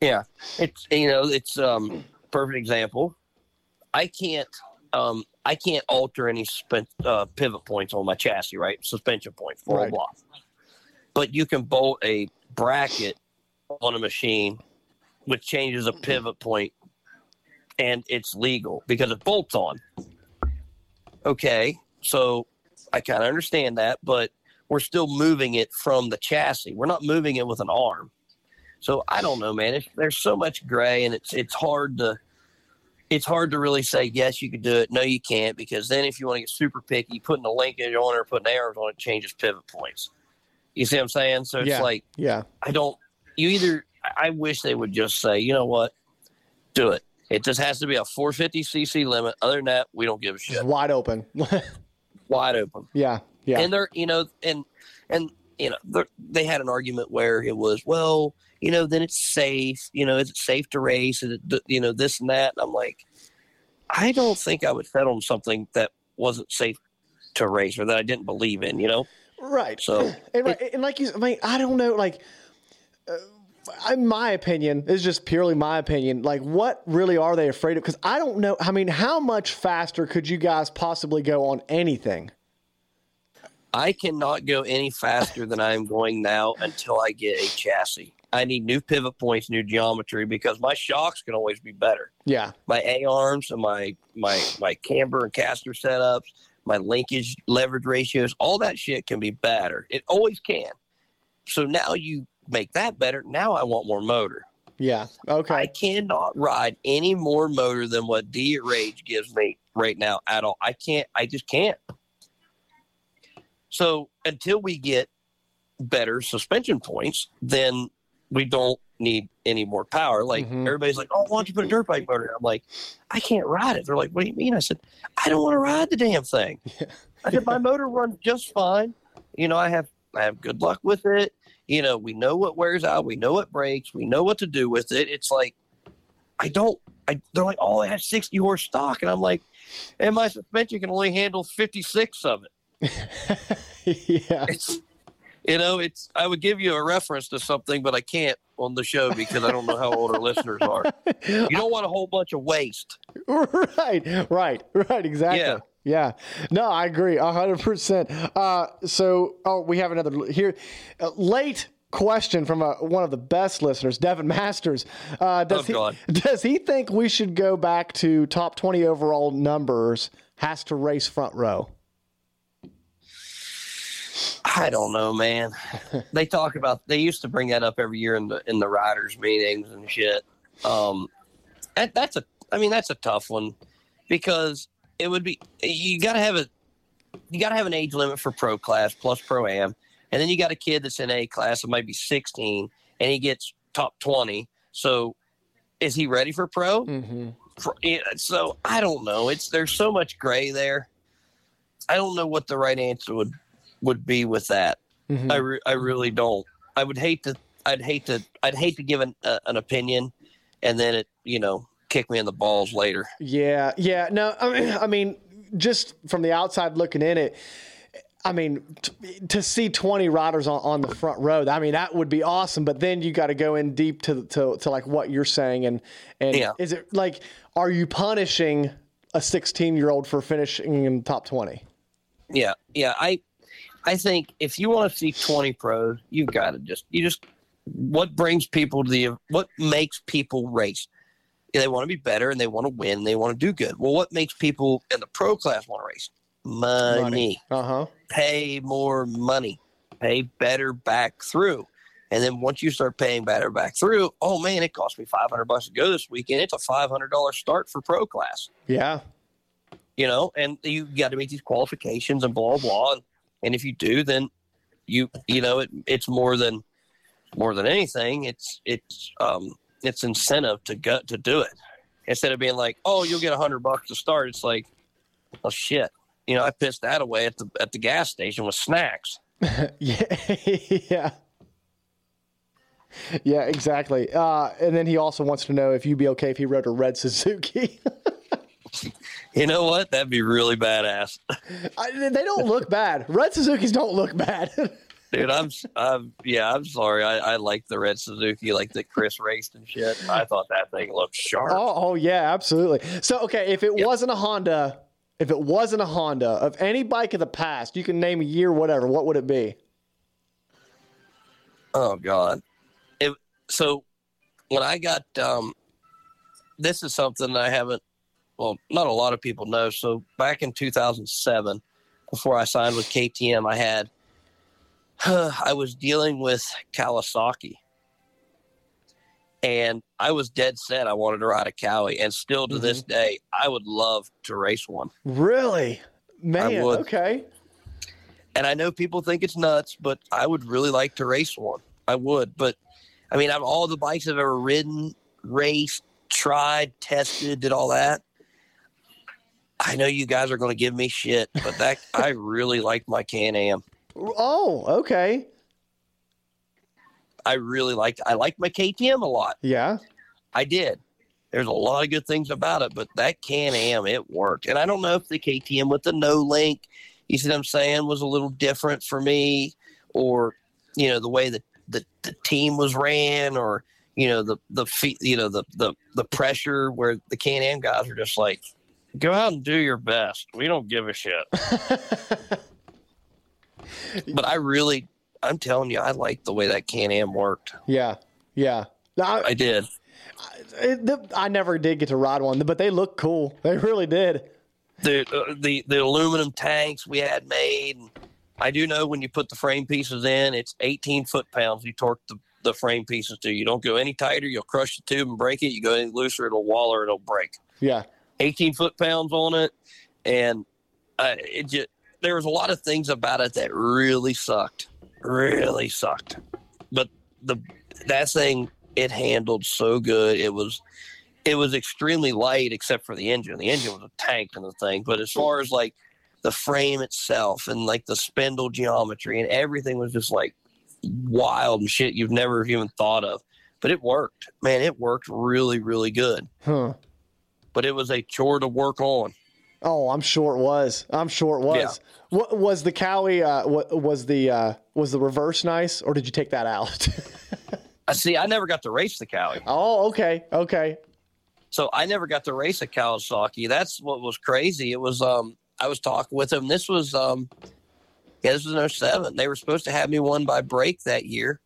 K: Yeah, it's you know it's um perfect example. I can't um I can't alter any spen- uh, pivot points on my chassis, right? Suspension points, blah
F: Right.
K: blah. But you can bolt a bracket on a machine, which changes a pivot point and it's legal because it bolts on. Okay, so I kind of understand that, but we're still moving it from the chassis. We're not moving it with an arm. So I don't know, man. It's, there's so much gray, and it's it's hard to it's hard to really say yes, you could do it. No, you can't because then if you want to get super picky, putting a linkage on it or putting arrows on it changes pivot points. You see what I'm saying? So it's
F: yeah.
K: like
F: yeah.
K: I don't. You either. I wish they would just say, you know what, do it. It just has to be a 450 cc limit. Other than that, we don't give a shit.
F: Just wide open. (laughs)
K: Wide open.
F: yeah. Yeah.
K: And they're, you know, and and you know, they're- had an argument where it was, well, you know, then it's safe. You know, is it safe to race? Is it, you know, this and that? And I'm like, I don't think I would settle on something that wasn't safe to race or that I didn't believe in. You know.
F: Right.
K: So
F: and, right, and like you, I mean, I don't know, like, uh, in my opinion, it's just purely my opinion. Like, what really are they afraid of? Because I don't know. I mean, how much faster could you guys possibly go on anything?
K: I cannot go any faster than I am going now until I get a chassis. I need new pivot points, new geometry because my shocks can always be better.
F: Yeah.
K: My A arms and my my my camber and caster setups, my linkage leverage ratios, all that shit can be better. It always can. So now you make that better. Now I want more motor.
F: Yeah. Okay.
K: I cannot ride any more motor than what D Rage gives me right now at all. I can't. I just can't. So until we get better suspension points, then we don't need any more power. Like mm-hmm. everybody's like, "Oh, why don't you put a dirt bike motor?" in?" I'm like, "I can't ride it." They're like, "What do you mean?" I said, "I don't want to ride the damn thing." (laughs) I said, "My motor runs just fine. You know, I have I have good luck with it. You know, we know what wears out, we know what breaks, we know what to do with it. It's like I don't. I they're like, "Oh, it has 60 horse stock," and I'm like, "And my suspension can only handle 56 of it." (laughs)
F: yeah.
K: It's you know, it's I would give you a reference to something, but I can't on the show because I don't know how old our listeners are. (laughs) You don't want a whole bunch of waste. (laughs)
F: right, right, right, exactly.
K: Yeah.
F: Yeah. No, I agree, hundred percent. Uh, so, oh, we have another here, uh, late question from uh one of the best listeners, Devin Masters. Uh, does
K: Oh,
F: he (laughs) does he think we should go back to top twenty overall numbers? Has to race front row.
K: I don't know, man. (laughs) they talk about they used to bring that up every year in the in the riders meetings and shit. Um, that, that's a I mean that's a tough one because it would be you got to have a you got to have an age limit for pro class plus pro am, and then you got a kid that's in A class that might be 16 and he gets top 20. So is he ready for pro?
F: Mm-hmm.
K: For- so I don't know. It's there's so much gray there. I don't know what the right answer would would be with that.
F: Mhm.
K: I re- I really don't. I would hate to. I'd hate to. I'd hate to give an uh, an opinion, and then it you know kick me in the balls later.
F: Yeah, yeah. No, I mean, I mean, just from the outside looking in it, I mean, t- to see 20 riders on, on the front row, I mean, that would be awesome. But then you got to go in deep to, to, to like what you're saying. And, and
K: Yeah.
F: is it like, are you punishing a 16 year old for finishing in top 20?
K: Yeah, yeah. I I think if you want to see twenty pros, you've got to just you just what brings people to the what makes people race. Yeah, they want to be better and they want to win. They want to do good. Well, what makes people in the pro class want to race? Money.
F: Uh huh.
K: Pay more money. Pay better back through. And then once you start paying better back through, oh man, it cost me five hundred bucks to go this weekend. It's a five hundred dollar start for pro class
F: Yeah.
K: you know, and you got to meet these qualifications and blah blah. And, and if you do, then you you know it, it's more than more than anything. It's it's um it's incentive to go to do it instead of being like, oh, you'll get a hundred bucks to start. It's like, oh shit, you know, I pissed that away at the at the gas station with snacks.
F: yeah. (laughs) yeah. Yeah, exactly. Uh, and then he also wants to know if you'd be okay if he rode a red Suzuki. (laughs)
K: You know what? That'd be really badass,
F: I, they don't look bad. Red Suzuki's don't look bad. (laughs)
K: dude. I'm I'm yeah. I'm sorry. I, I like the red Suzuki, like that Chris raced and shit. I thought that thing looked sharp.
F: Oh, oh yeah, absolutely. So okay, if it wasn't a Honda, if it wasn't a Honda of any bike of the past, you can name a year, whatever. What would it be?
K: Oh God. It, so when I got um this is something I haven't. Well, not a lot of people know. So back in 2007, before I signed with KTM, I had (sighs) I was dealing with Kawasaki, and I was dead set I wanted to ride a Kawi, and still to this mm-hmm. day, I would love to race one.
F: Really, man? Okay.
K: And I know people think it's nuts, but I would really like to race one. I would, but I mean, out of all the bikes I've ever ridden, raced, tried, tested, did all that. I know you guys are going to give me shit, but that I (laughs) really like my Can Am.
F: Oh, okay.
K: I really liked. I liked my KTM a lot.
F: Yeah.
K: I did. There's a lot of good things about it, but that Can Am it worked. And I don't know if the KTM with the no link, you see what I'm saying, was a little different for me, or you know the way that the, the team was ran, or you know the the feet, you know the the the pressure where the Can Am guys are just like, go out and do your best. We don't give a shit. (laughs) (laughs) but I really, I'm telling you, I like the way that Can Am worked.
F: Yeah. Yeah. I,
K: I did.
F: it, the, I never did get to ride one, but they look cool. They really did.
K: the uh, the the aluminum tanks we had made. I do know when you put the frame pieces in, it's 18 foot pounds. You torque the, the frame pieces to. You don't go any tighter, you'll crush the tube and break it. You go any looser, it'll waller, it'll break.
F: Yeah.
K: 18 foot pounds on it, and uh, it just there was a lot of things about it that really sucked, really sucked. But the that thing it handled so good. It was it was extremely light except for the engine. The engine was a tank in the thing, but as far as like the frame itself and like the spindle geometry and everything was just like wild and shit you've never even thought of. But it worked, man. It worked really, really good.
F: Huh.
K: But it was a chore to work on.
F: Oh, I'm sure it was. I'm sure it was. What was the Kawi? Uh, what was the uh, was the reverse nice, or did you take that out?
K: I (laughs) see. I never got to race the Kawi.
F: oh, okay, okay.
K: So I never got to race a Kawasaki. That's what was crazy. It was um I was talking with them. This was um yeah, this was in 07. They were supposed to have me one by break that year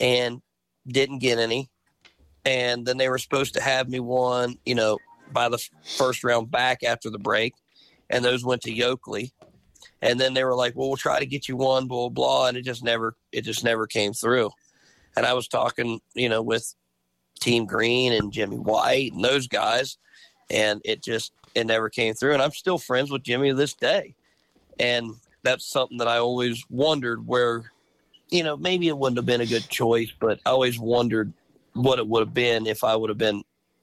K: and didn't get any. And then they were supposed to have me one, you know, by the first round back after the break. And those went to Yoakley. And then they were like, Well, we'll try to get you one, blah, blah, and it just never it just never came through. And I was talking, you know, with Team Green and Jimmy White and those guys, and it just it never came through. And I'm still friends with Jimmy to this day, and that's something that I always wondered where, you know, maybe it wouldn't have been a good choice, but I always wondered what it would have been if I would have been,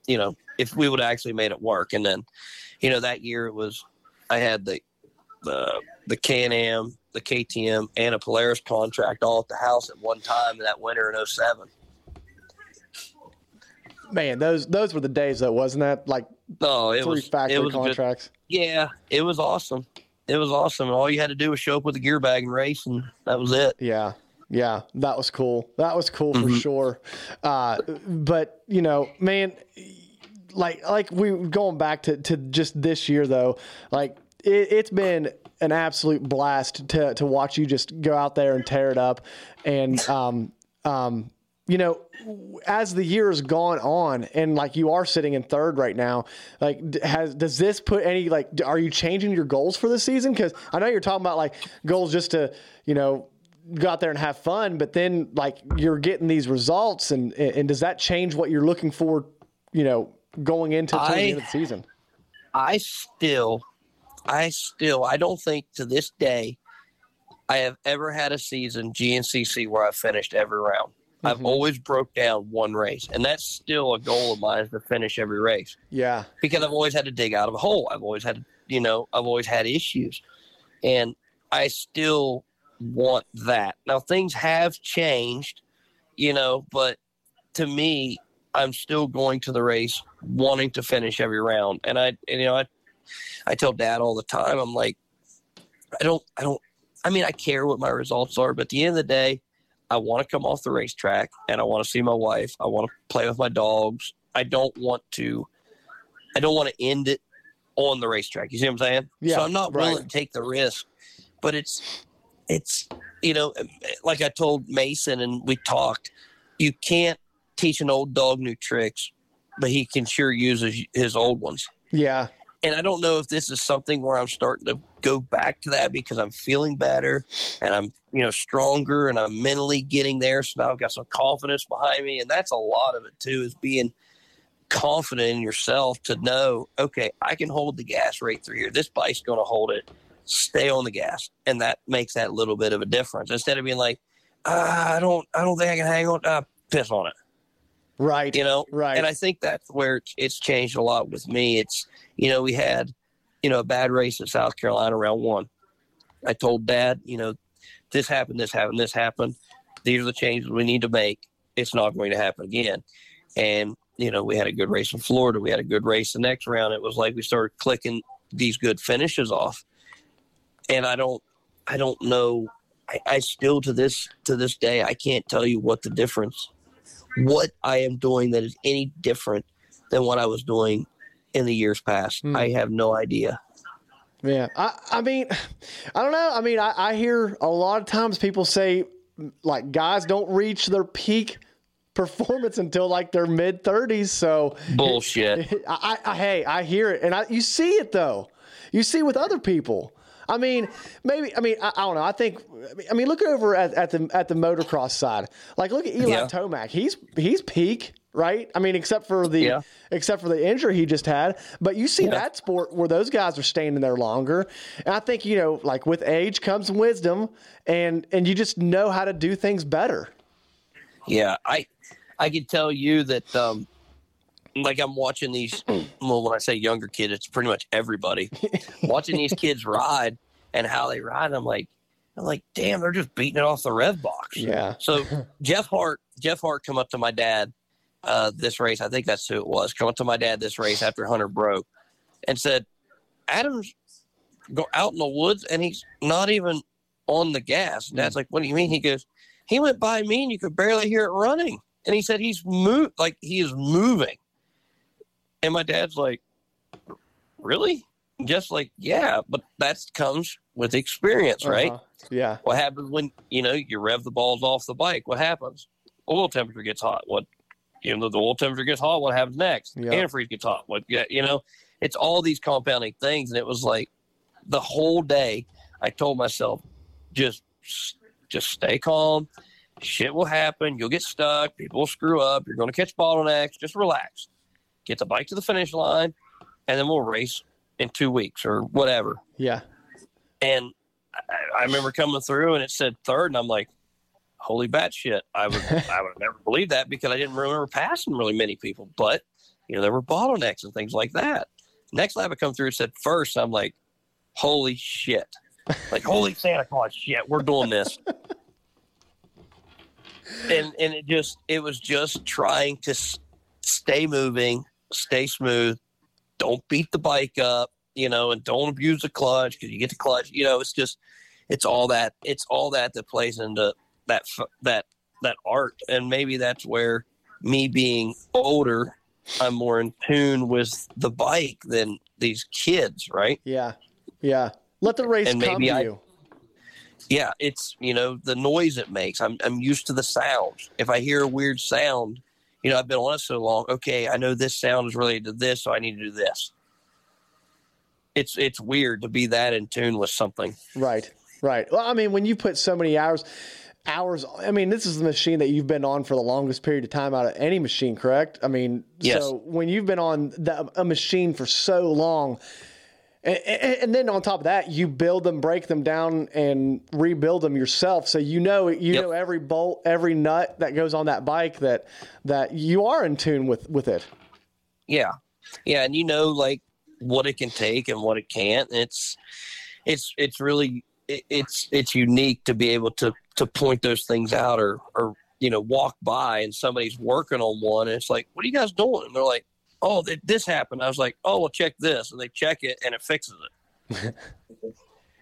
K: you know, if we would have actually made it work. And then, you know, that year it was I had the the the Can Am, the KTM, and a Polaris contract all at the house at one time in that winter in 07.
F: Man, those those were the days though, wasn't that? Like
K: No, it
F: three
K: was
F: factory
K: it was
F: contracts.
K: yeah, it was awesome. It was awesome. And all you had to do was show up with a gear bag and race, and that was it.
F: Yeah. Yeah, that was cool. That was cool for
K: Mhm.
F: sure. Uh, but you know, man, like like we going back to to just this year though, like it, it's been an absolute blast to to watch you just go out there and tear it up, and um um you know as the year has gone on and like you are sitting in third right now like has does this put any like are you changing your goals for the season because i know you're talking about like goals just to you know go out there and have fun but then like you're getting these results and and does that change what you're looking for you know going into towards the end of the season
K: I still, I still, I don't think to this day I have ever had a season GNCC where I finished every round. I've
F: Mhm.
K: always broke down one race, and that's still a goal of mine is to finish every race.
F: yeah
K: because I've always had to dig out of a hole. I've always had, you know, I've always had issues, and I still want that. Now things have changed, you know, but to me, I'm still going to the race wanting to finish every round, and I, and, you know, I, I tell Dad all the time, I'm like, I don't, I don't, I mean, I care what my results are, but at the end of the day, I want to come off the racetrack and I want to see my wife. I want to play with my dogs. I don't want to I don't want to end it on the racetrack. You see what I'm saying?
F: Yeah,
K: so I'm not willing
F: right.
K: to take the risk. But it's it's you know, eh, eh, like I told Mason and we talked, you can't teach an old dog new tricks. but he can sure use his, his old ones.
F: Yeah.
K: And I don't know if this is something where I'm starting to go back to that because I'm feeling better and I'm, you know, stronger and I'm mentally getting there. So now I've got some confidence behind me. And that's a lot of it too, is being confident in yourself to know, okay, I can hold the gas right through here. This bike's going to hold it. Stay on the gas. And that makes that little bit of a difference. Instead of being like, ah, I don't, I don't think I can hang on. Uh, piss on it.
F: Right.
K: You know,
F: right.
K: And I think that's where it's, it's changed a lot with me. It's, you know, we had, you know, a bad race in South Carolina round one. I told dad, you know, this happened, this happened, this happened. These are the changes we need to make. It's not going to happen again. And, you know, we had a good race in Florida. We had a good race the next round. It was like we started clicking these good finishes off. And I don't, I don't know. I, I still to this to this day I can't tell you what the difference what I am doing that is any different than what I was doing in the years past.
F: Hmm.
K: I have no idea.
F: Yeah, I, I mean, I don't know. I mean, I, I hear a lot of times people say like guys don't reach their peak performance until like their mid thirties. So
K: bullshit.
F: I, (laughs) I, I, hey, I hear it, and I, you see it though. You see with other people. I mean, maybe. I mean, I, I don't know. I think. I mean, look over at, at the at the motocross side. Like, look at Eli
K: Yeah.
F: Tomac. He's he's peak, right? I mean, except for the
K: Yeah.
F: except for the injury he just had. But you see
K: Yeah.
F: that sport where those guys are staying in there longer. And I think you know, like with age comes wisdom, and and you just know how to do things better.
K: Yeah, I I can tell you that um like I'm watching these (clears throat) well when I say younger kid, it's pretty much everybody. watching these (laughs) kids ride and how they ride, I'm like I'm like, damn, they're just beating it off the rev box.
F: Yeah.
K: So (laughs) Jeff Hart, Jeff Hart come up to my dad uh, this race. I think that's who it was. Come up to my dad this race after Hunter broke, and said, "Adam's go out in the woods and he's not even on the gas." And Dad's like, "What do you mean?" He goes, "He went by me and you could barely hear it running." And he said, "He's moved like he is moving." And my dad's like, "Really?" Just like, yeah, but that comes with experience, right?
F: Uh-huh. Yeah.
K: What happens when you know you rev the balls off the bike? What happens? Oil temperature gets hot. What you know, the oil temperature gets hot. What happens next?
F: Yeah.
K: Antifreeze gets hot. What yeah, you know? It's all these compounding things, and it was like the whole day. I told myself, just just stay calm. Shit will happen. You'll get stuck. People will screw up. You're going to catch bottlenecks. Just relax. Get the bike to the finish line, and then we'll race in two weeks or whatever.
F: Yeah.
K: And I, I remember coming through and it said third, and I'm like, holy bat shit. I would (laughs) I would never believe that because I didn't remember passing really many people. But you know, there were bottlenecks and things like that. Next lap I come through and said first, I'm like, holy shit. Like holy Santa Claus shit, we're doing this. and and it just it was just trying to s- stay moving, stay smooth, don't beat the bike up, you know, and don't abuse the clutch because you get the clutch. You know, it's just it's all that it's all that that plays into that that that art, and maybe that's where me being older, I'm more in tune with the bike than these kids, right?
F: Yeah. Yeah. Let the race
K: And
F: come to
K: I-
F: you.
K: Yeah, it's you know the noise it makes. I'm I'm used to the sounds. If I hear a weird sound, you know I've been on it so long. Okay, I know this sound is related to this, so I need to do this. It's it's weird to be that in tune with something.
F: Right. Right. Well, I mean, when you put so many hours, hours. I mean, this is the machine that you've been on for the longest period of time out of any machine, correct? I mean,
K: Yes.
F: so when you've been on the, a machine for so long, and, and, then on top of that, you build them, break them down, and rebuild them yourself. So you know, you
K: Yep.
F: know every bolt, every nut that goes on that bike. That that you are in tune with with it.
K: Yeah, yeah, and you know like what it can take and what it can't. It's it's it's really it, it's it's unique to be able to to point those things out or or you know walk by and somebody's working on one and it's like what are you guys doing and they're like oh th- this happened. I was like oh well check this. And they check it and it fixes it. (laughs)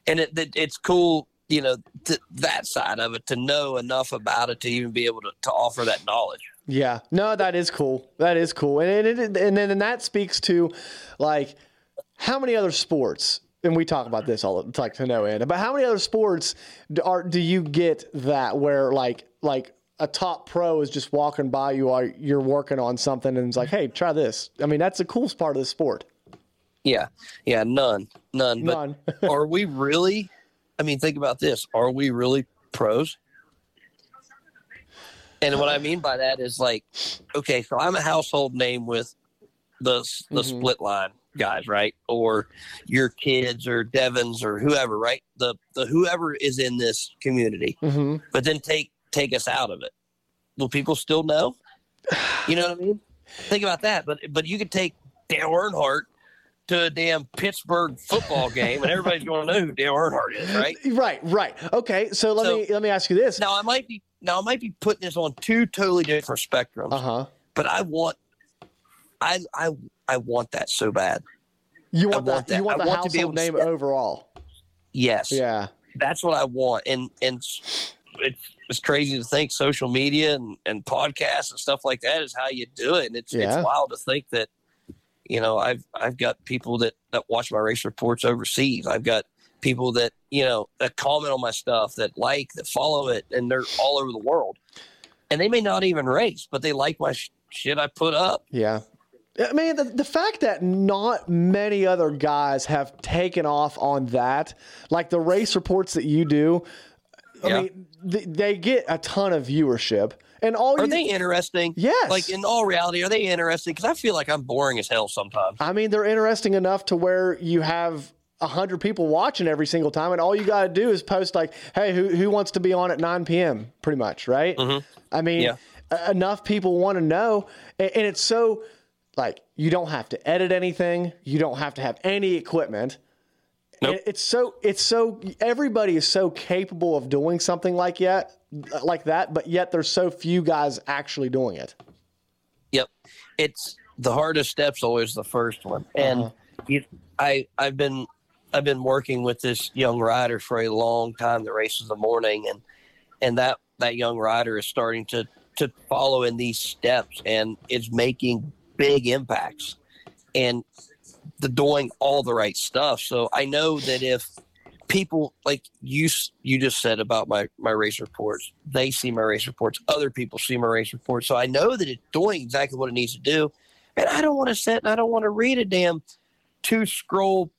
K: And it, it it's cool you know th- that side of it to know enough about it to even be able to, to offer that knowledge.
F: Yeah, no, that is cool. That is cool, and it, it, and then and that speaks to like how many other sports, and we talk about this all like to no end. But how many other sports do, are do you get that where like like a top pro is just walking by you while you're working on something and it's like, hey, try this. I mean, that's the coolest part of the sport.
K: Yeah, yeah, none, none. But
F: None. (laughs)
K: are we really? I mean, think about this: Are we really pros? And what I mean by that is like, okay, so I'm a household name with the the
F: Mhm.
K: split line guys, right? Or your kids or Devons or whoever, right? The the whoever is in this community.
F: Mm-hmm.
K: But then take take us out of it. Will people still know? You know what I mean? Think about that. But but you could take Dale Earnhardt to a damn Pittsburgh football game, and everybody's going to know who Dale Earnhardt is, right? (laughs)
F: Right, right. Okay, so let
K: So-
F: me let me ask you this.
K: Now I might be now I might be putting this on two totally different spectrums,
F: Uh huh.
K: but I want I I I want that so bad.
F: You
K: I
F: want,
K: want
F: that, You want
K: I
F: the
K: want to be
F: household
K: able to
F: name overall.
K: Yes.
F: Yeah.
K: That's what I want. And and it's it's crazy to think social media and, and podcasts and stuff like that is how you do it. And it's
F: Yeah.
K: it's wild to think that, you know, I've I've got people that, that watch my race reports overseas. I've got people that, you know, that comment on my stuff, that like, that follow it, and they're all over the world. And they may not even race, but they like my sh- shit I put up.
F: Yeah. I mean, the, the fact that not many other guys have taken off on that, like the race reports that you do, I
K: Yeah.
F: mean, th- they get a ton of viewership. And all
K: Are
F: you,
K: they interesting?
F: Yes.
K: Like in all reality, are they interesting? Because I feel like I'm boring as hell sometimes.
F: I mean, they're interesting enough to where you have a hundred people watching every single time, and all you got to do is post like, "Hey, who who wants to be on at 9 p.m." Pretty much, right? Mm-hmm. I mean,
K: Yeah.
F: enough people want to know, and, and it's so like you don't have to edit anything, you don't have to have any equipment.
K: Nope.
F: It- It's so it's so everybody is so capable of doing something like yet like that, but yet there's so few guys actually doing it.
K: Yep. It's the hardest step's always the first one. And
F: Uh-huh.
K: you, I I've been I've been working with this young rider for a long time that races of the morning and and that that young rider is starting to to follow in these steps and is making big impacts and the doing all the right stuff. So I know that if people like you you just said about my my race reports they see my race reports other people see my race reports so i know that it's doing exactly what it needs to do and i don't want to sit and i don't want to read a damn two scroll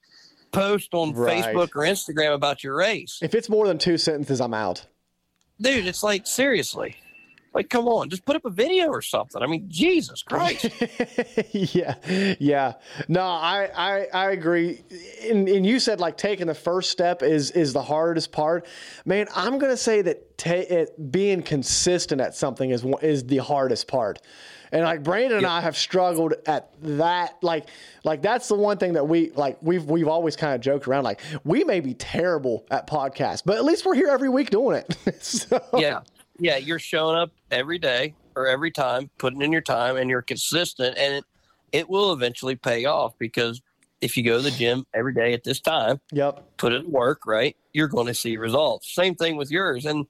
K: post on
F: Right.
K: facebook or instagram about your race
F: If it's more than two sentences, I'm out.
K: dude it's like seriously like come on just put up a video or something i mean jesus christ (laughs)
F: yeah, yeah. No, I, I, I agree. And, and you said like taking the first step is is the hardest part. Man, I'm gonna say that ta- it, being consistent at something is is the hardest part. And like Brandon and I have struggled at that. Like, like that's the one thing that we like. We've we've always kind of joked around. Like, we may be terrible at podcasts, but at least we're here every week doing it. (laughs) so,
K: yeah yeah you're showing up every day or every time putting in your time and you're consistent and it, it will eventually pay off because if you go to the gym every day at this time
F: Yep.
K: put it in work right you're going to see results. Same thing with yours and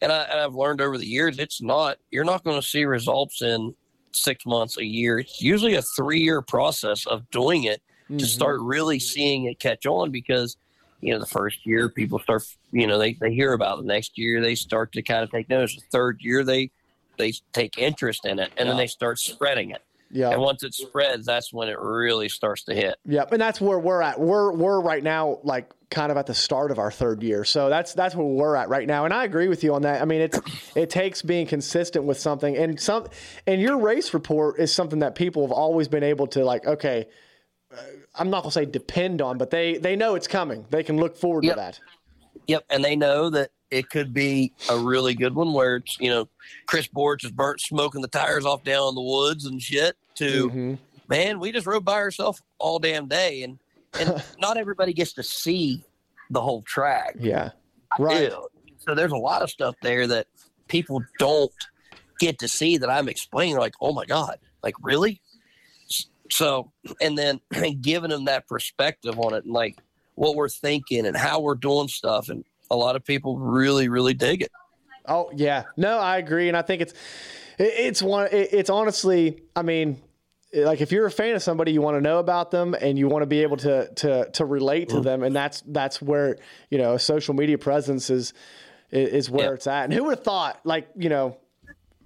K: and, I, and i've learned over the years it's not you're not going to see results in six months a year. It's usually a three year process of doing it to mm-hmm. start really seeing it catch on because you know the first year people start you know they, they hear about it the next year they start to kind of take notice the third year they they take interest in it and then they start spreading it
F: Yeah.
K: and once it spreads that's when it really starts to hit
F: Yep, and that's where we're at. We're we're right now like kind of at the start of our third year. So that's that's where we're at right now. And I agree with you on that. I mean, it's it takes being consistent with something and some and your race report is something that people have always been able to like okay, I'm not to say depend on, but they they know it's coming. They can look forward
K: Yep.
F: to that.
K: Yep, and they know that it could be a really good one where it's you know Chris Borich is burnt smoking the tires off down in the woods and shit. To
F: Mhm.
K: man, we just rode by ourselves all damn day, and and (laughs) not everybody gets to see the whole track.
F: Yeah. Right.
K: So there's a lot of stuff there that people don't get to see that I'm explaining. Like, oh my god, like really? So, and then (clears throat) giving them that perspective on it, and like what we're thinking and how we're doing stuff, and a lot of people really, really dig it.
F: Oh yeah, no, I agree, and I think it's it, it's one. It, it's honestly, I mean, like if you're a fan of somebody, you want to know about them and you want to be able to to to relate to mm-hmm. them, and that's that's where you know social media presence is is, is where
K: Yeah.
F: it's at. And who would have thought, like you know,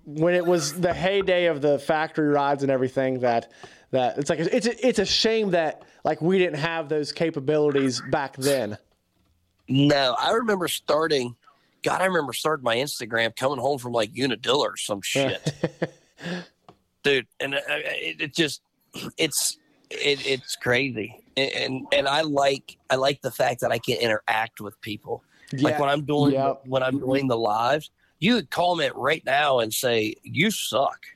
F: when it was the heyday of the factory rides and everything that that it's like it's a, it's a shame that like we didn't have those capabilities back then.
K: No, I remember starting. God, I remember starting my Instagram coming home from like Unadilla or some shit, (laughs) dude. And uh, it, it just it's it, it's crazy, and and I like I like the fact that I can interact with people. Like when I'm doing
F: Yep.
K: when I'm doing the lives, you could comment right now and say you suck,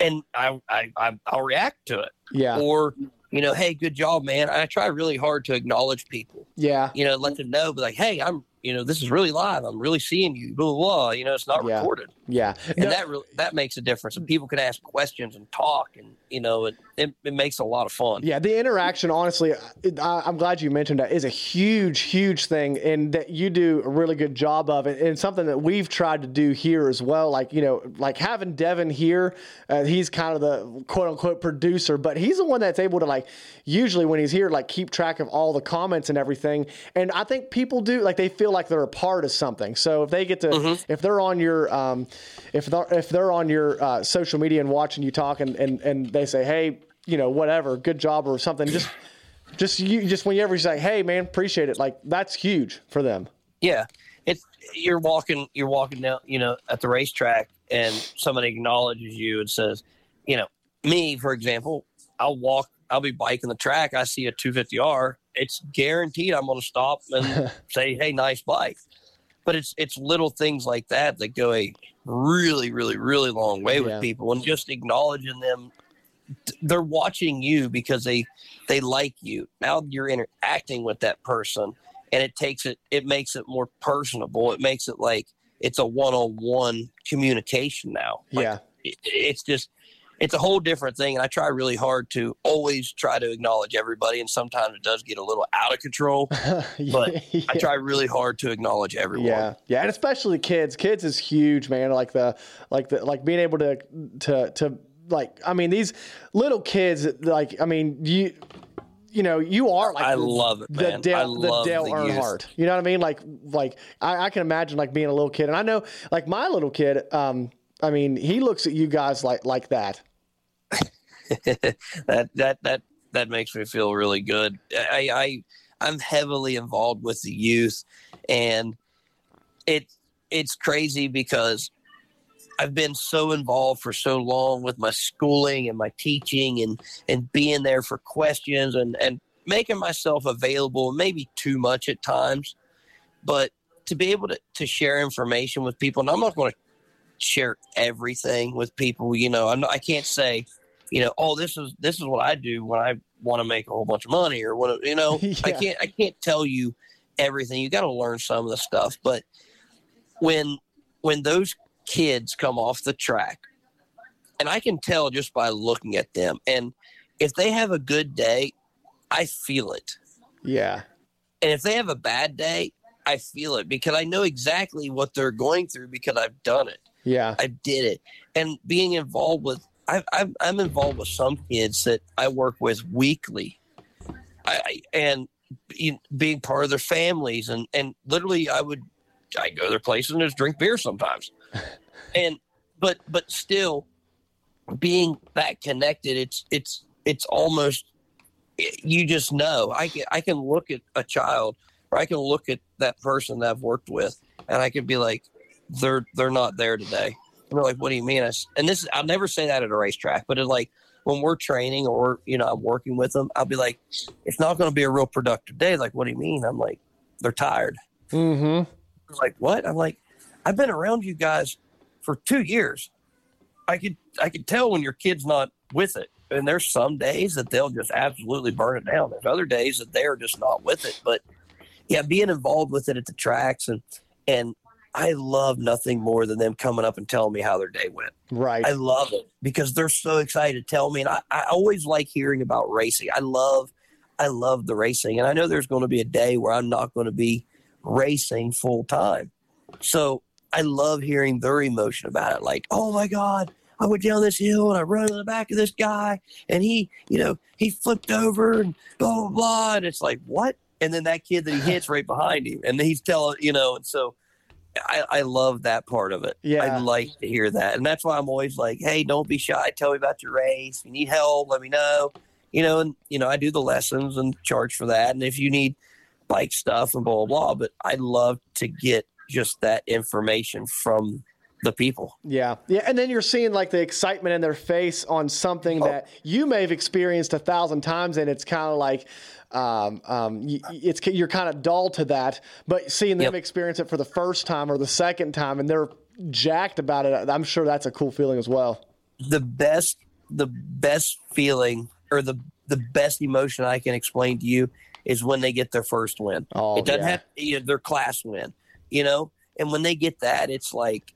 K: and I I, I I'll react to it.
F: Yeah.
K: Or you know, hey, good job, man. I try really hard to acknowledge people.
F: Yeah.
K: You know, let them know, but like, hey, I'm you know, this is really live. I'm really seeing you. Blah blah. blah. You know, it's not
F: Yeah.
K: recorded
F: Yeah.
K: and
F: No,
K: that really that makes a difference. And people can ask questions and talk, and you know, it, it, it makes a lot of fun.
F: Yeah, the interaction, honestly, it, I, I'm glad you mentioned that, is a huge, huge thing, and that you do a really good job of it, and something that we've tried to do here as well. Like, you know, like having Devin here, uh, he's kind of the quote unquote producer, but he's the one that's able to, like, usually when he's here, like, keep track of all the comments and everything. And I think people do, like, they feel like they're a part of something. So if they get to, if they're on your, um, if they're, if they're on your uh, social media and watching you talk and, and, and they say, hey, you know, whatever, good job or something, just, (laughs) just you, just whenever you say, hey, man, appreciate it, like that's huge for them.
K: Yeah, it's you're walking you're walking down you know at the racetrack, and somebody acknowledges you and says, you know, me for example, I'll walk, I'll be biking the track, I see a 250R, it's guaranteed I'm going to stop and (laughs) say, hey, nice bike. But it's it's little things like that that go a really really really long way with people, and just acknowledging them they're watching you because they they like you. Now you're interacting with that person and it takes it it makes it more personable. It makes it like it's a one-on-one communication now. Like,
F: Yeah.
K: it- it's just it's a whole different thing and I try really hard to always try to acknowledge everybody and sometimes it does get a little out of control, (laughs) but I try really hard to acknowledge everyone.
F: Yeah, yeah, and especially kids. Kids is huge, man. Like the, like the, like being able to, to, to, like. I mean, these little kids. Like, I mean, you, you know, you are like
K: I love it,
F: the
K: man. I
F: Dale, the Dale
K: the youth.
F: Earnhardt. You know what I mean? Like, like I, I can imagine like being a little kid, and I know like my little kid. Um, I mean, he looks at you guys like like that. (laughs)
K: that that that that makes me feel really good. I, I I'm heavily involved with the youth, and it it's crazy because I've been so involved for so long with my schooling and my teaching and and being there for questions and and making myself available maybe too much at times but to be able to, to share information with people and i'm not going to share everything with people you know I'm not, i can't say you know oh this is this is what i do when i want to make a whole bunch of money or what you know? (laughs) I can't i can't tell you everything. You got to learn some of the stuff. But when when those kids come off the track and i can tell just by looking at them and if they have a good day i feel it.
F: Yeah,
K: and if they have a bad day i feel it because i know exactly what they're going through because i've done it
F: yeah,
K: I did it. And being involved with, I, I, I'm involved with some kids that I work with weekly, I, and be- being part of their families, and and literally, I would, I go to their places and just drink beer sometimes, (laughs) and but but still, being that connected, it's it's it's almost, you just know. I can I can look at a child, or I can look at that person that I've worked with, and I can be like, they're they're not there today. And they're like, what do you mean? I and this I'll never say that at a racetrack, but it's like when we're training or you know I'm working with them, I'll be like, it's not going to be a real productive day. Like, what do you mean? I'm like, they're tired.
F: mm-hmm.
K: They're like, what? I'm like, I've been around you guys for two years. I could I could tell when your kid's not with it. And there's some days that they'll just absolutely burn it down. There's other days that they're just not with it. But yeah, being involved with it at the tracks and and I love nothing more than them coming up and telling me how their day went.
F: Right.
K: I love it because they're so excited to tell me. And I, I always like hearing about racing. I love I love the racing. And I know there's going to be a day where I'm not going to be racing full time. So I love hearing their emotion about it. Like, oh my God, I went down this hill and I run in the back of this guy and he, you know, he flipped over and blah, blah, blah. And it's like, what? And then that kid that he hits right behind him. And he's telling, you know, and so I, I love that part of it.
F: Yeah.
K: I like to hear that. And that's why I'm always like, hey, don't be shy. Tell me about your race. If you need help, let me know. You know, and, you know, I do the lessons and charge for that. And if you need bike stuff and blah, blah, blah. But I love to get just that information from the people.
F: Yeah. Yeah. And then you're seeing like the excitement in their face on something oh. that you may have experienced a thousand times. And it's kind of like, um, um, it's you're kind of dull to that, but seeing them experience it for the first time or the second time, and they're jacked about it. I'm sure that's a cool feeling as well.
K: the best the best feeling or the the best emotion I can explain to you is when they get their first win.
F: Oh,
K: it doesn't
F: yeah.
K: have you know, their class win, you know. And when they get that, it's like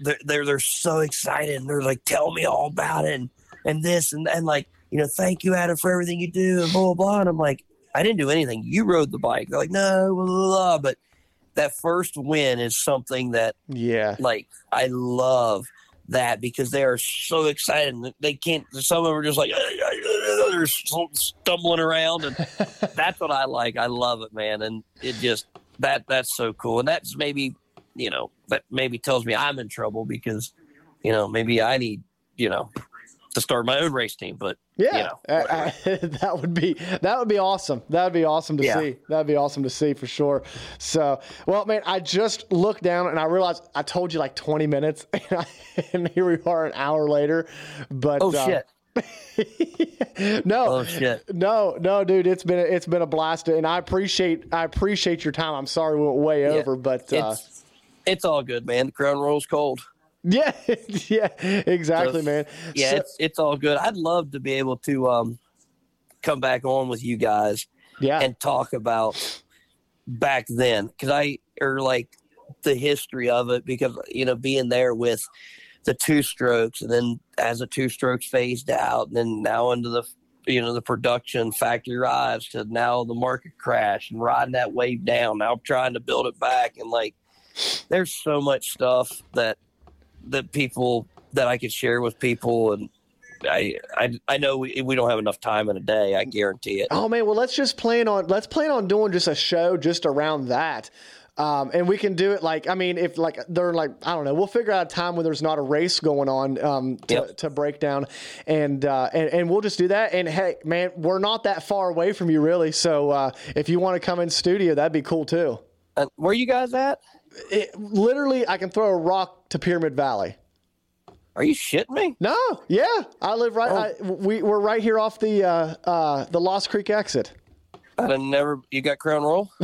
K: they're they're, they're so excited and they're like, "Tell me all about it," and, and this and and like you know, thank you, Adam, for everything you do, and blah blah blah. And I'm like, I didn't do anything. You rode the bike. They're like, no, blah, blah, blah. but that first win is something that
F: yeah,
K: like I love that because they are so excited. They can't. Some of them are just like they're stumbling around, and (laughs) that's what I like. I love it, man, and it just that that's so cool, and that's maybe you know that maybe tells me I'm in trouble because you know maybe I need you know to start my own race team, but
F: Yeah,
K: you know,
F: I- I- (laughs) that would be that would be awesome. That would be awesome to
K: Yeah.
F: see. That would be awesome to see for sure. So, well, man, I just looked down and I realized I told you like 20 minutes, (laughs) and, I, and here we are an hour later. But
K: oh
F: uh,
K: shit. (laughs)
F: no,
K: Oh shit.
F: no, no, dude, it's been a, it's been a blast, and I appreciate I appreciate your time. I'm sorry we went way
K: Yeah.
F: over, but uh,
K: It's it's all good, man. The Crown Royal's cold. (laughs)
F: yeah, (laughs) yeah, exactly,
K: So,
F: man.
K: Yeah,
F: So-
K: it's it's all good. I'd love to be able to um come back on with you guys
F: yeah,
K: and talk about back then because I or like the history of it because you know being there with the two strokes and then as the two strokes phased out and then now into the you know the production factory rise to now the market crash and riding that wave down now I'm trying to build it back and like there's so much stuff that that people that I could share with people and I I, I know we, we don't have enough time in a day I guarantee it
F: Oh man, well let's just plan on let's plan on doing just a show just around that. Um, and we can do it like I mean, if like they're like I don't know, we'll figure out a time when there's not a race going on um, to,
K: Yep.
F: to break down, and, uh, and and we'll just do that. And hey, man, we're not that far away from you really, so uh, if you want to come in studio, that'd be cool too.
K: Uh, where you guys at?
F: It, literally, I can throw a rock to Pyramid Valley.
K: Are you shitting me?
F: No, yeah, I live right.
K: Oh.
F: I, we we're right here off the uh, uh, the Lost Creek exit.
K: I'd have never. You got Crown Royal? (laughs)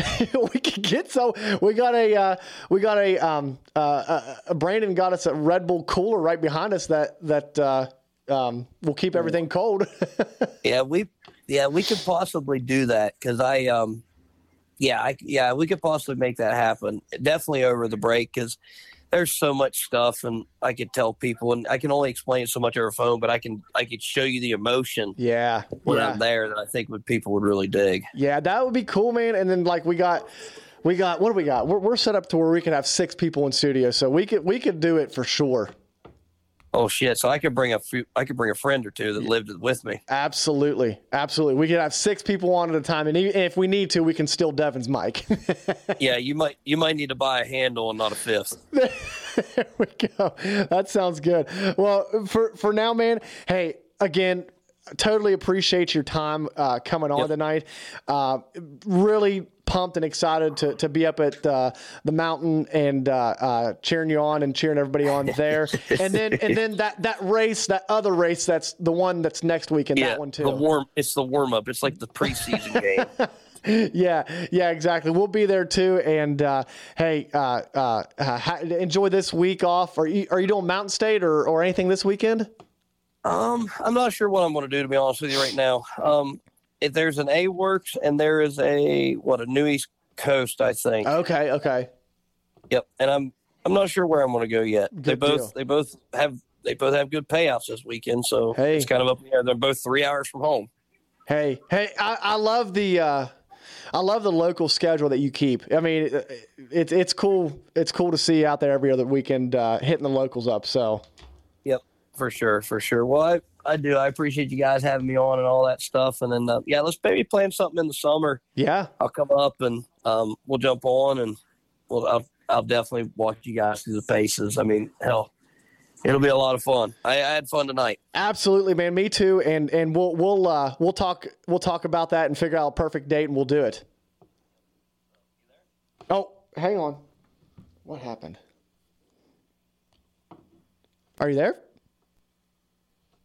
F: we could get so we got a uh, we got a um uh, uh uh, Brandon got us a Red Bull cooler right behind us that that uh um will keep everything cold. (laughs)
K: yeah, we. Yeah, we could possibly do that because I. um Yeah, I, yeah, we could possibly make that happen. Definitely over the break because there's so much stuff, and I could tell people, and I can only explain so much over phone, but I can I could show you the emotion
F: yeah,
K: when
F: yeah,
K: I'm there that I think would people would really dig.
F: yeah, that would be cool, man. And then like we got. We got what do we got? We're, we're set up to where we can have six people in studio, so we could we could do it for sure.
K: Oh shit! So I could bring a few. I could bring a friend or two that lived with me.
F: Absolutely, absolutely. We could have six people on at a time, and if we need to, we can steal Devin's mic. (laughs)
K: yeah, you might you might need to buy a handle and not a fifth. (laughs)
F: there we go. That sounds good. Well, for for now, man. Hey, again, totally appreciate your time uh, coming on
K: Yep.
F: tonight. Uh, really pumped and excited to, to be up at uh, the mountain and uh, uh, cheering you on and cheering everybody on (laughs) there. and then and then that that race, that other race, that's the one that's next week, and
K: yeah,
F: that one too.
K: the warm. It's the warm up. It's like the preseason (laughs) game.
F: yeah, yeah, exactly. We'll be there too. And uh, hey, uh, uh, uh, ha- enjoy this week off. Are you are you doing Mountain State or, or anything this weekend?
K: Um, I'm not sure what I'm going to do to be honest with you right now. Um, if there's an A Works and there is a what a New East Coast, I think.
F: Okay, okay.
K: Yep, and I'm I'm not sure where I'm going to go yet. they both
F: deal.
K: they both have they both have good payouts this weekend, so
F: Hey.
K: it's kind of up in the air. They're both three hours from home.
F: Hey, hey, I, I love the uh, I love the local schedule that you keep. I mean, it's it's cool. It's cool to see you out there every other weekend uh, hitting the locals up. So
K: Yep, for sure, for sure. Well, I I do. I appreciate you guys having me on and all that stuff. And then uh, yeah, let's maybe plan something in the summer.
F: yeah,
K: I'll come up and um, we'll jump on and we'll I'll, I'll definitely walk you guys through the paces. I mean, hell, it'll be a lot of fun. I, I had fun tonight.
F: Absolutely, man. Me too. And and we'll we'll uh, we'll talk we'll talk about that and figure out a perfect date and we'll do it. Oh, hang on. What happened? Are you there?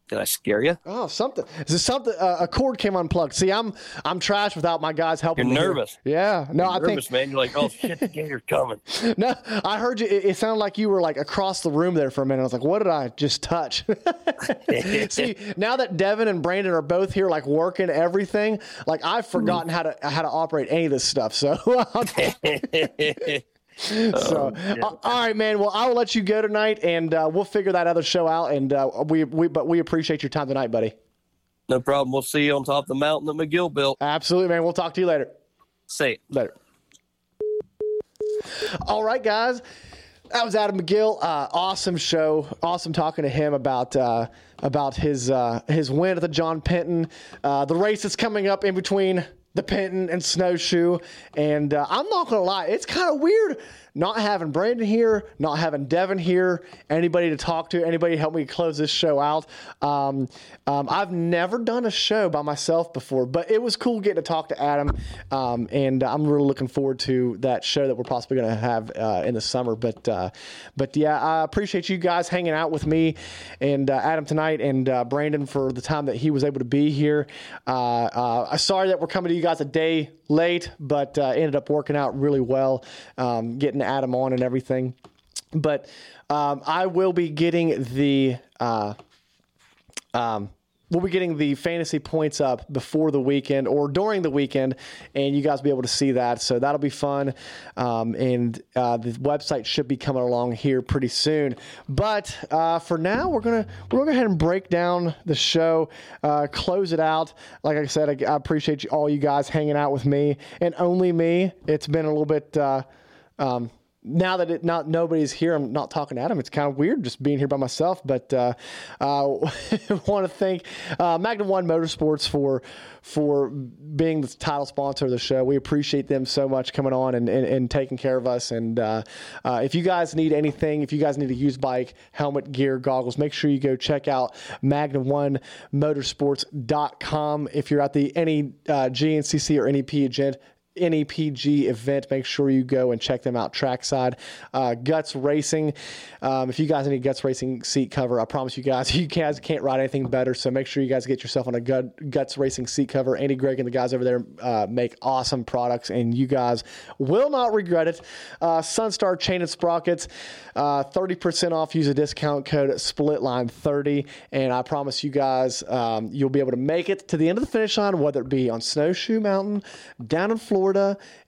K: Did I scare you?
F: Oh, something. Is this something? Uh, a cord came unplugged. See, I'm I'm trash without my guys helping.
K: You're
F: here.
K: nervous.
F: Yeah. No,
K: You're
F: I
K: nervous,
F: think.
K: man. You're like, oh shit, the gator's coming. (laughs)
F: No, I heard you. It, it sounded like you were like across the room there for a minute. I was like, what did I just touch? (laughs) See, now that Devin and Brandon are both here, like working everything, like I've forgotten how to how to operate any of this stuff. So. (laughs) (laughs) So, uh, all right, man. Well, I will let you go tonight, and uh, we'll figure that other show out. And uh, we, we, but we appreciate your time tonight, buddy.
K: No problem. We'll see you on top of the mountain that McGill built.
F: Absolutely, man. We'll talk to you later.
K: See you.
F: later. All right, guys. That was Adam McGill. Uh, awesome show. Awesome talking to him about uh, about his uh, his win at the John Penton, uh, the race that's coming up in between the Penton and Snowshoe. And uh, I'm not gonna lie, it's kind of weird not having Brandon here, not having Devin here, anybody to talk to, anybody to help me close this show out. Um, um, I've never done a show by myself before, but it was cool getting to talk to Adam, um, and I'm really looking forward to that show that we're possibly going to have uh, in the summer. But uh, but yeah, I appreciate you guys hanging out with me and uh, Adam tonight, and uh, Brandon for the time that he was able to be here. Uh, sorry that we're coming to you guys a day late, but uh, ended up working out really well, um, getting Adam on and everything. But um, I will be getting the. Uh, um, we'll be getting the fantasy points up before the weekend or during the weekend, and you guys will be able to see that. So that'll be fun. Um, and uh, the website should be coming along here pretty soon. But uh, for now, we're gonna we're gonna go ahead and break down the show, uh, close it out. Like I said, I, I appreciate you, all you guys hanging out with me and only me. It's been a little bit. Uh, um, now that it not nobody's here, I'm not talking to Adam. It's kind of weird just being here by myself. But uh, uh, (laughs) want to thank uh, One Motorsports for for being the title sponsor of the show. We appreciate them so much coming on and, and, and taking care of us. And uh, uh, if you guys need anything, if you guys need a used bike, helmet, gear, goggles, make sure you go check out Magnum One Motorsports.com. If you're at the any uh, GNCC or NEP event, NEPG event. Make sure you go and check them out trackside. Uh, Guts Racing. Um, if you guys need Guts Racing seat cover, I promise you guys, (laughs) you guys can't ride anything better. So make sure you guys get yourself on a Gut, Guts Racing seat cover. Andy Gregg and the guys over there uh, make awesome products, and you guys will not regret it. Uh, Sunstar Chain and Sprockets, uh, 30% off. Use a discount code SPLITLINE30, and I promise you guys, um, you'll be able to make it to the end of the finish line, whether it be on Snowshoe Mountain, down in Florida,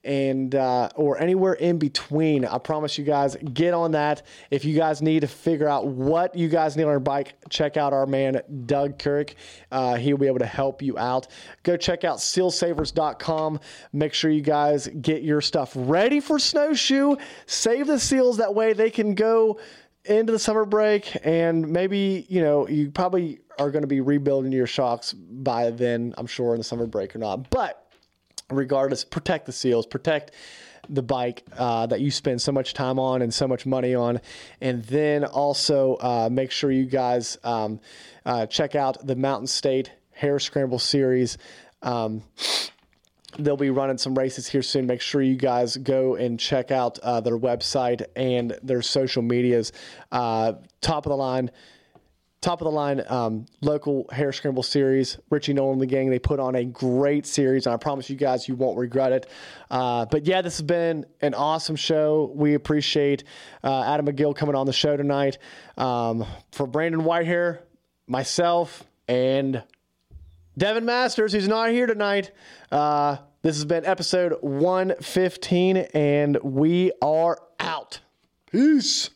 F: and uh, or anywhere in between. I promise you guys, get on that. If you guys need to figure out what you guys need on your bike, check out our man Doug Kirk. Uh, he'll be able to help you out. Go check out sealsavers.com. Make sure you guys get your stuff ready for snowshoe. Save the seals that way they can go into the summer break and maybe you know you probably are going to be rebuilding your shocks by then i'm sure in the summer break or not but regardless, protect the seals, protect the bike uh, that you spend so much time on and so much money on. And then also uh, make sure you guys um, uh, check out the Mountain State Hare Scramble Series. Um, they'll be running some races here soon. Make sure you guys go and check out uh, their website and their social medias. Uh, top of the line top of the line um, local hare scramble series. Richie Nolan and the gang, they put on a great series, and I promise you guys you won't regret it. Uh, but yeah, this has been an awesome show. We appreciate uh, Adam McGill coming on the show tonight. Um, for Brandon Whitehair, myself, and Devin Masters, who's not here tonight. Uh, this has been episode 115, and we are out. Peace.